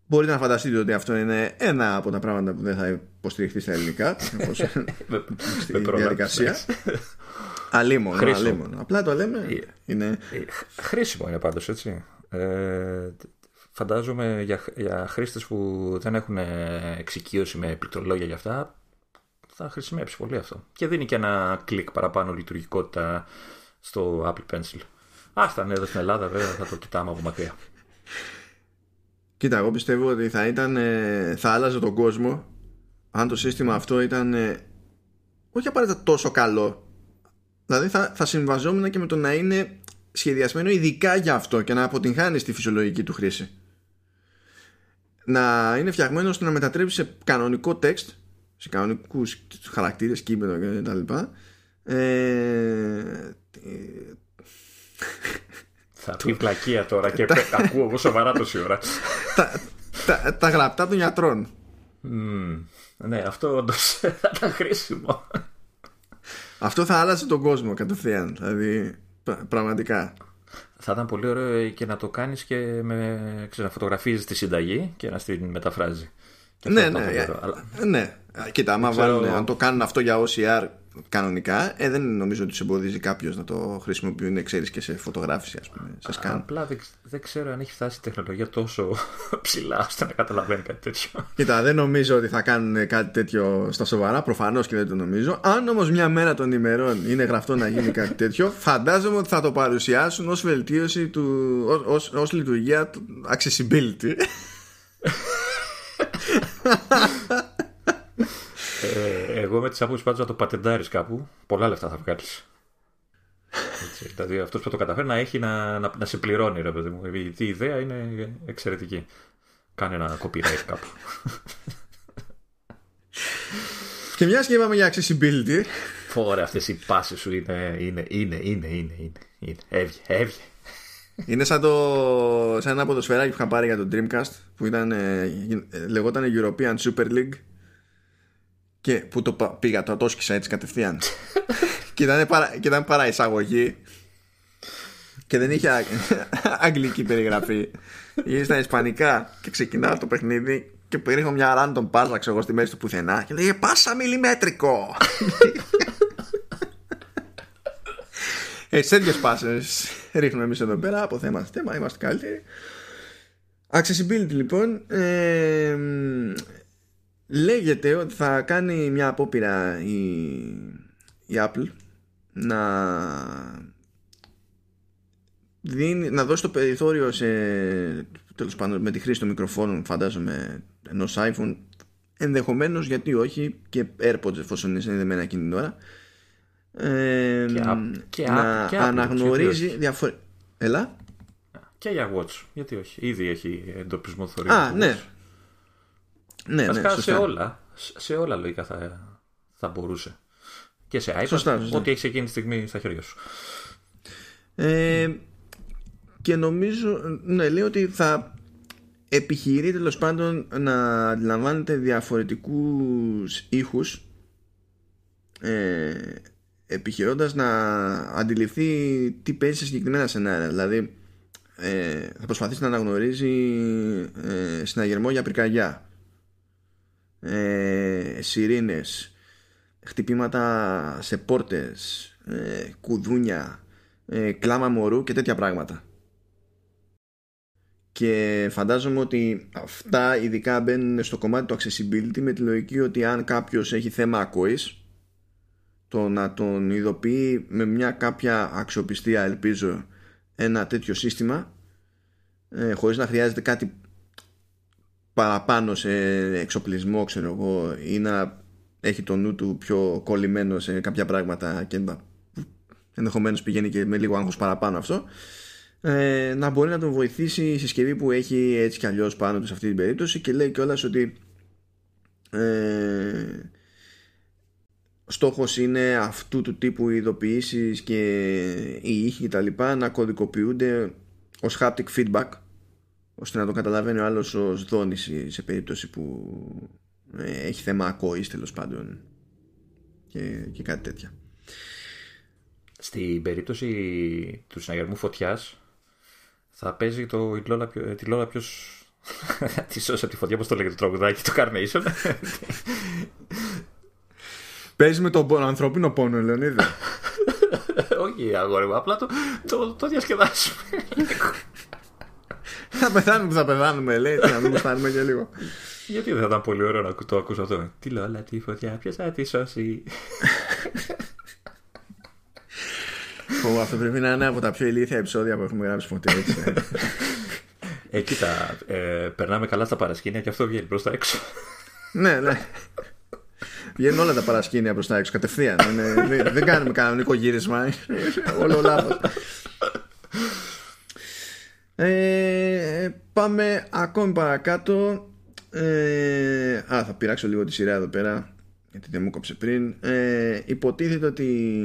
Μπορείτε να φανταστείτε ότι αυτό είναι ένα από τα πράγματα που δεν θα υποστηριχθεί στα ελληνικά στη διαδικασία. Αλίμονο, αλίμονο. Απλά το λέμε. Ε, είναι... Ε, χρήσιμο είναι πάντως έτσι. Ε, φαντάζομαι για, για χρήστες που δεν έχουν εξοικείωση με πληκτρολόγια για αυτά θα χρησιμεύσει πολύ αυτό. Και δίνει και ένα κλικ παραπάνω λειτουργικότητα στο Apple Pencil. Άστα, ναι, εδώ στην Ελλάδα βέβαια θα το κοιτάμε από μακριά. Κοίτα, εγώ πιστεύω ότι θα ήταν, θα άλλαζε τον κόσμο αν το σύστημα αυτό ήταν όχι απαραίτητα τόσο καλό Δηλαδή θα, θα συμβαζόμουν και με το να είναι σχεδιασμένο ειδικά για αυτό και να αποτυγχάνεις στη φυσιολογική του χρήση. Να είναι φτιαγμένος ώστε να μετατρέψει σε κανονικό text, σε κανονικούς χαρακτήρες, κείμενο κτλ. Ε, θα πει πλακία τώρα και ακούω εγώ σοβαρά τόση ώρα. τα, τα, τα γραπτά των γιατρών. ναι, αυτό όντως θα ήταν χρήσιμο. Αυτό θα άλλαζε τον κόσμο κατευθείαν. Δηλαδή, πραγματικά. Θα ήταν πολύ ωραίο και να το κάνεις και με, ξέρω, να φωτογραφίζεις τη συνταγή και να την μεταφράζει. ναι, ναι, ναι, ναι. Κοίτα, άμα ξέρω... βάλουν, αν το κάνουν αυτό για OCR κανονικά, ε, δεν νομίζω ότι του εμποδίζει κάποιος να το χρησιμοποιούν, ξέρεις και σε φωτογράφηση, ας πούμε. Σε σκάν. Απλά δεν, δεν, ξέρω αν έχει φτάσει η τεχνολογία τόσο ψηλά ώστε να καταλαβαίνει κάτι τέτοιο. Κοίτα, δεν νομίζω ότι θα κάνουν κάτι τέτοιο στα σοβαρά, προφανώς και δεν το νομίζω. Αν όμως μια μέρα των ημερών είναι γραφτό να γίνει κάτι τέτοιο, φαντάζομαι ότι θα το παρουσιάσουν ως βελτίωση του, ως λειτουργία του accessibility. Ε, εγώ με τις άποψεις πάντως να το πατεντάρεις κάπου, πολλά λεφτά θα βγάλεις. δηλαδή αυτός που το καταφέρει να έχει να, να, να σε πληρώνει, ρε παιδί μου. Η ιδέα είναι εξαιρετική. Κάνε ένα copyright κάπου. Και μιας και είπαμε για accessibility. Φόρε, αυτές οι πάσει σου είναι, είναι, είναι, είναι, είναι, είναι, είναι. Έβγε, έβγε. Είναι σαν, το, σαν ένα ποδοσφαιράκι που είχα πάρει για το Dreamcast που ήταν, ε, λεγόταν European Super League και που το πήγα, το ατόσκησα έτσι κατευθείαν. και, ήταν παρά, και ήταν παρά εισαγωγή. Και δεν είχε αγγλική περιγραφή. Είχε στα ισπανικά και ξεκινάω το παιχνίδι και ρίχνω μια random πάσα ξέρω στη μέση του πουθενά και λέει πάσα μιλιμέτρικο. Έτσι τέτοιες πάσες ρίχνουμε εμείς εδώ πέρα από θέμα σε θέμα, είμαστε καλύτεροι. Accessibility λοιπόν. Ε, Λέγεται ότι θα κάνει μια απόπειρα η, η Apple να δίνει, να δώσει το περιθώριο σε τέλος πάντων με τη χρήση των μικροφώνων φαντάζομαι ενός iPhone ενδεχομένως γιατί όχι και AirPods εφόσον είναι συνδεμένα εκείνη την ώρα ε, και, να και αναγνωρίζει διαφορετικά Έλα. Και για Watch γιατί όχι. Ήδη έχει εντοπισμό θωρίου Α ναι ναι, ναι, σε όλα, σε όλα λογικά θα, θα μπορούσε. Και σε iPad, σωστά, σωστά. ό,τι έχεις εκείνη τη στιγμή στα χέρια σου. Ε, και νομίζω, ναι, λέει ότι θα επιχειρεί τέλος πάντων να αντιλαμβάνεται διαφορετικούς ήχους ε, επιχειρώντας να αντιληφθεί τι παίζει σε συγκεκριμένα σενάρια. Δηλαδή ε, θα προσπαθήσει να αναγνωρίζει ε, συναγερμό για πρικαγιά ε, σιρήνες χτυπήματα σε πόρτες ε, κουδούνια ε, κλάμα μωρού και τέτοια πράγματα. Και φαντάζομαι ότι αυτά ειδικά μπαίνουν στο κομμάτι του accessibility με τη λογική ότι αν κάποιος έχει θέμα ακοής το να τον ειδοποιεί με μια κάποια αξιοπιστία ελπίζω ένα τέτοιο σύστημα ε, χωρίς να χρειάζεται κάτι παραπάνω σε εξοπλισμό ξέρω εγώ ή να έχει το νου του πιο κολλημένο σε κάποια πράγματα και ενδεχομένως πηγαίνει και με λίγο άγχος παραπάνω αυτό ε, να μπορεί να τον βοηθήσει η συσκευή που έχει έτσι κι αλλιώς πάνω του σε αυτή την περίπτωση και λέει κιόλας ότι ε, στόχος είναι αυτού του τύπου ειδοποιήσεις και οι ήχοι και τα λοιπά να κωδικοποιούνται ως haptic feedback ώστε να το καταλαβαίνει ο άλλος ως δόνηση σε περίπτωση που ε, έχει θέμα ακόης τέλος πάντων και, και κάτι τέτοια. Στην περίπτωση του συναγερμού φωτιάς θα παίζει το, τη Λόλα, τη Λόλα ποιος τη σώσει από τη φωτιά, πώς το λέγεται το τραγουδάκι, το Carnation. Παίζει με τον ανθρωπίνο πόνο, Λεωνίδη. Όχι, αγόρι μου, απλά το, το, το διασκεδάσουμε. θα πεθάνουμε που θα πεθάνουμε, λέει. να μην πεθάνουμε και λίγο. Γιατί δεν θα ήταν πολύ ωραίο να το ακούσω αυτό; Τι λόλα, τι φωτιά, ποιος θα τη σώσει; Πω, αυτό πρέπει να είναι από τα πιο ηλίθια επεισόδια που έχουμε γράψει ποτέ. Έτσι. Ε, κοίτα, ε, περνάμε καλά στα παρασκήνια και αυτό βγαίνει προς τα έξω. ναι, ναι. Βγαίνουν όλα τα παρασκήνια προς τα έξω κατευθείαν. δεν, δεν κάνουμε κανονικό γύρισμα. Όλο λάθος. Ε, πάμε ακόμη παρακάτω. Ε, α, θα πειράξω λίγο τη σειρά εδώ πέρα γιατί δεν μου κόψε πριν. Ε, υποτίθεται ότι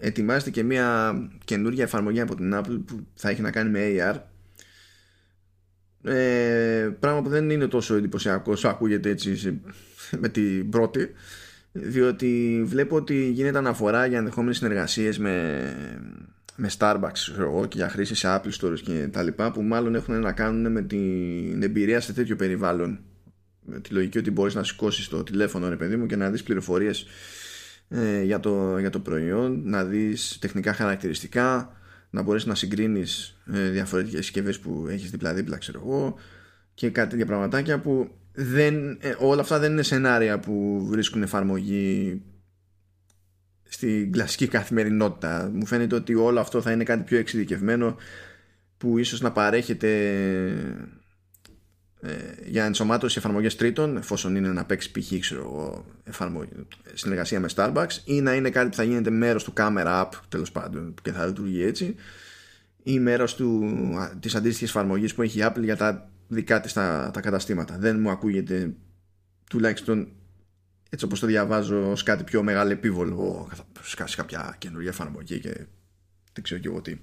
ετοιμάζεται και μια καινούργια εφαρμογή από την Apple που θα έχει να κάνει με AR. Ε, πράγμα που δεν είναι τόσο εντυπωσιακό όσο ακούγεται έτσι με την πρώτη διότι βλέπω ότι γίνεται αναφορά για ενδεχόμενες συνεργασίες με με Starbucks εγώ, και για χρήση σε Apple Stores και τα λοιπά που μάλλον έχουν να κάνουν με την εμπειρία σε τέτοιο περιβάλλον. Με τη λογική ότι μπορείς να σηκώσεις το τηλέφωνο ρε παιδί μου και να δεις πληροφορίες ε, για, το, για το προϊόν να δεις τεχνικά χαρακτηριστικά να μπορείς να συγκρίνεις ε, διαφορετικές συσκευές που έχεις δίπλα-δίπλα ξέρω εγώ και κάτι τέτοια πραγματάκια που δεν, ε, όλα αυτά δεν είναι σενάρια που βρίσκουν εφαρμογή στην κλασική καθημερινότητα. Μου φαίνεται ότι όλο αυτό θα είναι κάτι πιο εξειδικευμένο που ίσως να παρέχεται ε, για ενσωμάτωση εφαρμογές τρίτων εφόσον είναι να παίξει π.χ. συνεργασία με Starbucks ή να είναι κάτι που θα γίνεται μέρος του camera app τέλος πάντων και θα λειτουργεί έτσι ή μέρος του, της αντίστοιχης εφαρμογής που έχει η Apple για τα δικά της τα, τα καταστήματα δεν μου ακούγεται τουλάχιστον έτσι όπως το διαβάζω ως κάτι πιο μεγάλο επίβολο θα σκάσει κάποια καινούργια εφαρμογή και δεν ξέρω και εγώ τι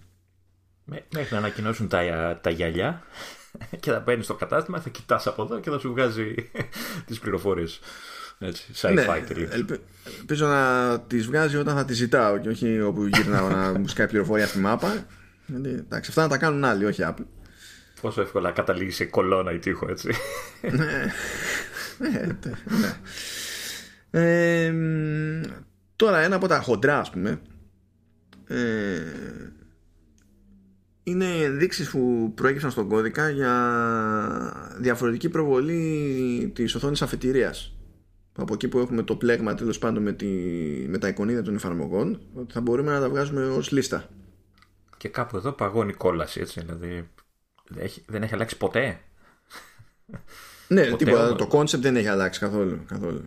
Μέχρι να ανακοινώσουν τα, τα γυαλιά και θα παίρνεις στο κατάστημα, θα κοιτάς από εδώ και θα σου βγάζει τις πληροφορίες. Έτσι, sci-fi ναι, Ελπίζω να τις βγάζει όταν θα τις ζητάω και όχι όπου γυρνάω να μου σκάει πληροφορία στη μάπα. Γιατί, εντάξει, αυτά να τα κάνουν άλλοι, όχι Apple. Πόσο εύκολα καταλήγει σε κολόνα ή τείχο, έτσι. ναι. ναι, ναι. Ε, τώρα ένα από τα χοντρά ας πούμε ε, είναι ενδείξεις που προέκυψαν στον κώδικα για διαφορετική προβολή της οθόνης αφετηρίας. Από εκεί που έχουμε το πλέγμα τέλος πάντων με, τη, με τα εικονίδια των εφαρμογών ότι θα μπορούμε να τα βγάζουμε ως λίστα. Και κάπου εδώ παγώνει κόλαση έτσι δηλαδή δεν έχει, δεν έχει αλλάξει ποτέ; Ναι ποτέ τίποτα, το concept δεν έχει αλλάξει καθόλου, καθόλου.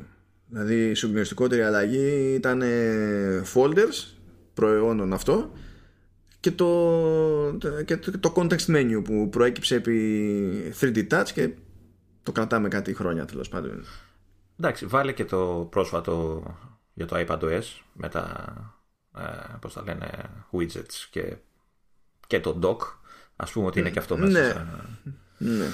Δηλαδή η συγκλονιστικότερη αλλαγή ήταν folders προαιώνων αυτό και το, και το context menu που προέκυψε επί 3D Touch και το κρατάμε κάτι χρόνια τέλος πάντων. Εντάξει, βάλε και το πρόσφατο για το iPadOS με τα ε, πώς τα λένε widgets και, και το dock ας πούμε ότι είναι και αυτό μέσα ναι. ναι,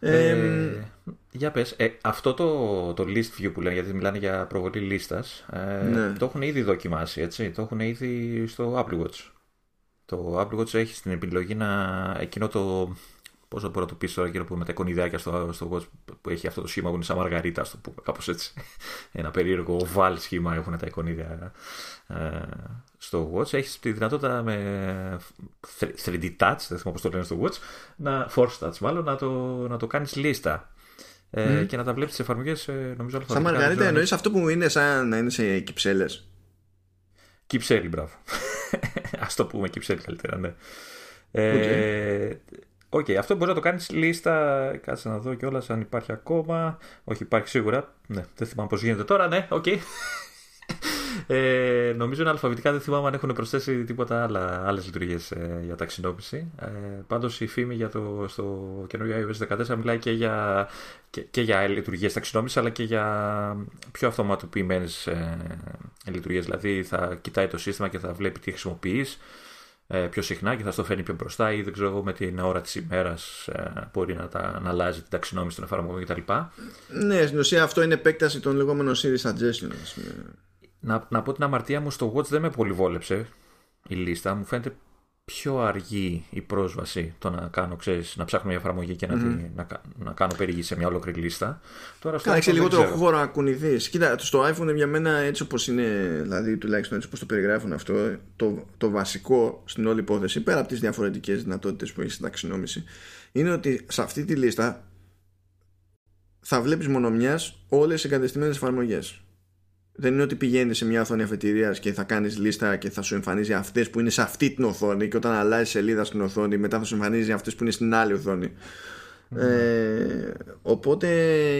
ναι. Ε, για πες, ε, αυτό το, το list view που λένε, γιατί μιλάνε για προβολή λίστας, ε, ναι. το έχουν ήδη δοκιμάσει, έτσι, το έχουν ήδη στο Apple Watch. Το Apple Watch έχει στην επιλογή να εκείνο το. Πώς θα μπορώ να το πεις τώρα, εκείνο που με τα εικονιδάκια στο, στο Watch που έχει αυτό το σχήμα που είναι σαν μαργαρίτα, το πούμε κάπως έτσι. Ένα περίεργο βάλ σχήμα έχουν τα εικονίδια ε, στο Watch. Έχεις τη δυνατότητα με 3D touch, δεν θυμάμαι πώς το λένε στο Watch, να, force touch μάλλον, να το, να το κάνεις λίστα. Ε, και να τα βλέπεις τις εφαρμογές, ε, νομίζω Σαν μαργαρίτα εννοείς αυτό που είναι σαν να είναι σε κυψέλες. Κυψέλη, μπράβο. Ας το πούμε κυψέλη καλύτερα, ναι. Ε, OK, okay, αυτό μπορείς να το κάνεις λίστα. Κάτσε να δω κιόλας αν υπάρχει ακόμα. Όχι, υπάρχει σίγουρα. Ναι, δεν θυμάμαι πώς γίνεται τώρα. Ναι, OK. Okay. Ε, νομίζω είναι αλφαβητικά, δεν θυμάμαι αν έχουν προσθέσει τίποτα άλλα, άλλες λειτουργίες ε, για ταξινόμηση. Ε, πάντως η φήμη για το, στο καινούριο iOS 14 μιλάει και για, και, και για λειτουργίες ταξινόμησης αλλά και για πιο αυτοματοποιημένες ε, λειτουργίες. Δηλαδή θα κοιτάει το σύστημα και θα βλέπει τι χρησιμοποιείς ε, πιο συχνά και θα στο φέρνει πιο μπροστά ή δεν ξέρω εγώ με την ώρα της ημέρας ε, μπορεί να, τα, να αλλάζει την ταξινόμηση των εφαρμογών κτλ. Ναι, στην ουσία αυτό είναι επέκταση των λεγόμενων series suggestions. Να, να πω την αμαρτία μου στο Watch δεν με πολύ βόλεψε η λίστα. Μου φαίνεται πιο αργή η πρόσβαση το να κάνω, ξέρεις, να ψάχνω μια εφαρμογή και να, mm. να, να, κάνω περίγη σε μια ολόκληρη λίστα. Τώρα στο Κάτσε λιγότερο χώρο να κουνηθείς. Κοίτα, στο iPhone για μένα έτσι όπως είναι, δηλαδή τουλάχιστον έτσι όπως το περιγράφουν αυτό, το, το βασικό στην όλη υπόθεση, πέρα από τις διαφορετικές δυνατότητες που έχεις στην ταξινόμηση, είναι ότι σε αυτή τη λίστα θα βλέπεις μονομιάς όλες οι εγκατεστημένες εφαρμογές. Δεν είναι ότι πηγαίνεις σε μια οθόνη αφετηρίας και θα κάνεις λίστα και θα σου εμφανίζει αυτές που είναι σε αυτή την οθόνη και όταν αλλάζει σελίδα στην οθόνη μετά θα σου εμφανίζει αυτές που είναι στην άλλη οθόνη. Ε, οπότε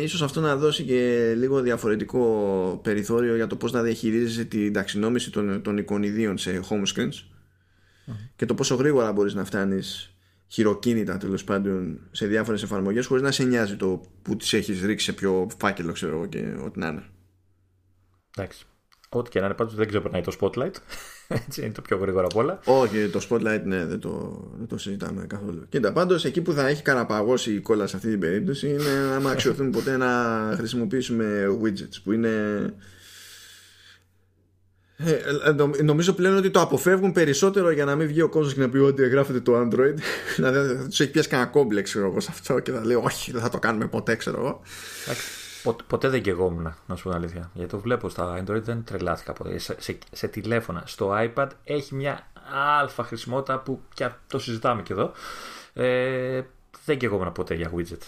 ίσως αυτό να δώσει και λίγο διαφορετικό περιθώριο για το πώς να διαχειρίζεσαι την ταξινόμηση των, των εικονιδίων σε home screens και το πόσο γρήγορα μπορείς να φτάνεις χειροκίνητα τέλος πάντων σε διάφορες εφαρμογές χωρίς να σε νοιάζει το που τις έχεις ρίξει σε πιο φάκελο ξέρω και ό,τι να είναι. Εντάξει. Ό,τι και να είναι πάντως δεν ξεπερνάει το spotlight. Έτσι είναι το πιο γρήγορο από όλα. Όχι, το spotlight ναι, δεν το, δεν το συζητάμε καθόλου. Κοίτα, πάντως εκεί που θα έχει καραπαγώσει η κόλλα σε αυτή την περίπτωση είναι άμα αξιοθούμε ποτέ να χρησιμοποιήσουμε widgets που είναι. Ε, ε νομίζω πλέον ότι το αποφεύγουν περισσότερο για να μην βγει ο κόσμος και να πει ότι γράφεται το Android. δηλαδή τους έχει πιάσει κανένα κόμπλεξ εγώ σε αυτό και θα λέει Όχι, δεν θα το κάνουμε ποτέ, ξέρω εγώ. Ποτέ, δεν κεγόμουν, να σου πω αλήθεια. Γιατί το βλέπω στα Android, δεν τρελάθηκα ποτέ. Σε, σε, σε τηλέφωνα. Στο iPad έχει μια αλφα χρησιμότητα που και το συζητάμε και εδώ. Ε, δεν κεγόμουν ποτέ για widget.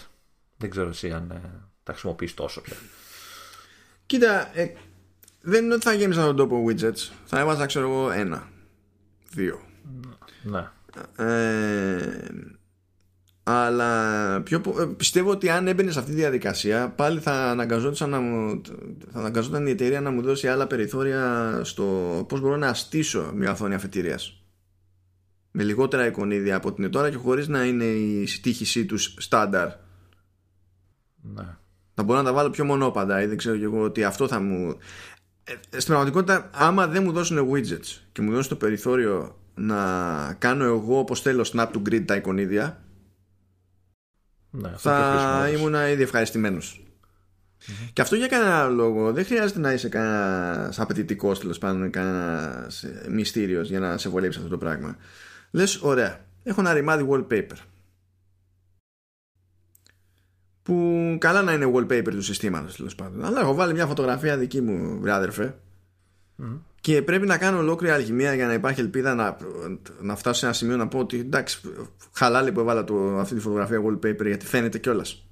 Δεν ξέρω εσύ αν ε, τα χρησιμοποιείς τόσο πια. Κοίτα, ε, δεν είναι ότι θα γέμιζα τον τόπο widgets. Θα έβαζα, ξέρω εγώ, ένα. Δύο. Ναι. Ε, αλλά πιο, ε, πιστεύω ότι αν έμπαινε σε αυτή τη διαδικασία πάλι θα αναγκαζόταν, να μου, θα αναγκαζόταν η εταιρεία να μου δώσει άλλα περιθώρια στο πώς μπορώ να στήσω μια οθόνη αφετηρίας με λιγότερα εικονίδια από την τώρα και χωρίς να είναι η στήχησή τους στάνταρ ναι. θα μπορώ να τα βάλω πιο μονόπαντα ή δεν ξέρω και εγώ ότι αυτό θα μου ε, στην πραγματικότητα άμα δεν μου δώσουν widgets και μου δώσουν το περιθώριο να κάνω εγώ όπως θέλω snap to grid τα εικονίδια ναι, θα ήμουν ήδη ευχαριστημένος. Και αυτό για κανένα λόγο δεν χρειάζεται να είσαι κανένας απαιτητικός τέλος πάντων, κανένας μυστήριος για να σε βολέψει αυτό το πράγμα. Λες, ωραία, έχω ένα ρημάδι wallpaper. Που καλά να είναι wallpaper του συστήματος τέλος πάντων. Αλλά έχω βάλει μια φωτογραφία δική μου, βράδερφε. Και πρέπει να κάνω ολόκληρη αλχημία για να υπάρχει ελπίδα να, να φτάσω σε ένα σημείο να πω ότι εντάξει, χαλάλη που έβαλα το, αυτή τη φωτογραφία wallpaper γιατί φαίνεται κιόλας.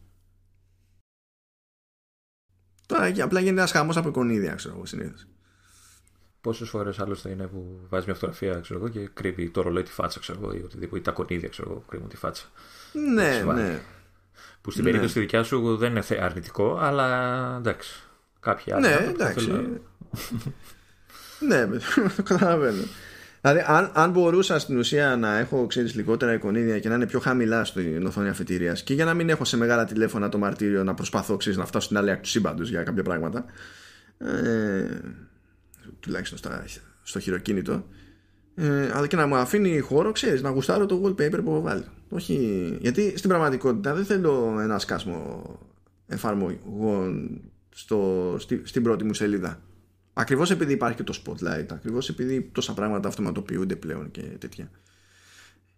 Τώρα και απλά γίνεται ένας χαμός από εικονίδια, ξέρω εγώ συνήθως. Πόσες φορές άλλωστε είναι που βάζεις μια φωτογραφία ξέρω εγώ, και κρύβει το ρολόι τη φάτσα, ξέρω εγώ, ή οτιδήποτε, ή τα κονίδια, ξέρω εγώ, κρύβουν τη φάτσα. Ναι, ναι. Που στην ναι. περίπτωση τη δικιά σου δεν είναι αρνητικό, αλλά εντάξει. Κάποια άλλα. Ναι, εντάξει. Ναι, το καταλαβαίνω. Δηλαδή, αν, αν μπορούσα στην ουσία να έχω ξέρεις, λιγότερα εικονίδια και να είναι πιο χαμηλά στην οθόνη αφετηρίας και για να μην έχω σε μεγάλα τηλέφωνα το μαρτύριο να προσπαθώ ξέρεις, να φτάσω στην άλλη άκρη του σύμπαντος για κάποια πράγματα. Ε, τουλάχιστον στα, στο χειροκίνητο. Ε, αλλά και να μου αφήνει χώρο, ξέρεις, να γουστάρω το wallpaper που έχω βάλει. Όχι, γιατί στην πραγματικότητα δεν θέλω ένα σκάσμο εφαρμογών στο, στη, στην πρώτη μου σελίδα. Ακριβώς επειδή υπάρχει και το spotlight, ακριβώς επειδή τόσα πράγματα αυτοματοποιούνται πλέον και τέτοια.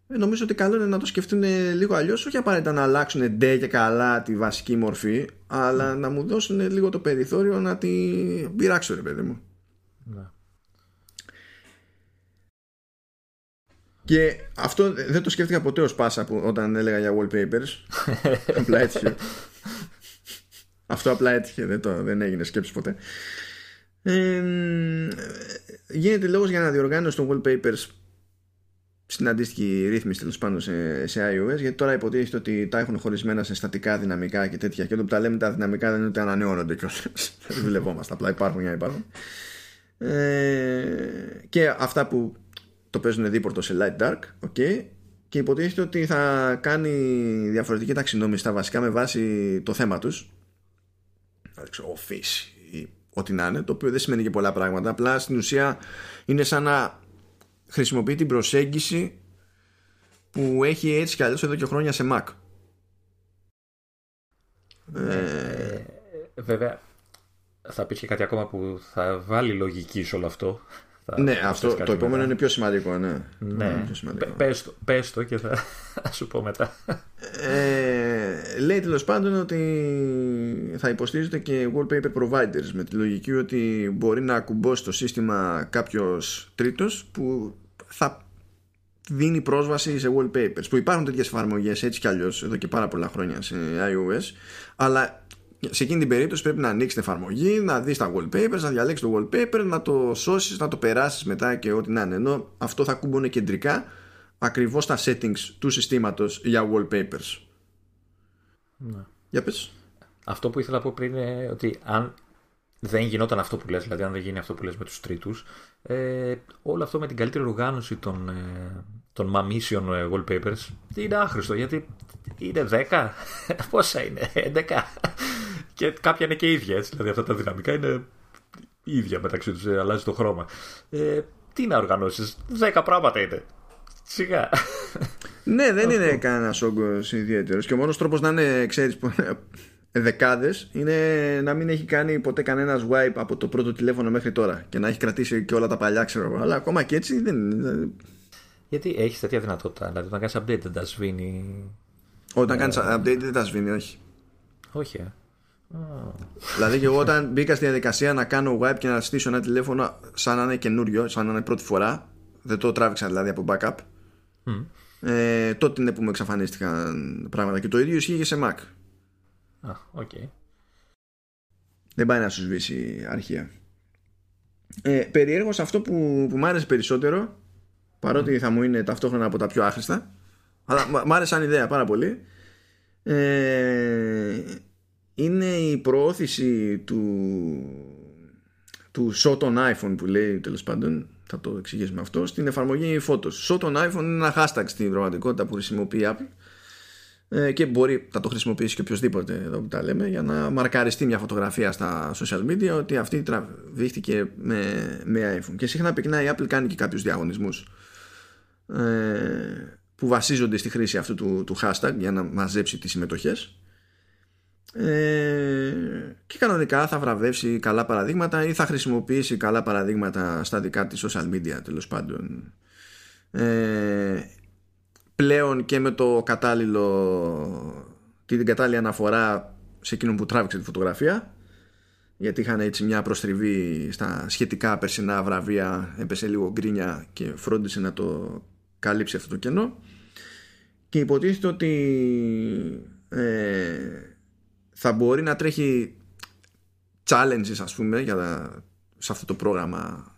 Ε, νομίζω ότι καλό είναι να το σκεφτούν λίγο αλλιώς, όχι απαραίτητα να αλλάξουν ντε και καλά τη βασική μορφή, αλλά να μου δώσουν λίγο το περιθώριο να την πειράξω, ρε παιδί μου. Ναι. Και αυτό δεν το σκέφτηκα ποτέ ως πάσα που, όταν έλεγα για wallpapers. απλά έτυχε. αυτό απλά έτυχε, δεν, το, δεν έγινε σκέψη ποτέ γίνεται λόγος για να διοργάνωση των wallpapers στην αντίστοιχη ρύθμιση τέλος πάντων σε, σε iOS γιατί τώρα υποτίθεται ότι τα έχουν χωρισμένα σε στατικά δυναμικά και τέτοια και όταν που τα λέμε τα δυναμικά δεν είναι ότι ανανεώνονται κιόλας. Δεν δουλευόμαστε απλά υπάρχουν για να υπάρχουν. Ε, και αυτά που το παίζουν δίπορτο σε light dark okay, και υποτίθεται ότι θα κάνει διαφορετική ταξινόμηση στα βασικά με βάση το θέμα τους. Δηλαδή ξέρω office ό,τι να είναι, το οποίο δεν σημαίνει και πολλά πράγματα. Απλά στην ουσία είναι σαν να χρησιμοποιεί την προσέγγιση που έχει έτσι κι αλλιώς εδώ και χρόνια σε Mac. Ε, ε, βέβαια, θα πεις και κάτι ακόμα που θα βάλει λογική σε όλο αυτό. Ναι, αυτό το επόμενο είναι πιο σημαντικό, ναι. Ναι, πιο σημαντικό. Πες, το, πες το και θα, σου πω μετά. Ε, λέει τέλος πάντων ότι θα υποστηρίζεται και wallpaper providers με τη λογική ότι μπορεί να ακουμπώσει το σύστημα κάποιος τρίτος που θα δίνει πρόσβαση σε wallpapers που υπάρχουν τέτοιες εφαρμογές έτσι κι αλλιώς εδώ και πάρα πολλά χρόνια σε iOS αλλά σε εκείνη την περίπτωση πρέπει να ανοίξεις την εφαρμογή, να δεις τα wallpapers, να διαλέξεις το wallpaper, να το σώσεις, να το περάσεις μετά και ό,τι να είναι. Ενώ αυτό θα κουμπώνε κεντρικά ακριβώς τα settings του συστήματος για wallpapers. Ναι. Για πες. Αυτό που ήθελα να πω πριν είναι ότι αν δεν γινόταν αυτό που λες, δηλαδή αν δεν γίνει αυτό που λες με τους τρίτους, ε, όλο αυτό με την καλύτερη οργάνωση των, ε, των μαμίσιων ε, wallpapers είναι άχρηστο γιατί είναι 10, πόσα είναι, 11 και κάποια είναι και ίδια έτσι, δηλαδή αυτά τα δυναμικά είναι ίδια μεταξύ τους, ε, αλλάζει το χρώμα. Ε, τι να οργανώσεις, 10 πράγματα είναι. Σιγά. Ναι, δεν είναι κανένας όγκος ιδιαίτερος. Και ο μόνος τρόπος να είναι, ξέρεις, δεκάδες είναι να μην έχει κάνει ποτέ κανένας wipe από το πρώτο τηλέφωνο μέχρι τώρα και να έχει κρατήσει και όλα τα παλιά ξέρω αλλά ακόμα και έτσι δεν είναι γιατί έχεις τέτοια δυνατότητα δηλαδή όταν κάνεις update δεν τα σβήνει όταν κάνεις update δεν τα σβήνει όχι όχι ε. Δηλαδή και εγώ όταν μπήκα στη διαδικασία να κάνω wipe και να στήσω ένα τηλέφωνο σαν να είναι καινούριο, σαν να είναι πρώτη φορά, δεν το τράβηξα δηλαδή από backup. Mm. Ε, τότε είναι που μου εξαφανίστηκαν πράγματα και το ίδιο ισχύει και σε Mac. Α, okay. Δεν πάει να σου σβήσει αρχεία. Ε, περιέργως αυτό που, που μου άρεσε περισσότερο παρότι θα μου είναι ταυτόχρονα από τα πιο άχρηστα αλλά μου άρεσε σαν ιδέα πάρα πολύ ε, είναι η προώθηση του του shot on iPhone που λέει τέλος πάντων θα το εξηγήσουμε αυτό στην εφαρμογή Photos shot on iPhone είναι ένα hashtag στην πραγματικότητα που χρησιμοποιεί Apple ε, και μπορεί να το χρησιμοποιήσει και οποιοδήποτε εδώ που τα λέμε για να μαρκαριστεί μια φωτογραφία στα social media ότι αυτή τραβήχτηκε με, με iPhone. Και συχνά πυκνά η Apple κάνει και κάποιους διαγωνισμούς ε, που βασίζονται στη χρήση αυτού του, του hashtag για να μαζέψει τις συμμετοχές ε, και κανονικά θα βραβεύσει καλά παραδείγματα ή θα χρησιμοποιήσει καλά παραδείγματα στα δικά της social media τέλος πάντων. Ε, πλέον και με το κατάλληλο την κατάλληλη αναφορά σε εκείνον που τράβηξε τη φωτογραφία γιατί είχαν έτσι μια προστριβή στα σχετικά περσινά βραβεία έπεσε λίγο γκρίνια και φρόντισε να το καλύψει αυτό το κενό. Και υποτίθεται ότι ε, θα μπορεί να τρέχει challenges ας πούμε για, σε αυτό το πρόγραμμα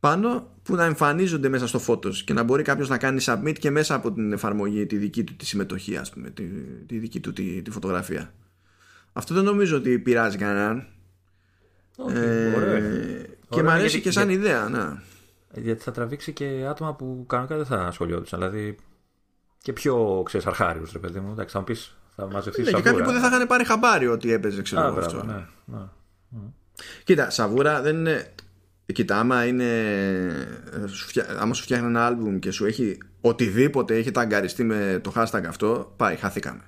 πάνω που να εμφανίζονται μέσα στο Photos και να μπορεί κάποιος να κάνει submit και μέσα από την εφαρμογή τη δική του τη συμμετοχή ας πούμε, τη, τη δική του τη, τη φωτογραφία. Αυτό δεν νομίζω ότι πειράζει κανέναν. Okay, ε, και μου αρέσει και σαν ιδέα, ναι. Γιατί θα τραβήξει και άτομα που κανονικά δεν θα ασχολιόντουσαν. Δηλαδή και πιο ξέρεις αρχάριους, ρε παιδί μου. Εντάξει, θα μου πεις, θα μαζευτείς. Ναι, και κάποιοι που δεν θα είχαν πάρει χαμπάρι ότι έπαιζε, ξέρω εγώ αυτό. Ναι, ναι. Κοίτα, σαβούρα δεν είναι. Κοίτα, άμα, είναι, άμα σου φτιάχνει ένα άλμπουμ και σου έχει οτιδήποτε έχει ταγκαριστεί με το hashtag αυτό, πάει, χαθήκαμε.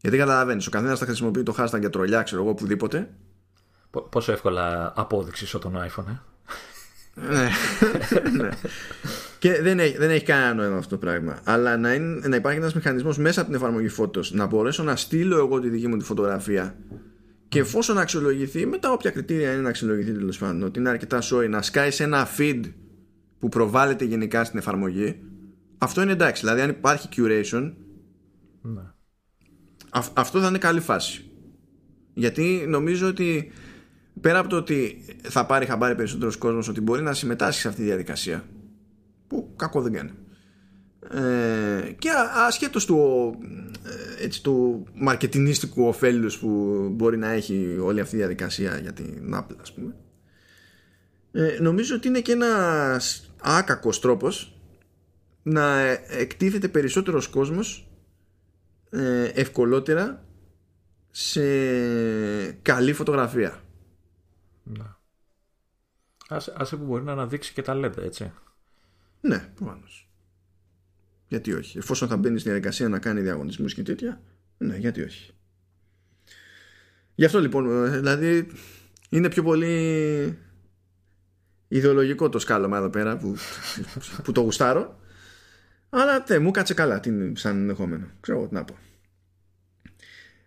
Γιατί καταλαβαίνεις, ο καθένας θα χρησιμοποιεί το hashtag για τρολιά, ξέρω εγώ, οπουδήποτε. Πόσο εύκολα απόδειξη στο τον iPhone, ε; ναι, ναι. Και δεν έχει, δεν έχει κανένα νόημα αυτό το πράγμα. Αλλά να, είναι, να υπάρχει ένας μηχανισμός μέσα από την εφαρμογή φώτος να μπορέσω να στείλω εγώ τη δική μου τη φωτογραφία και εφόσον αξιολογηθεί, με τα όποια κριτήρια είναι να αξιολογηθεί τέλος πάντων, ότι είναι αρκετά σόι, να σκάει σε ένα feed που προβάλλεται γενικά στην εφαρμογή, αυτό είναι εντάξει. Δηλαδή, αν υπάρχει curation, ναι. αυτό θα είναι καλή φάση. Γιατί νομίζω ότι πέρα από το ότι θα πάρει χαμπάρι περισσότερος κόσμος ότι μπορεί να συμμετάσχει σε αυτή τη διαδικασία, που κακό δεν κάνει. Ε, και ασχέτως του, ε, έτσι, του μαρκετινίστικου ωφέλους που μπορεί να έχει όλη αυτή η διαδικασία για την Apple ας πούμε ε, νομίζω ότι είναι και ένας άκακος τρόπος να εκτίθεται περισσότερος κόσμος ε, ευκολότερα σε καλή φωτογραφία να. Άσε, άσε που μπορεί να αναδείξει και τα LED έτσι ναι προφανώς γιατί όχι. Εφόσον θα μπαίνει στη διαδικασία να κάνει διαγωνισμούς και τέτοια, ναι, γιατί όχι. Γι' αυτό λοιπόν, ε, δηλαδή είναι πιο πολύ ιδεολογικό το σκάλωμα εδώ πέρα που, που το γουστάρω. Αλλά τε, μου κάτσε καλά τι, σαν ενδεχόμενο. Ξέρω εγώ τι να πω.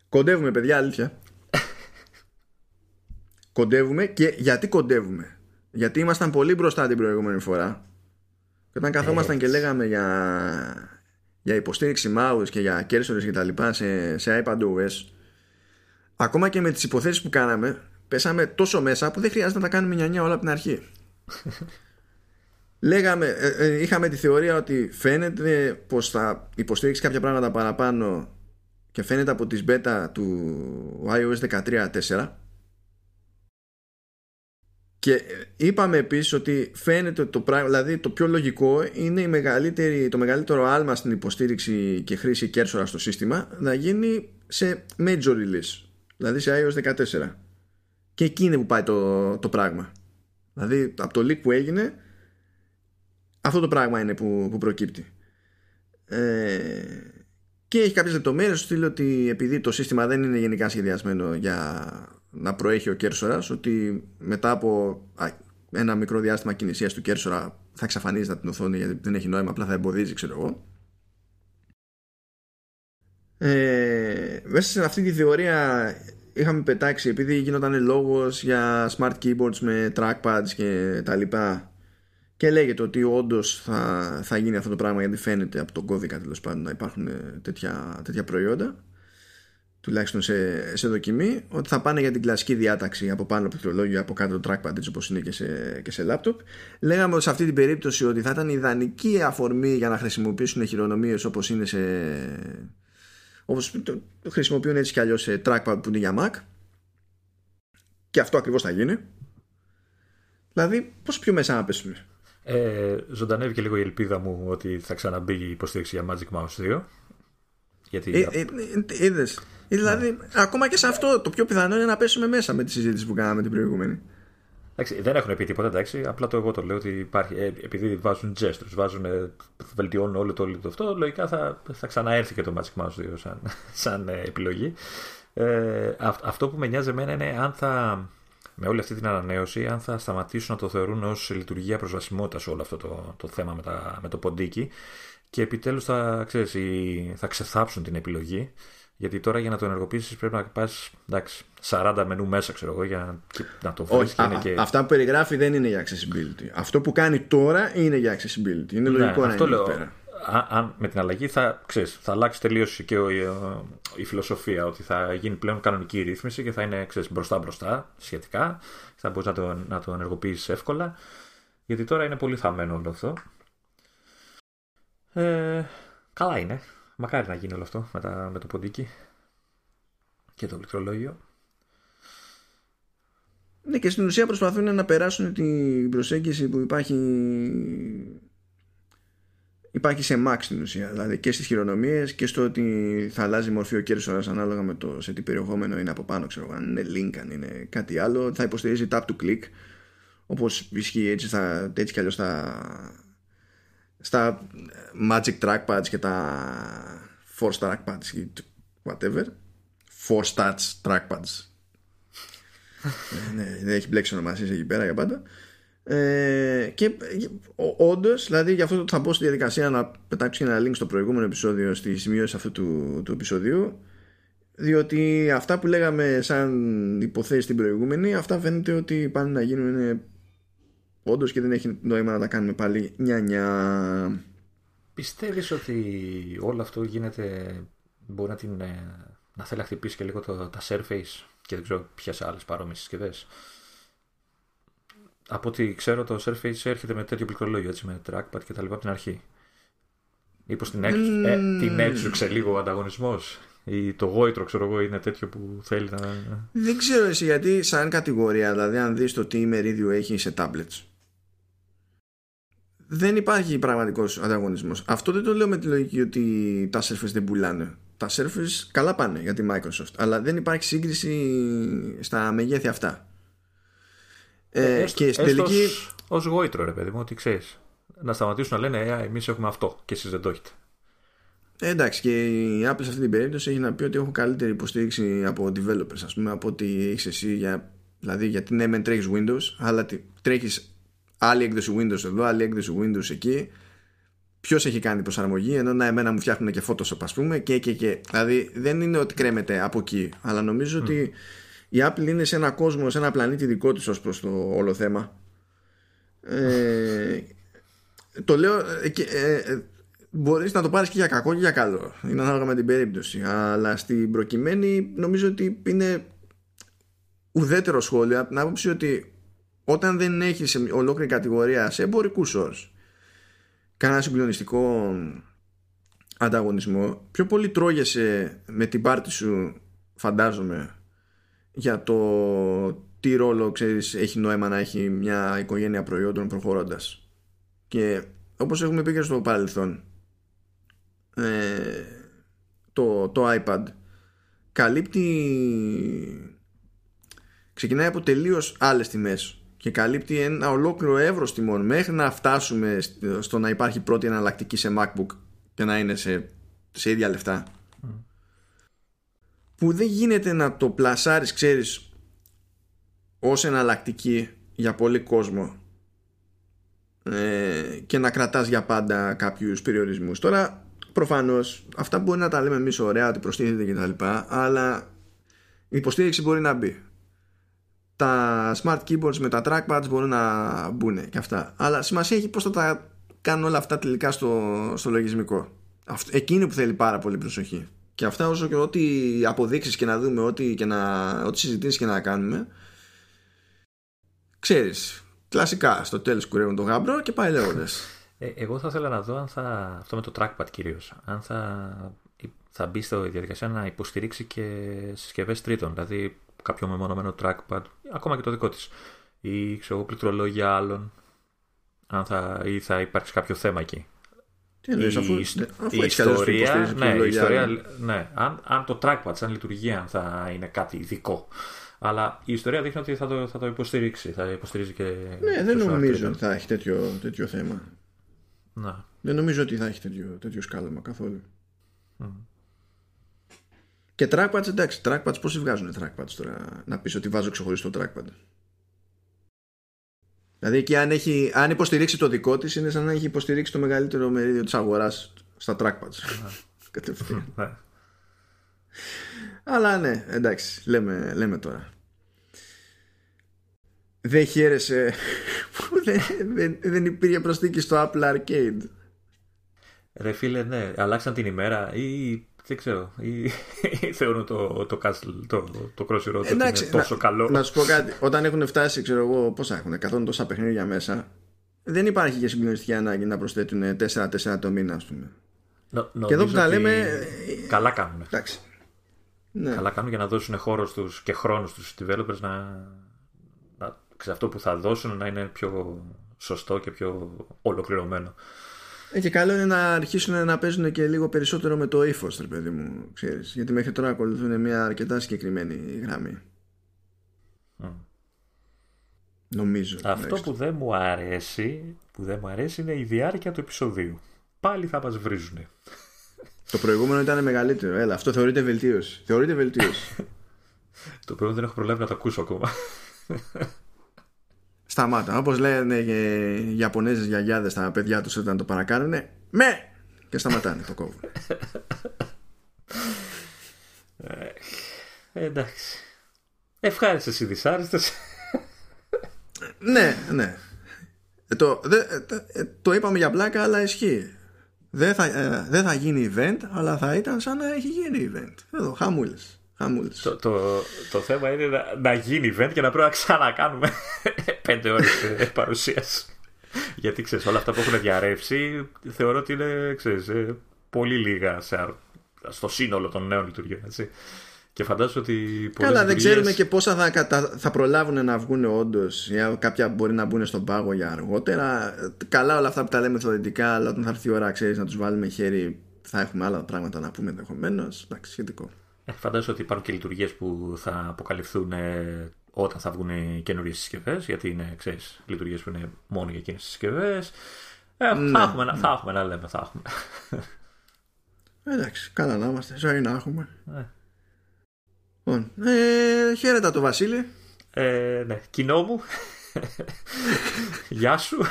Κοντεύουμε, παιδιά, αλήθεια. κοντεύουμε και γιατί κοντεύουμε. Γιατί ήμασταν πολύ μπροστά την προηγούμενη φορά και όταν καθόμασταν και λέγαμε για, για υποστήριξη mouse και για cursors και τα λοιπά σε, σε iPad OS ακόμα και με τις υποθέσεις που κάναμε πέσαμε τόσο μέσα που δεν χρειάζεται να τα κάνουμε νιανιά όλα από την αρχή. Λέγαμε ε, ε, είχαμε τη θεωρία ότι φαίνεται πως θα υποστήριξει κάποια πράγματα παραπάνω και φαίνεται από τις beta του iOS 13.4 και είπαμε επίσης ότι φαίνεται ότι το πράγμα, δηλαδή το πιο λογικό είναι η μεγαλύτερη, το μεγαλύτερο άλμα στην υποστήριξη και χρήση κέρσορα στο σύστημα να γίνει σε major release, δηλαδή σε iOS 14. Και εκεί είναι που πάει το, το πράγμα. Δηλαδή από το leak που έγινε, αυτό το πράγμα είναι που, που προκύπτει. Ε, και έχει κάποιες λεπτομέρειες στο στείλει ότι επειδή το σύστημα δεν είναι γενικά σχεδιασμένο για να προέχει ο κέρσορας ότι μετά από ένα μικρό διάστημα κινησίας του κέρσορα θα εξαφανίζει την οθόνη γιατί δεν έχει νόημα απλά θα εμποδίζει ξέρω εγώ. Ε, μέσα σε αυτή τη θεωρία είχαμε πετάξει επειδή γινόταν λόγος για smart keyboards με trackpads και τα λοιπά και λέγεται ότι όντως θα, θα γίνει αυτό το πράγμα γιατί φαίνεται από τον κώδικα τέλος πάντων να υπάρχουν τέτοια, τέτοια προϊόντα τουλάχιστον σε, σε δοκιμή ότι θα πάνε για την κλασική διάταξη από πάνω από το πληκτρολόγιο από κάτω το trackpad έτσι όπως είναι και σε, και σε laptop. Λέγαμε σε αυτή την περίπτωση ότι θα ήταν ιδανική αφορμή για να χρησιμοποιήσουν χειρονομίες όπως είναι σε όπως το, χρησιμοποιούν έτσι κι αλλιώς σε trackpad που είναι για Mac. Και αυτό ακριβώς θα γίνει. Δηλαδή πώς πιο μέσα να πέσουμε ε, ζωντανεύει λίγο η ελπίδα μου ότι θα ξαναμπεί η υποστήριξη για Magic Mouse 2 γιατί... Ε, ε, ε, είδες Δηλαδή, ναι. ακόμα και σε αυτό το πιο πιθανό είναι να πέσουμε μέσα με τη συζήτηση που κάναμε την προηγούμενη. Εντάξει, δεν έχουν πει τίποτα, εντάξει. Απλά το εγώ το λέω ότι υπάρχει. Ε, επειδή βάζουν gestures, βάζουν, βελτιώνουν όλο το, όλο το αυτό, λογικά θα, θα ξαναέρθει και το Magic Mouse 2 σαν, σαν ε, επιλογή. Ε, αυτό που με νοιάζει εμένα είναι αν θα, με όλη αυτή την ανανέωση, αν θα σταματήσουν να το θεωρούν ως λειτουργία προσβασιμότητας όλο αυτό το, το θέμα με, τα, με το ποντίκι και επιτέλους θα, θα ξεθάψουν την επιλογή γιατί τώρα για να το ενεργοποιήσεις πρέπει να πας 40 μενού μέσα, ξέρω εγώ, για να το βρεις. Και... Αυτά που περιγράφει δεν είναι για accessibility. Αυτό που κάνει τώρα είναι για accessibility. Είναι ναι, λογικό να είναι λέω, πέρα. Αν, με την αλλαγή θα, ξέρεις, θα αλλάξει τελείως και ο, η φιλοσοφία ότι θα γίνει πλέον κανονική ρύθμιση και θα είναι μπροστά μπροστά σχετικά θα μπορείς να το, να το ενεργοποιήσεις εύκολα γιατί τώρα είναι πολύ θαμμένο όλο αυτό ε, καλά είναι Μακάρι να γίνει όλο αυτό με, τα, με το ποντίκι και το πληκτρολόγιο. Ναι και στην ουσία προσπαθούν να περάσουν την προσέγγιση που υπάρχει υπάρχει σε Mac στην ουσία δηλαδή και στις χειρονομίες και στο ότι θα αλλάζει μορφή ο κέρσορας ανάλογα με το σε τι περιεχόμενο είναι από πάνω ξέρω αν είναι link αν είναι κάτι άλλο θα υποστηρίζει tap to click όπως ισχύει έτσι, θα, έτσι κι αλλιώς θα, στα Magic Trackpads και τα Force Trackpads ή whatever. Force Touch Trackpads ναι, δεν έχει μπλέξει ονομασίες εκεί πέρα για πάντα. Ε, και όντως, δηλαδή γι' αυτό θα μπω στη διαδικασία να πετάξω και ένα link στο προηγούμενο επεισόδιο στη σημείωση αυτού του, του επεισοδίου διότι αυτά που λέγαμε σαν υποθέσεις στην προηγούμενη αυτά φαίνεται ότι πάνε να γίνουν όντως και δεν έχει νόημα να τα κάνουμε πάλι νιά-νιά. Πιστεύεις ότι όλο αυτό γίνεται μπορεί να, την, ε, να θέλει να χτυπήσει και λίγο το, τα Surface και δεν ξέρω ποιες άλλες παρόμοιες συσκευές; Από ό,τι ξέρω το Surface έρχεται με τέτοιο πληκτρολόγιο έτσι με trackpad και τα λοιπά από την αρχή. Μήπως την, έξ, mm. ε, την έξουξε λίγο ο ανταγωνισμός; Ή το γόητρο ξέρω εγώ είναι τέτοιο που θέλει να... Δεν ξέρω εσύ γιατί σαν κατηγορία δηλαδή αν δεις το τι μερίδιο έχει σε tablets δεν υπάρχει πραγματικός ανταγωνισμός. Αυτό δεν το λέω με τη λογική ότι τα Surface δεν πουλάνε. Τα Surface καλά πάνε για τη Microsoft, αλλά δεν υπάρχει σύγκριση στα μεγέθη αυτά. Ε, ε και στην τελική. Ω γόητρο, ρε παιδί μου, ότι ξέρεις. Να σταματήσουν να λένε, Ε, εμείς έχουμε αυτό και εσείς δεν το έχετε. Ε, εντάξει, και η Apple σε αυτή την περίπτωση έχει να πει ότι έχω καλύτερη υποστήριξη από developers, ας πούμε, από ότι έχεις εσύ. Για, δηλαδή, γιατί ναι, μεν τρέχεις Windows, αλλά τρέχεις άλλη έκδοση Windows εδώ, άλλη έκδοση Windows εκεί. Ποιος έχει κάνει προσαρμογή, ενώ να εμένα μου φτιάχνουν και Photoshop, ας πούμε, και, και, και. Δηλαδή δεν είναι ότι κρέμεται από εκεί, αλλά νομίζω ότι η Apple είναι σε ένα κόσμο, σε ένα πλανήτη δικό της ως προς το όλο θέμα. Ε, το λέω. Ε, ε, ε, μπορείς να το πάρεις και για κακό και για καλό είναι ανάλογα με την περίπτωση αλλά στην προκειμένη νομίζω ότι είναι ουδέτερο σχόλιο από την άποψη ότι όταν δεν έχεις ολόκληρη κατηγορία σε εμπορικούς όρου κανένα συγκλονιστικό ανταγωνισμό πιο πολύ τρώγεσαι με την πάρτη σου φαντάζομαι για το τι ρόλο ξέρεις, έχει νόημα να έχει μια οικογένεια προϊόντων προχωρώντας. Και όπως έχουμε πει και στο παρελθόν ε, το, το iPad καλύπτει ξεκινάει από τελείως άλλες τιμές και καλύπτει ένα ολόκληρο εύρος τιμών μέχρι να φτάσουμε στο να υπάρχει πρώτη εναλλακτική σε MacBook και να είναι σε σε ίδια λεφτά. Που δεν γίνεται να το πλασάρεις ξέρεις ως εναλλακτική για πολύ κόσμο ε, και να κρατάς για πάντα κάποιους περιορισμούς. Τώρα προφανώς αυτά μπορεί να τα λέμε εμείς ωραία ότι προστίθεται και τα λοιπά αλλά η υποστήριξη μπορεί να μπει τα smart keyboards με τα trackpads μπορούν να μπουν και αυτά. Αλλά σημασία έχει πως θα τα κάνουν όλα αυτά τελικά στο, στο λογισμικό. Εκείνη που θέλει πάρα πολύ προσοχή. Και αυτά όσο και ό,τι αποδείξεις και να δούμε ό,τι, και να, ό,τι συζητήσεις και να κάνουμε ξέρεις κλασικά στο τέλος κουρεύουν τον γάμπρο και πάει λέγοντας. Ε, εγώ θα ήθελα να δω αν θα, αυτό με το trackpad κυρίως αν θα, θα μπει στη διαδικασία να υποστηρίξει και συσκευές τρίτων. Δηλαδή κάποιο μεμονωμένο trackpad ακόμα και το δικό της ή ξέρω πληκτρολόγια άλλων αν θα, ή θα υπάρξει κάποιο θέμα εκεί τι εννοείς, αφού, η, ιστορία, ναι, η ιστορία, ναι, αν, αν το trackpad σαν λειτουργία θα είναι κάτι ειδικό. Αλλά η ιστορία δείχνει ότι θα το, θα το υποστηρίξει. Θα υποστηρίζει και. Ναι, δεν νομίζω ότι θα έχει τέτοιο, τέτοιο θέμα. Να. Δεν νομίζω ότι θα έχει τέτοιο, τέτοιο σκάλωμα καθόλου. Mm. Και trackpads, εντάξει, trackpads πώς βγάζουν trackpads τώρα να πεις ότι βάζω ξεχωριστό trackpad; Δηλαδή εκεί αν, έχει, αν υποστηρίξει το δικό της είναι σαν να έχει υποστηρίξει το μεγαλύτερο μερίδιο της αγοράς στα trackpads. Κατευθείαν. Ναι. Αλλά ναι, εντάξει, λέμε, λέμε τώρα. Δεν χαίρεσε που δεν, δεν, δεν υπήρχε προσθήκη στο Apple Arcade. Ρε φίλε, ναι, αλλάξαν την ημέρα ή δεν ξέρω. Ή, θεωρούν το, το, castle, το, το Crossy Road είναι τόσο να, καλό. Να σου πω κάτι. Όταν έχουν φτάσει, ξέρω εγώ, πόσα έχουν, 100 τόσα παιχνίδια μέσα, δεν υπάρχει και συγκλονιστική ανάγκη να προσθέτουν 4-4 το μήνα, ας πούμε. Νο, και εδώ που τα λέμε. Καλά κάνουν. Εντάξει. Ναι. Καλά κάνουν για να δώσουν χώρο στους και χρόνο στους developers να, να αυτό που θα δώσουν να είναι πιο σωστό και πιο ολοκληρωμένο. Ε, και καλό είναι να αρχίσουν να παίζουν και λίγο περισσότερο με το ύφος, ρε παιδί μου. Ξέρεις, γιατί μέχρι τώρα ακολουθούν μια αρκετά συγκεκριμένη γραμμή. Νομίζω. Αυτό που δεν μου αρέσει, που δεν μου αρέσει είναι η διάρκεια του επεισοδίου. Πάλι θα μας βρίζουν. Το προηγούμενο ήταν μεγαλύτερο. Έλα, αυτό θεωρείται βελτίωση. Θεωρείται βελτίωση. το προηγούμενο δεν έχω προλάβει να το ακούσω ακόμα. Σταμάτα. Όπως λένε οι Ιαπωνέζες γιαγιάδες στα παιδιά τους όταν το παρακάνουν, με! Και σταματάνε, το κόβουν. Ε, εντάξει. Ευχάριστες οι δυσάρεστες. ναι, ναι. Ε, το, δε, ε, το είπαμε για πλάκα, αλλά ισχύει. Δεν θα, δεν θα γίνει event, αλλά θα ήταν σαν να έχει γίνει event. Εδώ, χαμούλες. Το, το, το, θέμα είναι να, να, γίνει event και να πρέπει να ξανακάνουμε πέντε ώρες παρουσίαση. Γιατί ξέρεις, όλα αυτά που έχουν διαρρεύσει θεωρώ ότι είναι ξέρεις, ε, πολύ λίγα σε, στο σύνολο των νέων λειτουργιών. Έτσι. Και φαντάζομαι ότι. Καλά, δεν ξέρουμε και πόσα θα, θα προλάβουν να βγουν όντως. Κάποια μπορεί να μπουν στον πάγο για αργότερα. Καλά, όλα αυτά που τα λέμε θεωρητικά, αλλά όταν θα έρθει η ώρα, ξέρεις να τους βάλουμε χέρι, θα έχουμε άλλα πράγματα να πούμε ενδεχομένως. Εντάξει, σχετικό. Ε, φαντάζομαι ότι υπάρχουν και λειτουργίες που θα αποκαλυφθούν ε, όταν θα βγουν οι καινούριες συσκευές, γιατί είναι ξέρεις, λειτουργίες που είναι μόνο για εκείνες τις συσκευές. Ε, ναι, θα, έχουμε, ναι. θα έχουμε να λέμε, θα έχουμε. Εντάξει, καλά να είμαστε. Ζωή να έχουμε. Ε. Λοιπόν, ε, χαίρετα το Βασίλη. Ε, ναι, κοινό μου. Γεια σου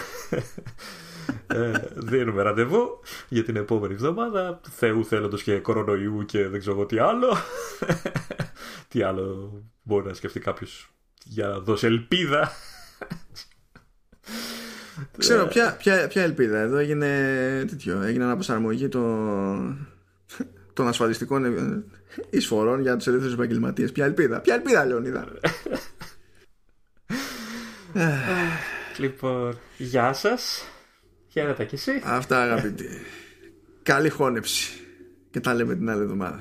ε, δίνουμε ραντεβού για την επόμενη εβδομάδα. Θεού θέλοντος και κορονοϊού και δεν ξέρω τι άλλο. τι άλλο μπορεί να σκεφτεί κάποιος για να δώσει ελπίδα. Ξέρω ποια, ποια, ποια ελπίδα. Εδώ έγινε τέτοιο. Έγινε αναπροσαρμογή των, των ασφαλιστικών εισφορών για τους ελεύθερους επαγγελματίες. Ποια ελπίδα. Ποια ελπίδα, Λεωνίδα. λοιπόν, γεια σας. Χαίρετε κι εσύ. Αυτά αγαπητοί. Καλή χώνεψη. Και τα λέμε την άλλη εβδομάδα.